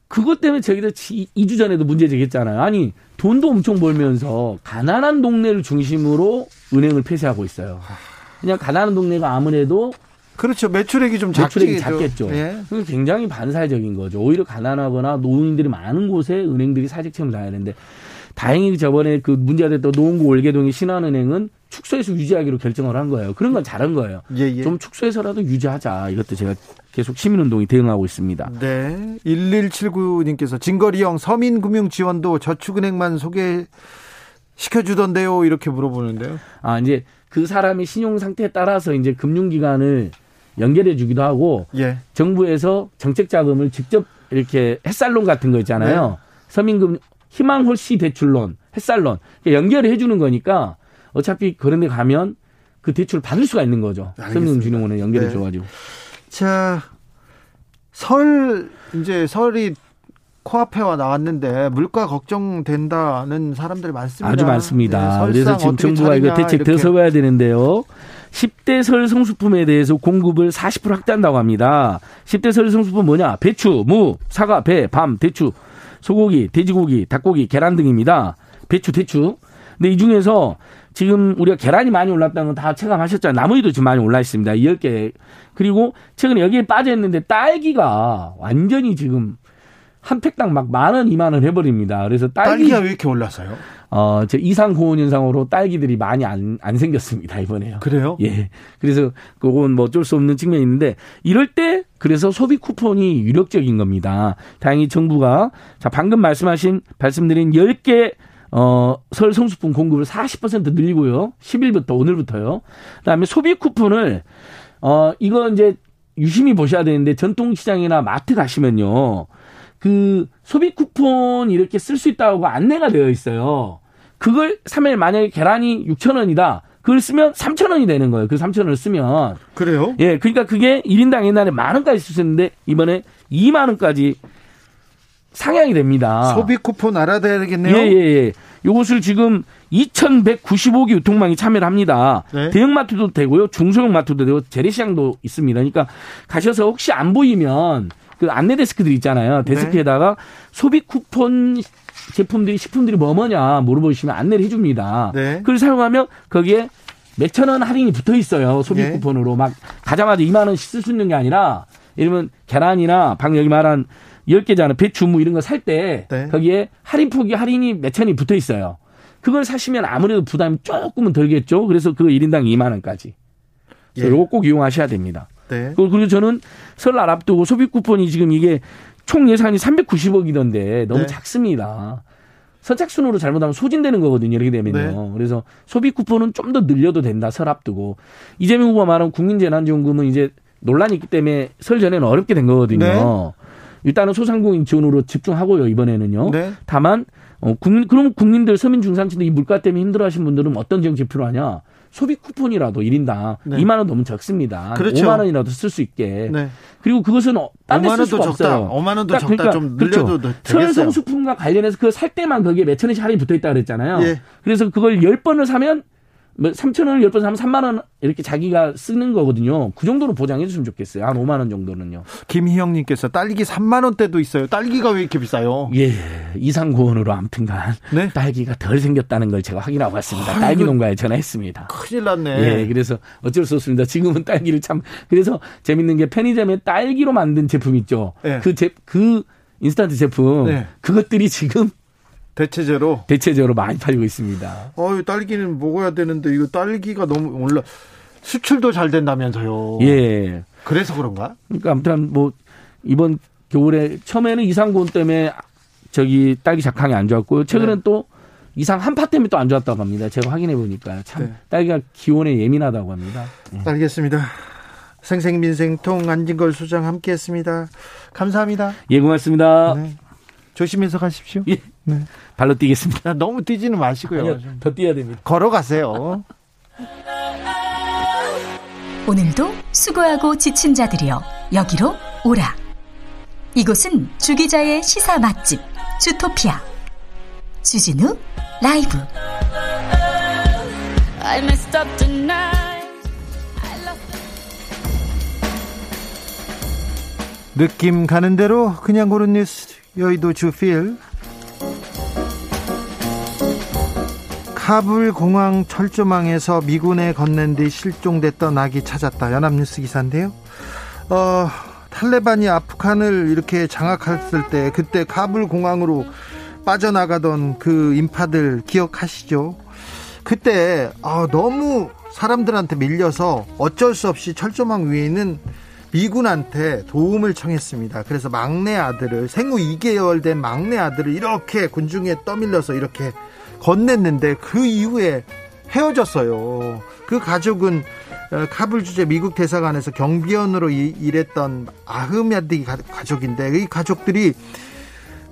그것 때문에 저희도 2주 전에도 문제 제기했잖아요. 아니 돈도 엄청 벌면서 가난한 동네를 중심으로 은행을 폐쇄하고 있어요. 그냥 가난한 동네가 아무래도 그렇죠. 매출액이 좀 매출액이 작겠죠. 예. 굉장히 반사적인 거죠. 오히려 가난하거나 노인들이 많은 곳에 은행들이 사직 체험을 나야 되는데 다행히 저번에 그 문제가 됐던 노원구 월계동의 신한은행은 축소해서 유지하기로 결정을 한 거예요. 그런 건 잘한 거예요. 예, 예. 좀 축소해서라도 유지하자. 이것도 제가 계속 시민운동이 대응하고 있습니다. 네. 1179님께서 진거리형 서민금융 지원도 저축은행만 소개 시켜주던데요. 이렇게 물어보는데요. 아, 이제 그 사람의 신용 상태에 따라서 이제 금융기관을 연결해 주기도 하고 예. 정부에서 정책 자금을 직접 이렇게 햇살론 같은 거 있잖아요. 네. 서민금 희망 홀씨 대출론, 햇살론 연결해 주는 거니까 어차피 그런 데 가면 그 대출을 받을 수가 있는 거죠. 서민금융진흥원에 연결해 네. 줘 가지고. 자, 설 이제 설이 코앞에 와 나왔는데 물가 걱정된다는 사람들이 많습니다. 아주 많습니다. 네, 그래서 지금 정부가 이거 대책 더 세워야 되는데요. 10대 설 성수품에 대해서 공급을 40% 확대한다고 합니다. 10대 설 성수품 뭐냐? 배추, 무, 사과, 배, 밤, 대추, 소고기, 돼지고기, 닭고기, 계란 등입니다. 배추, 대추. 근데 이 중에서 지금 우리가 계란이 많이 올랐다는 건 다 체감하셨잖아요. 나무위도 지금 많이 올라 있습니다. 10개. 그리고 최근에 여기에 빠져 있는데 딸기가 완전히 지금 한 팩당 막 만 원, 이만 원 해버립니다. 그래서 딸기. 딸기가 왜 이렇게 올랐어요? 어, 제 이상 고온 현상으로 딸기들이 많이 안, 안 생겼습니다, 이번에요. 그래요? 예. 그래서 그건 뭐 어쩔 수 없는 측면이 있는데 이럴 때 그래서 소비 쿠폰이 유력적인 겁니다. 다행히 정부가 자, 방금 말씀하신, 말씀드린 10개 어, 설 성수품 공급을 40% 늘리고요. 10일부터 오늘부터요. 그다음에 소비 쿠폰을 어, 이거 이제 유심히 보셔야 되는데 전통시장이나 마트 가시면요. 그 소비 쿠폰 이렇게 쓸 수 있다고 안내가 되어 있어요. 그걸 3일 만약에 계란이 6천 원이다. 그걸 쓰면 3천 원이 되는 거예요. 그 3천 원을 쓰면. 그래요? 예, 그러니까 그게 1인당 옛날에 만 원까지 쓸수 있는데 이번에 2만 원까지 상향이 됩니다. 소비 쿠폰 알아둬야 되겠네요. 예, 예, 예. 요것을 지금 2,195개 유통망이 참여를 합니다. 네. 대형마트도 되고요. 중소형 마트도 되고 재래시장도 있습니다. 그러니까 가셔서 혹시 안 보이면 그 안내 데스크들 있잖아요. 데스크에다가 네. 소비 쿠폰 제품들이 식품들이 뭐 뭐냐 물어보시면 안내를 해줍니다. 네. 그걸 사용하면 거기에 몇천 원 할인이 붙어 있어요. 소비 네. 쿠폰으로 막 가자마자 2만 원씩 쓸 수 있는 게 아니라 이러면 계란이나 방금 여기 말한 10개잖아. 배추 무 이런 거 살때 네. 거기에 할인 폭이 할인이 몇 천이 붙어 있어요. 그걸 사시면 아무래도 부담이 조금은 덜겠죠. 그래서 그 1인당 2만 원까지. 예. 요거 꼭 이용하셔야 됩니다. 네. 그리고 저는 설날 앞두고 소비 쿠폰이 지금 이게 총 예산이 390억이던데 너무 네. 작습니다. 선착순으로 잘못하면 소진되는 거거든요. 이렇게 되면요. 네. 그래서 소비 쿠폰은 좀 더 늘려도 된다. 설 앞두고. 이재명 후보가 말한 국민재난지원금은 이제 논란이 있기 때문에 설 전에는 어렵게 된 거거든요. 네. 일단은 소상공인 지원으로 집중하고요 이번에는요. 네. 다만 어, 국민 그럼 국민들 서민 중산층들 이 물가 때문에 힘들어하신 분들은 어떤 정책 필요하냐? 소비 쿠폰이라도 1인당 네. 2만 원 너무 적습니다. 그렇죠. 5만 원이라도 쓸 수 있게. 네. 그리고 그것은 어, 딴데 쓸 수가 적다. 없어요. 5만 원도 적다. 그러니까, 좀 늘려도 그렇죠. 되겠어요. 설성수품과 관련해서 그 살 때만 거기에 몇 천 원씩 할인이 붙어 있다 그랬잖아요. 예. 그래서 그걸 10번을 사면 뭐 3천 원을 10번 사면 3만 원 이렇게 자기가 쓰는 거거든요. 그 정도로 보장해 줬으면 좋겠어요. 한 5만 원 정도는요. 김희영 님께서 딸기 3만 원대도 있어요. 딸기가 왜 이렇게 비싸요? 예. 이상 고온으로 아무튼간 네? 딸기가 덜 생겼다는 걸 제가 확인하고 왔습니다. 아이고, 딸기 농가에 전화했습니다. 큰일 났네. 예. 그래서 어쩔 수 없습니다. 지금은 딸기를 참 그래서 재밌는 게 편의점에 딸기로 만든 제품 있죠. 네. 그 제, 그 인스턴트 제품 네. 그것들이 지금 대체제로 대체제로 많이 팔리고 있습니다. 어유 딸기는 먹어야 되는데 이거 딸기가 너무 올라 수출도 잘 된다면서요. 예. 그래서 그런가? 그러니까 아무튼 뭐 이번 겨울에 처음에는 이상고온 때문에 저기 딸기 작황이 안 좋았고 최근엔 네. 또 이상 한파 때문에 또 안 좋았다고 합니다. 제가 확인해 보니까 참 네. 딸기가 기온에 예민하다고 합니다. 네. 알겠습니다. 생생민생통 안진걸 수장 함께했습니다. 감사합니다. 예, 고맙습니다. 네. 조심해서 가십시오. 예. 네. 발로 뛰겠습니다. (laughs) 너무 뛰지는 마시고요. 아니요, 더 뛰어야 됩니다. 걸어가세요. 오늘도 수고하고 지친 자들이여 여기로 오라. 이곳은 주기자의 시사 맛집 주토피아 주진우 라이브. 느낌 가는 대로 그냥 고른 뉴스 여의도 주필 카불 공항 철조망에서 미군에 건넨 뒤 실종됐던 아기 찾았다. 연합뉴스 기사인데요. 어, 탈레반이 아프간을 이렇게 장악했을 때 그때 카불 공항으로 빠져나가던 그 인파들 기억하시죠? 그때 아, 너무 사람들한테 밀려서 어쩔 수 없이 철조망 위에 있는 미군한테 도움을 청했습니다. 그래서 막내 아들을 생후 2개월 된 막내 아들을 이렇게 군중에 떠밀려서 이렇게 건넸는데 그 이후에 헤어졌어요. 그 가족은 어, 카불 주재 미국 대사관에서 경비원으로 일했던 아흐메디 가족인데 이 가족들이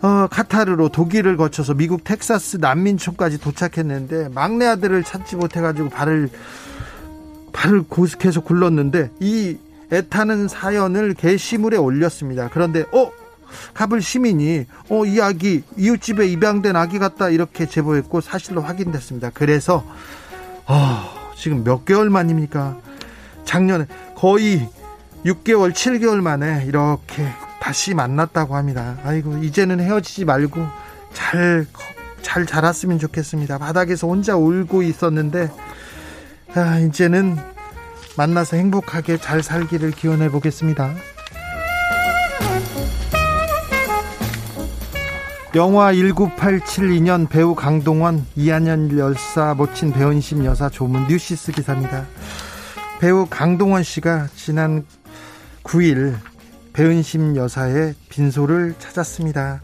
어, 카타르로 독일을 거쳐서 미국 텍사스 난민촌까지 도착했는데 막내 아들을 찾지 못해가지고 발을 발을 계속 굴렀는데 이 애타는 사연을 게시물에 올렸습니다. 그런데 어 카불 시민이 어, 이 아기 이웃집에 입양된 아기 같다 이렇게 제보했고 사실로 확인됐습니다. 그래서 어, 지금 몇 개월 만입니까? 작년에 거의 6개월, 7개월 만에 이렇게 다시 만났다고 합니다. 아이고 이제는 헤어지지 말고 잘 잘 자랐으면 좋겠습니다. 바닥에서 혼자 울고 있었는데 아, 이제는 만나서 행복하게 잘 살기를 기원해 보겠습니다. 영화 1987 2년 배우 강동원, 이한현 열사 모친 배은심 여사 조문 뉴시스 기사입니다. 배우 강동원 씨가 지난 9일 배은심 여사의 빈소를 찾았습니다.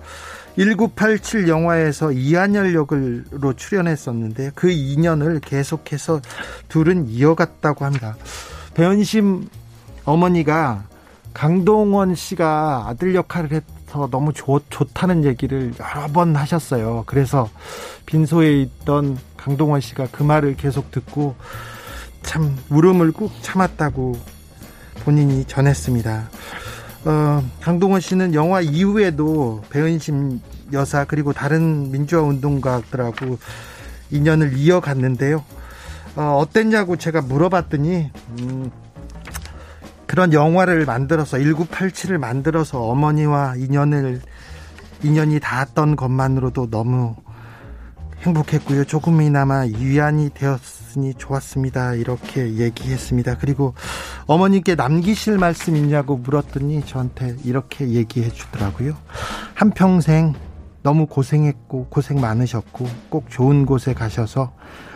1987 영화에서 이한열 역으로 출연했었는데 그 인연을 계속해서 둘은 이어갔다고 합니다. 배은심 어머니가 강동원 씨가 아들 역할을 해 서 너무 좋, 좋다는 얘기를 여러 번 하셨어요. 그래서 빈소에 있던 강동원 씨가 그 말을 계속 듣고 참 울음을 꾹 참았다고 본인이 전했습니다. 어, 강동원 씨는 영화 이후에도 배은심 여사 그리고 다른 민주화 운동가들하고 인연을 이어갔는데요. 어, 어땠냐고 제가 물어봤더니 음, 그런 영화를 만들어서 1987을 만들어서 어머니와 인연을 인연이 닿았던 것만으로도 너무 행복했고요. 조금이나마 위안이 되었으니 좋았습니다. 이렇게 얘기했습니다. 그리고 어머님께 남기실 말씀 있냐고 물었더니 저한테 이렇게 얘기해 주더라고요. 한평생 너무 고생했고 고생 많으셨고 꼭 좋은 곳에 가셔서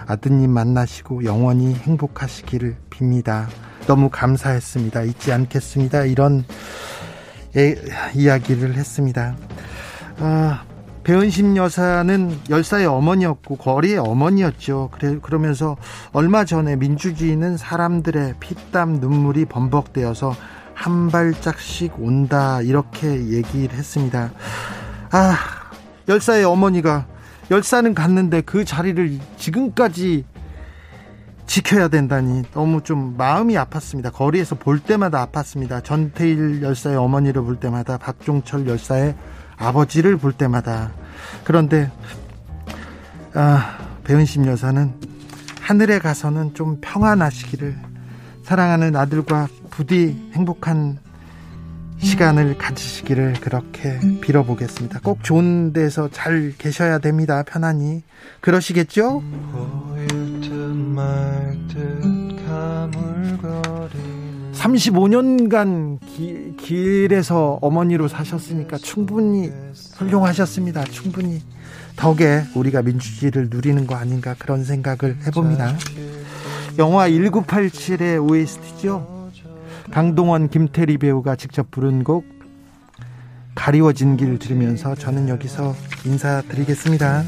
아드님 만나시고 영원히 행복하시기를 빕니다. 너무 감사했습니다. 잊지 않겠습니다. 이런 예, 이야기를 했습니다. 아, 배은심 여사는 열사의 어머니였고 거리의 어머니였죠. 그래 그러면서 얼마 전에 민주주의는 사람들의 피땀 눈물이 범벅되어서 한 발짝씩 온다 이렇게 얘기를 했습니다. 아 열사의 어머니가 열사는 갔는데 그 자리를 지금까지 지켜야 된다니 너무 좀 마음이 아팠습니다. 거리에서 볼 때마다 아팠습니다. 전태일 열사의 어머니를 볼 때마다 박종철 열사의 아버지를 볼 때마다 그런데 아, 배은심 여사는 하늘에 가서는 좀 평안하시기를 사랑하는 아들과 부디 행복한 시간을 가지시기를 그렇게 빌어보겠습니다. 꼭 좋은 데서 잘 계셔야 됩니다. 편안히. 그러시겠죠? 35년간 기, 길에서 어머니로 사셨으니까 충분히 훌륭하셨습니다. 충분히 덕에 우리가 민주주의를 누리는 거 아닌가 그런 생각을 해봅니다. 영화 1987의 OST죠. 강동원, 김태리 배우가 직접 부른 곡 가리워진 길 들으면서 저는 여기서 인사드리겠습니다.